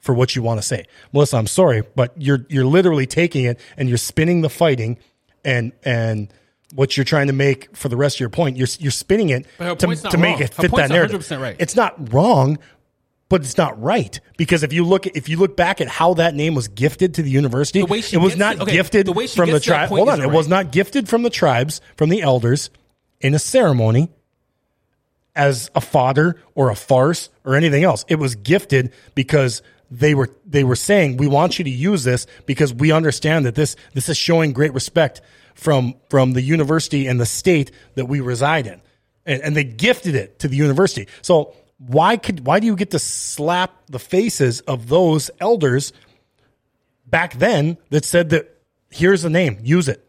for what you want to say. Melissa, I'm sorry, but you're you're literally taking it and you're spinning the fighting and and what you're trying to make for the rest of your point, you're you're spinning it to, to make it fit that narrative. right. It's not wrong, but it's not right because if you look if you look back at how that name was gifted to the university, The it was not it- okay, gifted the from the gets to that tribe. Hold on, it was not gifted from the tribes, from the elders, in a ceremony as a fodder or a farce or anything else. It was gifted because they were they were saying we want you to use this because we understand that this this is showing great respect from from the university and the state that we reside in. And, and they gifted it to the university. So why could why do you get to slap the faces of those elders back then that said that here's the name, use it.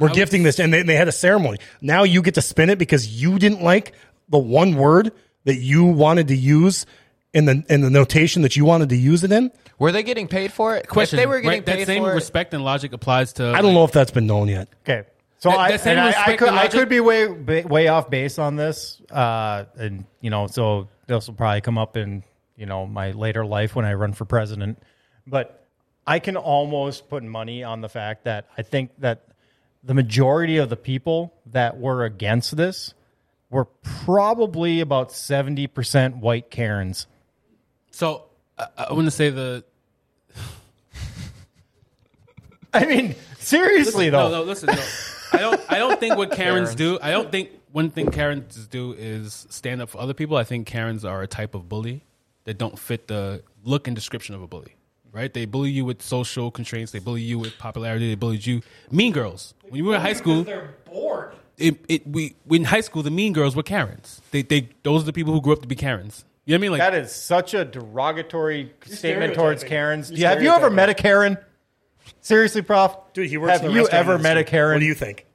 We're gifting this, and they, they had a ceremony. Now you get to spin it because you didn't like the one word that you wanted to use in the in the notation that you wanted to use it in. Were they getting paid for it? Question. If they were getting right, that paid same for it, respect and logic applies to. I don't know if that's been known yet. Okay. So That- I, that and I, I could I could be way way off base on this, uh, and you know, so this will probably come up in you know my later life when I run for president. But I can almost put money on the fact that I think that the majority of the people that were against this were probably about seventy percent white Karens. So I, I want to say the I mean, seriously though. No, no, listen. No. I don't. I don't think what Karens Karens. do. I don't think one thing Karens do is stand up for other people. I think Karens are a type of bully that don't fit the look and description of a bully. Right? They bully you with social constraints. They bully you with popularity. They bully you. Mean girls. When you were in high school, They're bored. It, it we in high school the mean girls were Karens. They they those are the people who grew up to be Karens. You know what I mean? Like That is such a derogatory statement towards. Karens. You're Yeah, have you ever met a Karen? Seriously, Prof? Dude, he works Have in the you restaurant ever met a. Karen? What do you think?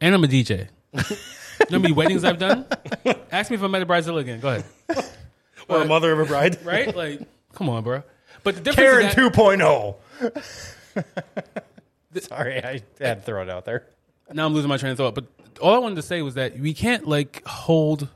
and I'm a DJ. you know how many weddings I've done? Ask me if I met a bridezilla again. Go ahead. Or a mother of a bride? Right? Like, come on, bro. But the difference Karen is that, 2.0. Sorry, I had to throw it out there. Now I'm losing my train of thought. But all I wanted to say was that we can't like hold.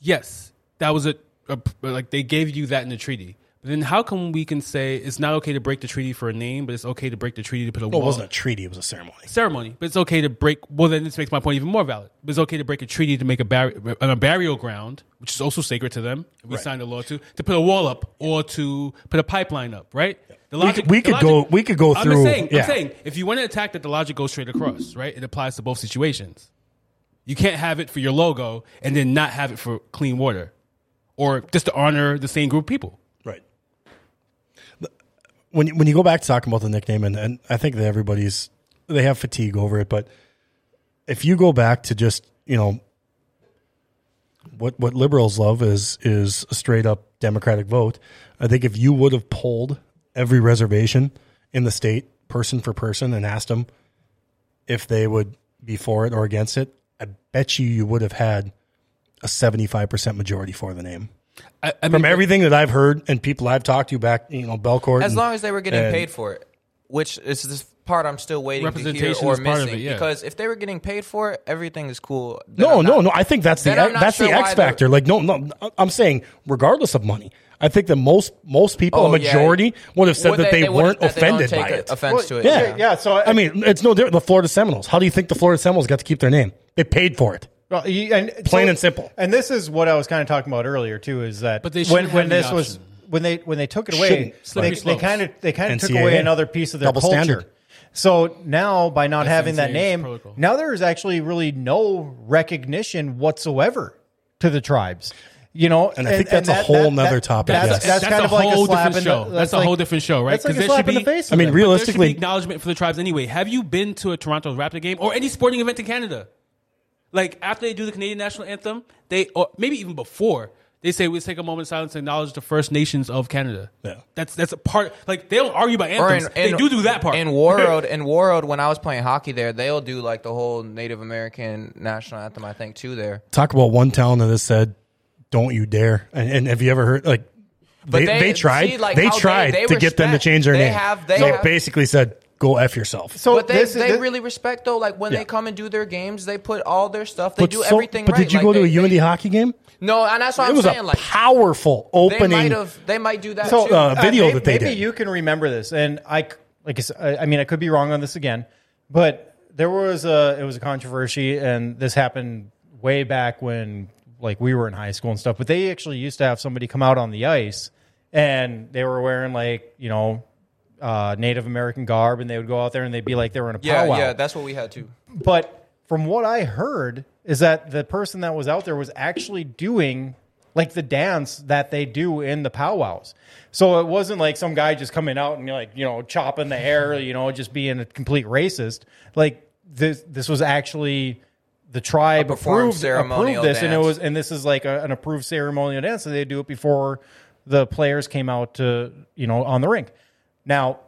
Yes, that was a, a like they gave you that in the treaty. Then how come we can say it's not okay to break the treaty for a name, but it's okay to break the treaty to put a Well, wall? it wasn't a treaty, it was a ceremony. ceremony, but it's okay to break. Well, then this makes my point even more valid. But it's okay to break a treaty to make a, bar- a burial ground, which is also sacred to them. We Right. signed a law to to put a wall up or to put a pipeline up. Right? The We could- we the could go- we could go through. I'm saying, yeah. I'm saying if you want to attack that, the logic goes straight across. Right? It applies to both situations. You can't have it for your logo and then not have it for clean water, or just to honor the same group of people. When you, when you go back to talking about the nickname, and, and I think that everybody's they have fatigue over it, but if you go back to just you know what what liberals love is is a straight up Democratic vote. I think if you would have polled every reservation in the state, person for person, and asked them if they would be for it or against it, I bet you you would have had a seventy five percent majority for the name I, I from everything that I've heard and people I've talked to back, you know, Belcourt. As and- long as they were getting and- paid for it, which is this part I'm still waiting to hear or is part of missing. it, yeah. Because if they were getting paid for it, everything is cool. Then No, I'm no, not- no. I think that's the then I'm not that's sure the X factor. Like, no, no. I'm saying, regardless of money, I think that most most people, Oh, a yeah. majority, would have said Would that they, wouldn't- weren't that they don't offended take by it. Offense to it. yeah. Yeah, yeah. So I, I mean, it's no different. The Florida Seminoles. How do you think the Florida Seminoles got to keep their name? They paid for it. Well, you- and Plain and simple. And this is what I was kind of talking about earlier too. Is that But they when when have the this was when they when they took it away, they, they kind of they kind of took away another piece of their Double culture. standard. So now, by not having that name, protocol. now there is actually really no recognition whatsoever to the tribes. You know, And I think that's a whole nother topic, That's, yes. that's, that's kind a of like a slap different in the- show. That's a whole different show, right? Because like 'Cause a there slap should in the face. I mean, of them. real- But there should Realistically- be acknowledgement for the tribes anyway. Have you been to a Toronto Raptor game or any sporting event in Canada? Like after they do the Canadian national anthem, they or maybe even before they say we take a moment of silence to acknowledge the First Nations of Canada. Yeah. that's that's a part. Like they don't argue about Or anthems. they do do that part. In Warroad, in Warroad, when I was playing hockey there, they'll do like the whole Native American national anthem. I think too there. Talk about one town that has said, "Don't you dare!" And, and have you ever heard like? But they, they- they, tried. see, like, they how they- tried they to get them to change their they name. have- they so have- basically said, "Go f yourself." So but they, this they this- really respect though. Like when Yeah. they come and do their games, they put all their stuff. They but do so- everything But right. did you Like, go to they- a UND they- hockey game? No, and that's what it I'm was saying. a Like powerful they opening. might have, they might do that so too. uh, video maybe, that they maybe did. you can remember this, and I like I, s- I I mean I could be wrong on this again, but there was a it was a controversy, and this happened way back when like we were in high school and stuff. But they actually used to have somebody come out on the ice, and they were wearing like you know uh, Native American garb, and they would go out there and they'd be like they were in a yeah, powwow. yeah, that's what we had too. But from what I heard is that the person that was out there was actually doing like the dance that they do in the powwows. So it wasn't like some guy just coming out and like, you know, chopping the hair, you know, just being a complete racist. Like this this was actually the tribe approved, approved this and it was and this is like a, an approved ceremonial dance and they do it before the players came out to, you know, on the rink. Now,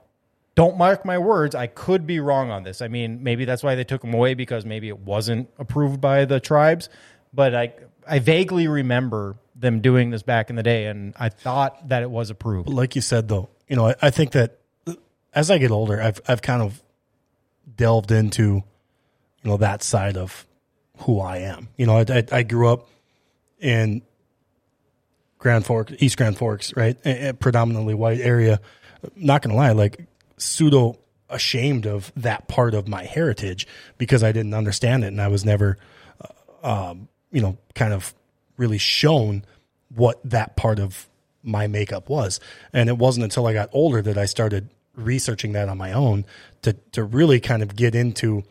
don't mark my words. I could be wrong on this. I mean, maybe that's why they took them away because maybe it wasn't approved by the tribes. But I, I vaguely remember them doing this back in the day, and I thought that it was approved. like you said though, you know, I, I think that as I get older, I've I've kind of delved into, you know, that side of who I am. You know, I, I, I grew up in Grand Forks, East Grand Forks, right, a, a predominantly white area. Not gonna lie, like pseudo ashamed of that part of my heritage because I didn't understand it and I was never, uh, um, you know, kind of really shown what that part of my makeup was. And it wasn't until I got older that I started researching that on my own to to really kind of get into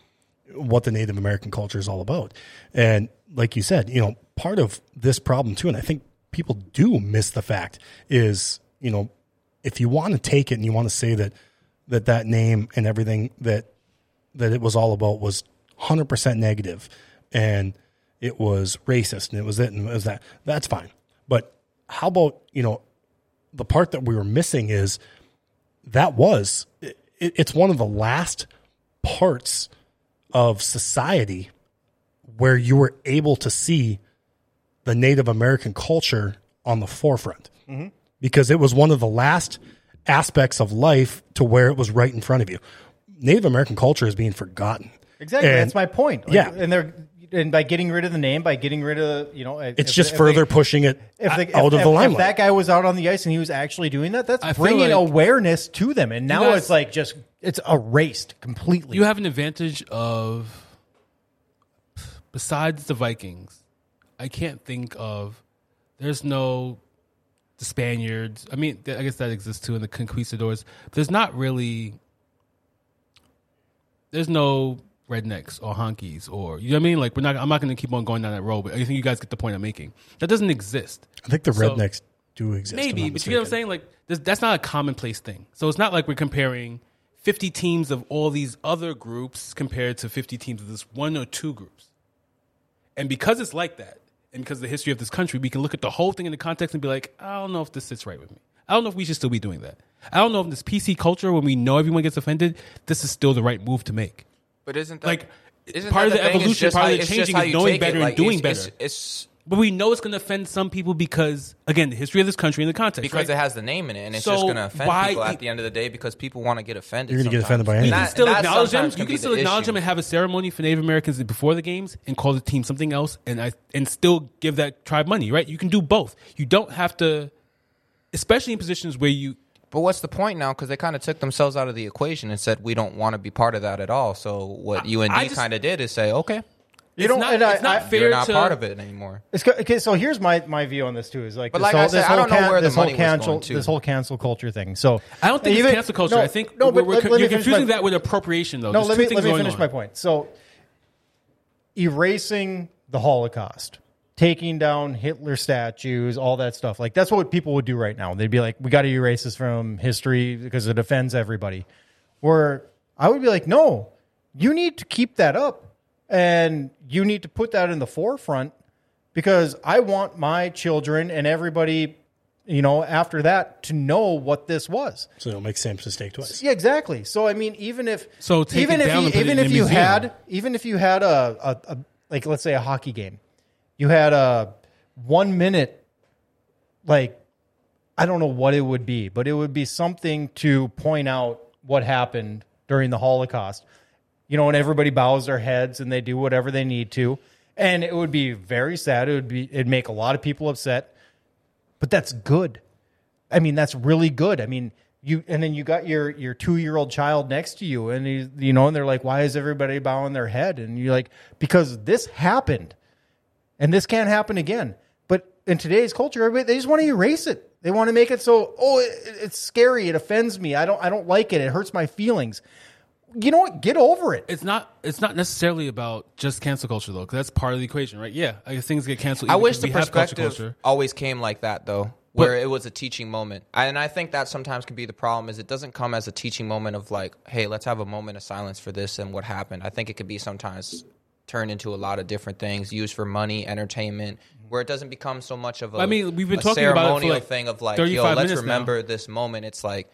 what the Native American culture is all about. And like you said, you know, part of this problem too, and I think people do miss the fact is, you know, if you want to take it and you want to say that that that name and everything that that it was all about was 100% negative and it was racist and it was it and it was that that's fine. But how about you know the part that we were missing is that was it, it's one of the last parts of society where you were able to see the Native American culture on the forefront mm-hmm. Because it was one of the last aspects of life to where it was right in front of you. Native American culture is being forgotten. Exactly. And That's my point. Like, yeah. and they're and by getting rid of the name, by getting rid of you know, It's just further pushing it if, they, out if, of if- the if limelight. that guy was out on the ice and he was actually doing that, that's I bringing like- awareness to them. And now guys- it's like just it's erased completely. You have an advantage of, besides the Vikings, I can't think of. There's no the Spaniards. I mean, I guess that exists too in the conquistadors. There's not really. There's no rednecks or honkies or you know what I mean. Like we're not. I'm not going to keep on going down that road, but I think you guys get the point I'm making. That doesn't exist. I think the So- rednecks do exist. Maybe, but you know what I'm saying? Like, this, that's not a commonplace thing. So it's not like we're comparing 50 teams of all these other groups compared to 50 teams of this one or two groups. And because it's like that, and because of the history of this country, we can look at the whole thing in the context and be like, I don't know if this sits right with me. I don't know if we should still be doing that. I don't know if this PC culture, when we know everyone gets offended, this is still the right move to make. But isn't that, Like, isn't part that of the? It's evolution, part of the changing is knowing take it. better and Like, doing it's- it's- better. It's But we know it's going to offend some people because, again, the history of this country and the context. because right? it has the name in it, and it's So just going to offend why- people at the end of the day because people want to get offended. You're gonna get offended by anything. You can still acknowledge them. sometimes You can still the acknowledge them and have a ceremony for Native Americans before the games and call the team something else, and I and still give that tribe money. Right? You can do both. You don't have to, especially in positions where you. But what's the point now? Because they kind of took themselves out of the equation and said we don't want to be part of that at all. So what I UND just- kind of did is say, okay, You it's don't- not, and I- it's not I- fair you're not to part of it anymore. It's co- okay. So here's my, my view on this too. Is like, But this like whole, I said, this I whole don't know can- where the this whole money was cancel going to. this whole cancel culture thing. So I don't think Even- it's cancel culture. no, I think no, but we're, we're, let you're finish confusing my- that with appropriation, though. No, There's let me let me finish on. my point. So, erasing the Holocaust, taking down Hitler statues, all that stuff. Like that's what people would do right now. They'd be like, "We got to erase this from history because it offends everybody." Where I would be like, "No, you need to keep that up, and you need to put that in the forefront because I want my children and everybody." You know, after that, to know what this was. So you don't make the same mistake twice. Yeah, exactly. So I mean, even if So take even it if down you, and put it even in if you museum. had even if you had a, a, a like let's say a hockey game, you had a one minute like I don't know what it would be, but it would be something to point out what happened during the Holocaust. You know, and everybody bows their heads and they do whatever they need to, and it would be very sad. It would be it'd make a lot of people upset, but that's good. I mean, that's really good. I mean, you and then you got your your two year old child next to you, and he's, you know, and they're like, "Why is everybody bowing their head?" And you're like, "Because this happened, and this can't happen again." But in today's culture, everybody they just want to erase it. They want to make it so, oh, it, it's scary. It offends me. I don't I don't like it. It hurts my feelings. You know what? Get over it. It's not. It's not necessarily about just cancel culture, though, because that's part of the equation, right? Yeah, I guess things get canceled. I wish the we culture perspective culture. always came like that though, where it was a teaching moment. And I think that sometimes can be the problem is it doesn't come as a teaching moment of like, hey, let's have a moment of silence for this and what happened. I think it could be sometimes turned into a lot of different things, used for money, entertainment, where it doesn't become so much of a I mean, we've been a talking about it for, like, thing of like, yo, let's minutes now. remember this moment. It's like,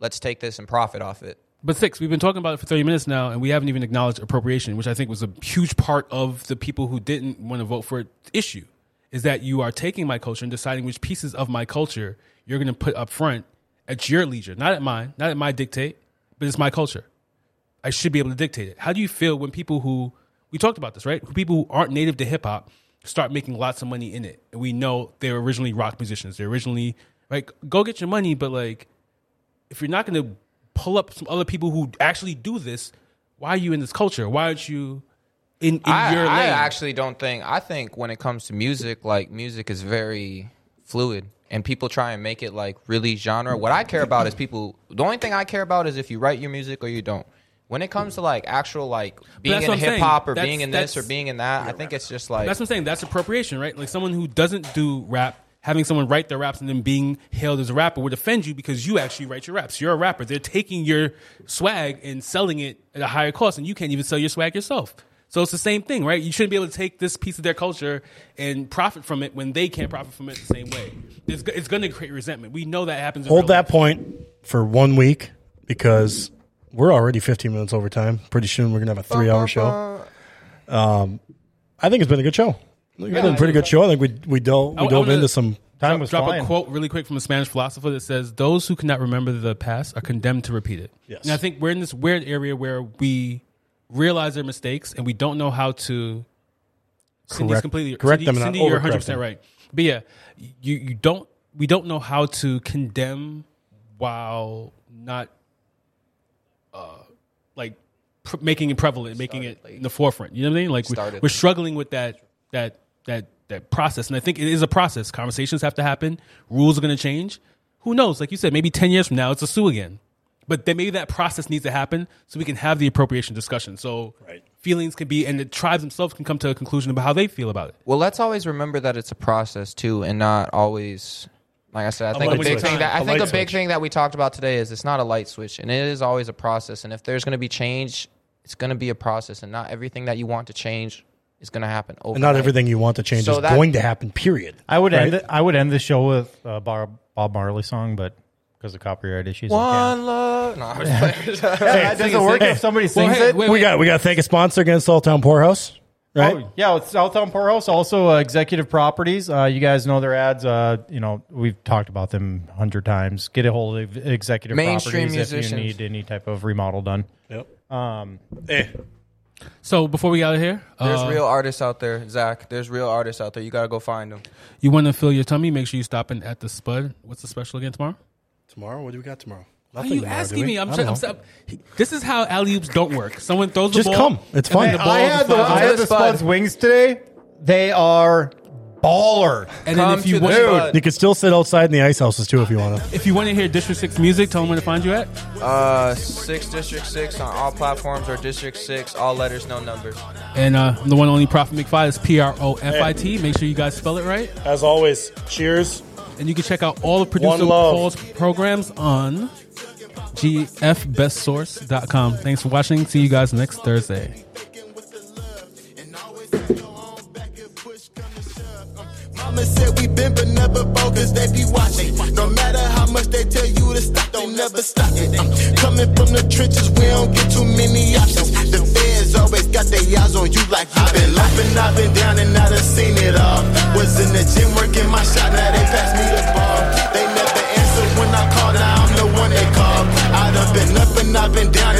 let's take this and profit off it. But six, we've been talking about it for 30 minutes now, and we haven't even acknowledged appropriation, which I think was a huge part of the people who didn't want to vote for it issue. Is that you are taking my culture and deciding which pieces of my culture you're going to put up front at your leisure, not at mine, not at my dictate, but it's my culture. I should be able to dictate it. How do you feel when people who, we talked about this, right? People who aren't native to hip hop start making lots of money in it. And we know they're originally rock musicians. They're originally, like, go get your money, but like, if you're not going to pull up some other people who actually do this, why are you in this culture? Why aren't you in, in I, your lane? I actually don't think. I think when it comes to music, like music is very fluid, and people try and make it like really genre. What I care about is people. The only thing I care about is if you write your music or you don't. When it comes to like actual like being in what I'm saying. hip hop or That's- being in this or being in that, I think it's just like That's what I'm saying. That's appropriation, right? Like someone who doesn't do rap, having someone write their raps and then being hailed as a rapper would offend you because you actually write your raps. You're a rapper. They're taking your swag and selling it at a higher cost, and you can't even sell your swag yourself. So it's the same thing, right? You shouldn't be able to take this piece of their culture and profit from it when they can't profit from it the same way. It's, it's going to create resentment. We know that happens. Hold that life. point for one week because we're already 15 minutes over time. Pretty soon we're gonna have a three hour show. Um, I think it's been a good show. I think it's been a pretty good show. I think we we dove we I- I dove wanna into some. Time drop, was drop flying. a quote really quick from a Spanish philosopher that says, "Those who cannot remember the past are condemned to repeat it." Yes. And I think we're in this weird area where we realize our mistakes and we don't know how to. Cindy's Correct- completely correct Cindy, them Cindy, you're 100 percent right. But yeah, you you don't we don't know how to condemn while not, uh, like pr- making it prevalent, making it in the forefront. You know what I mean? Like we, Started we're late. struggling with that that that that process, and I think it is a process. Conversations have to happen. Rules are going to change. Who knows? Like you said, maybe ten years from now, it's a sue again. But then maybe that process needs to happen so we can have the appropriation discussion. So Right. feelings can be, and the tribes themselves can come to a conclusion about how they feel about it. Well, let's always remember that it's a process too, and not always. Like I said, I think a big switch. thing that A I think a big switch. thing that we talked about today is it's not a light switch, and it is always a process. And if there's going to be change, it's going to be a process, and not everything that you want to change is going to happen. Overnight. And not everything you want to change So is that- going to happen. Period. I would Right? end it, I would end the show with a Bob, Bob Marley song, but because of copyright issues, I One love. No, I'm just playing. can't. Hey, does it work if somebody sings hey, it? wait, We got we got to thank a sponsor against Old Town Pourhouse. Right. Oh, yeah, it's Southtown Pourhouse, also uh, Executive Properties. Uh, you guys know their ads. Uh, you know we've talked about them a hundred times. Get a hold of Executive Mainstream Properties if you need any type of remodel done. Yep. Um, Hey, So before we get out of here, There's uh, real artists out there, Zach. There's real artists out there. You got to go find them. you want to fill your tummy? Make sure you stop in at the Spud. What's the special again tomorrow? tomorrow. What do we got tomorrow? Why are you tomorrow, asking me? I'm, I I'm know. This is how alley oops don't work. Someone throws the ball Just ball. come. It's and fun. the I had the, I had the Spuds wings today. They are baller. And then Come if you to want, the Spud. You can still sit outside in the ice houses too if you want to. if you want to hear District Six music, tell them where to find you at. Uh, six District Six on all platforms or District Six, all letters, no numbers. And uh, I'm the one and only Profit McFly is P R O F I T. Make sure you guys spell it right. As always, cheers. And you can check out all the producer One love. Paul's programs on gfbestsource.com. Thanks for watching. See you guys next Thursday mama said we been but never bogus, they be watching. No matter how much they tell you to stop, don't never stop it. Uh, coming from the trenches, we don't get too many options. The feds always got their eyes on you like you been laughing. I've been down and i've seen it all. Was in the gym working my shot, now they pass me the ball. They never answer when I call, now I'm the one they call. I done been up and I've been down.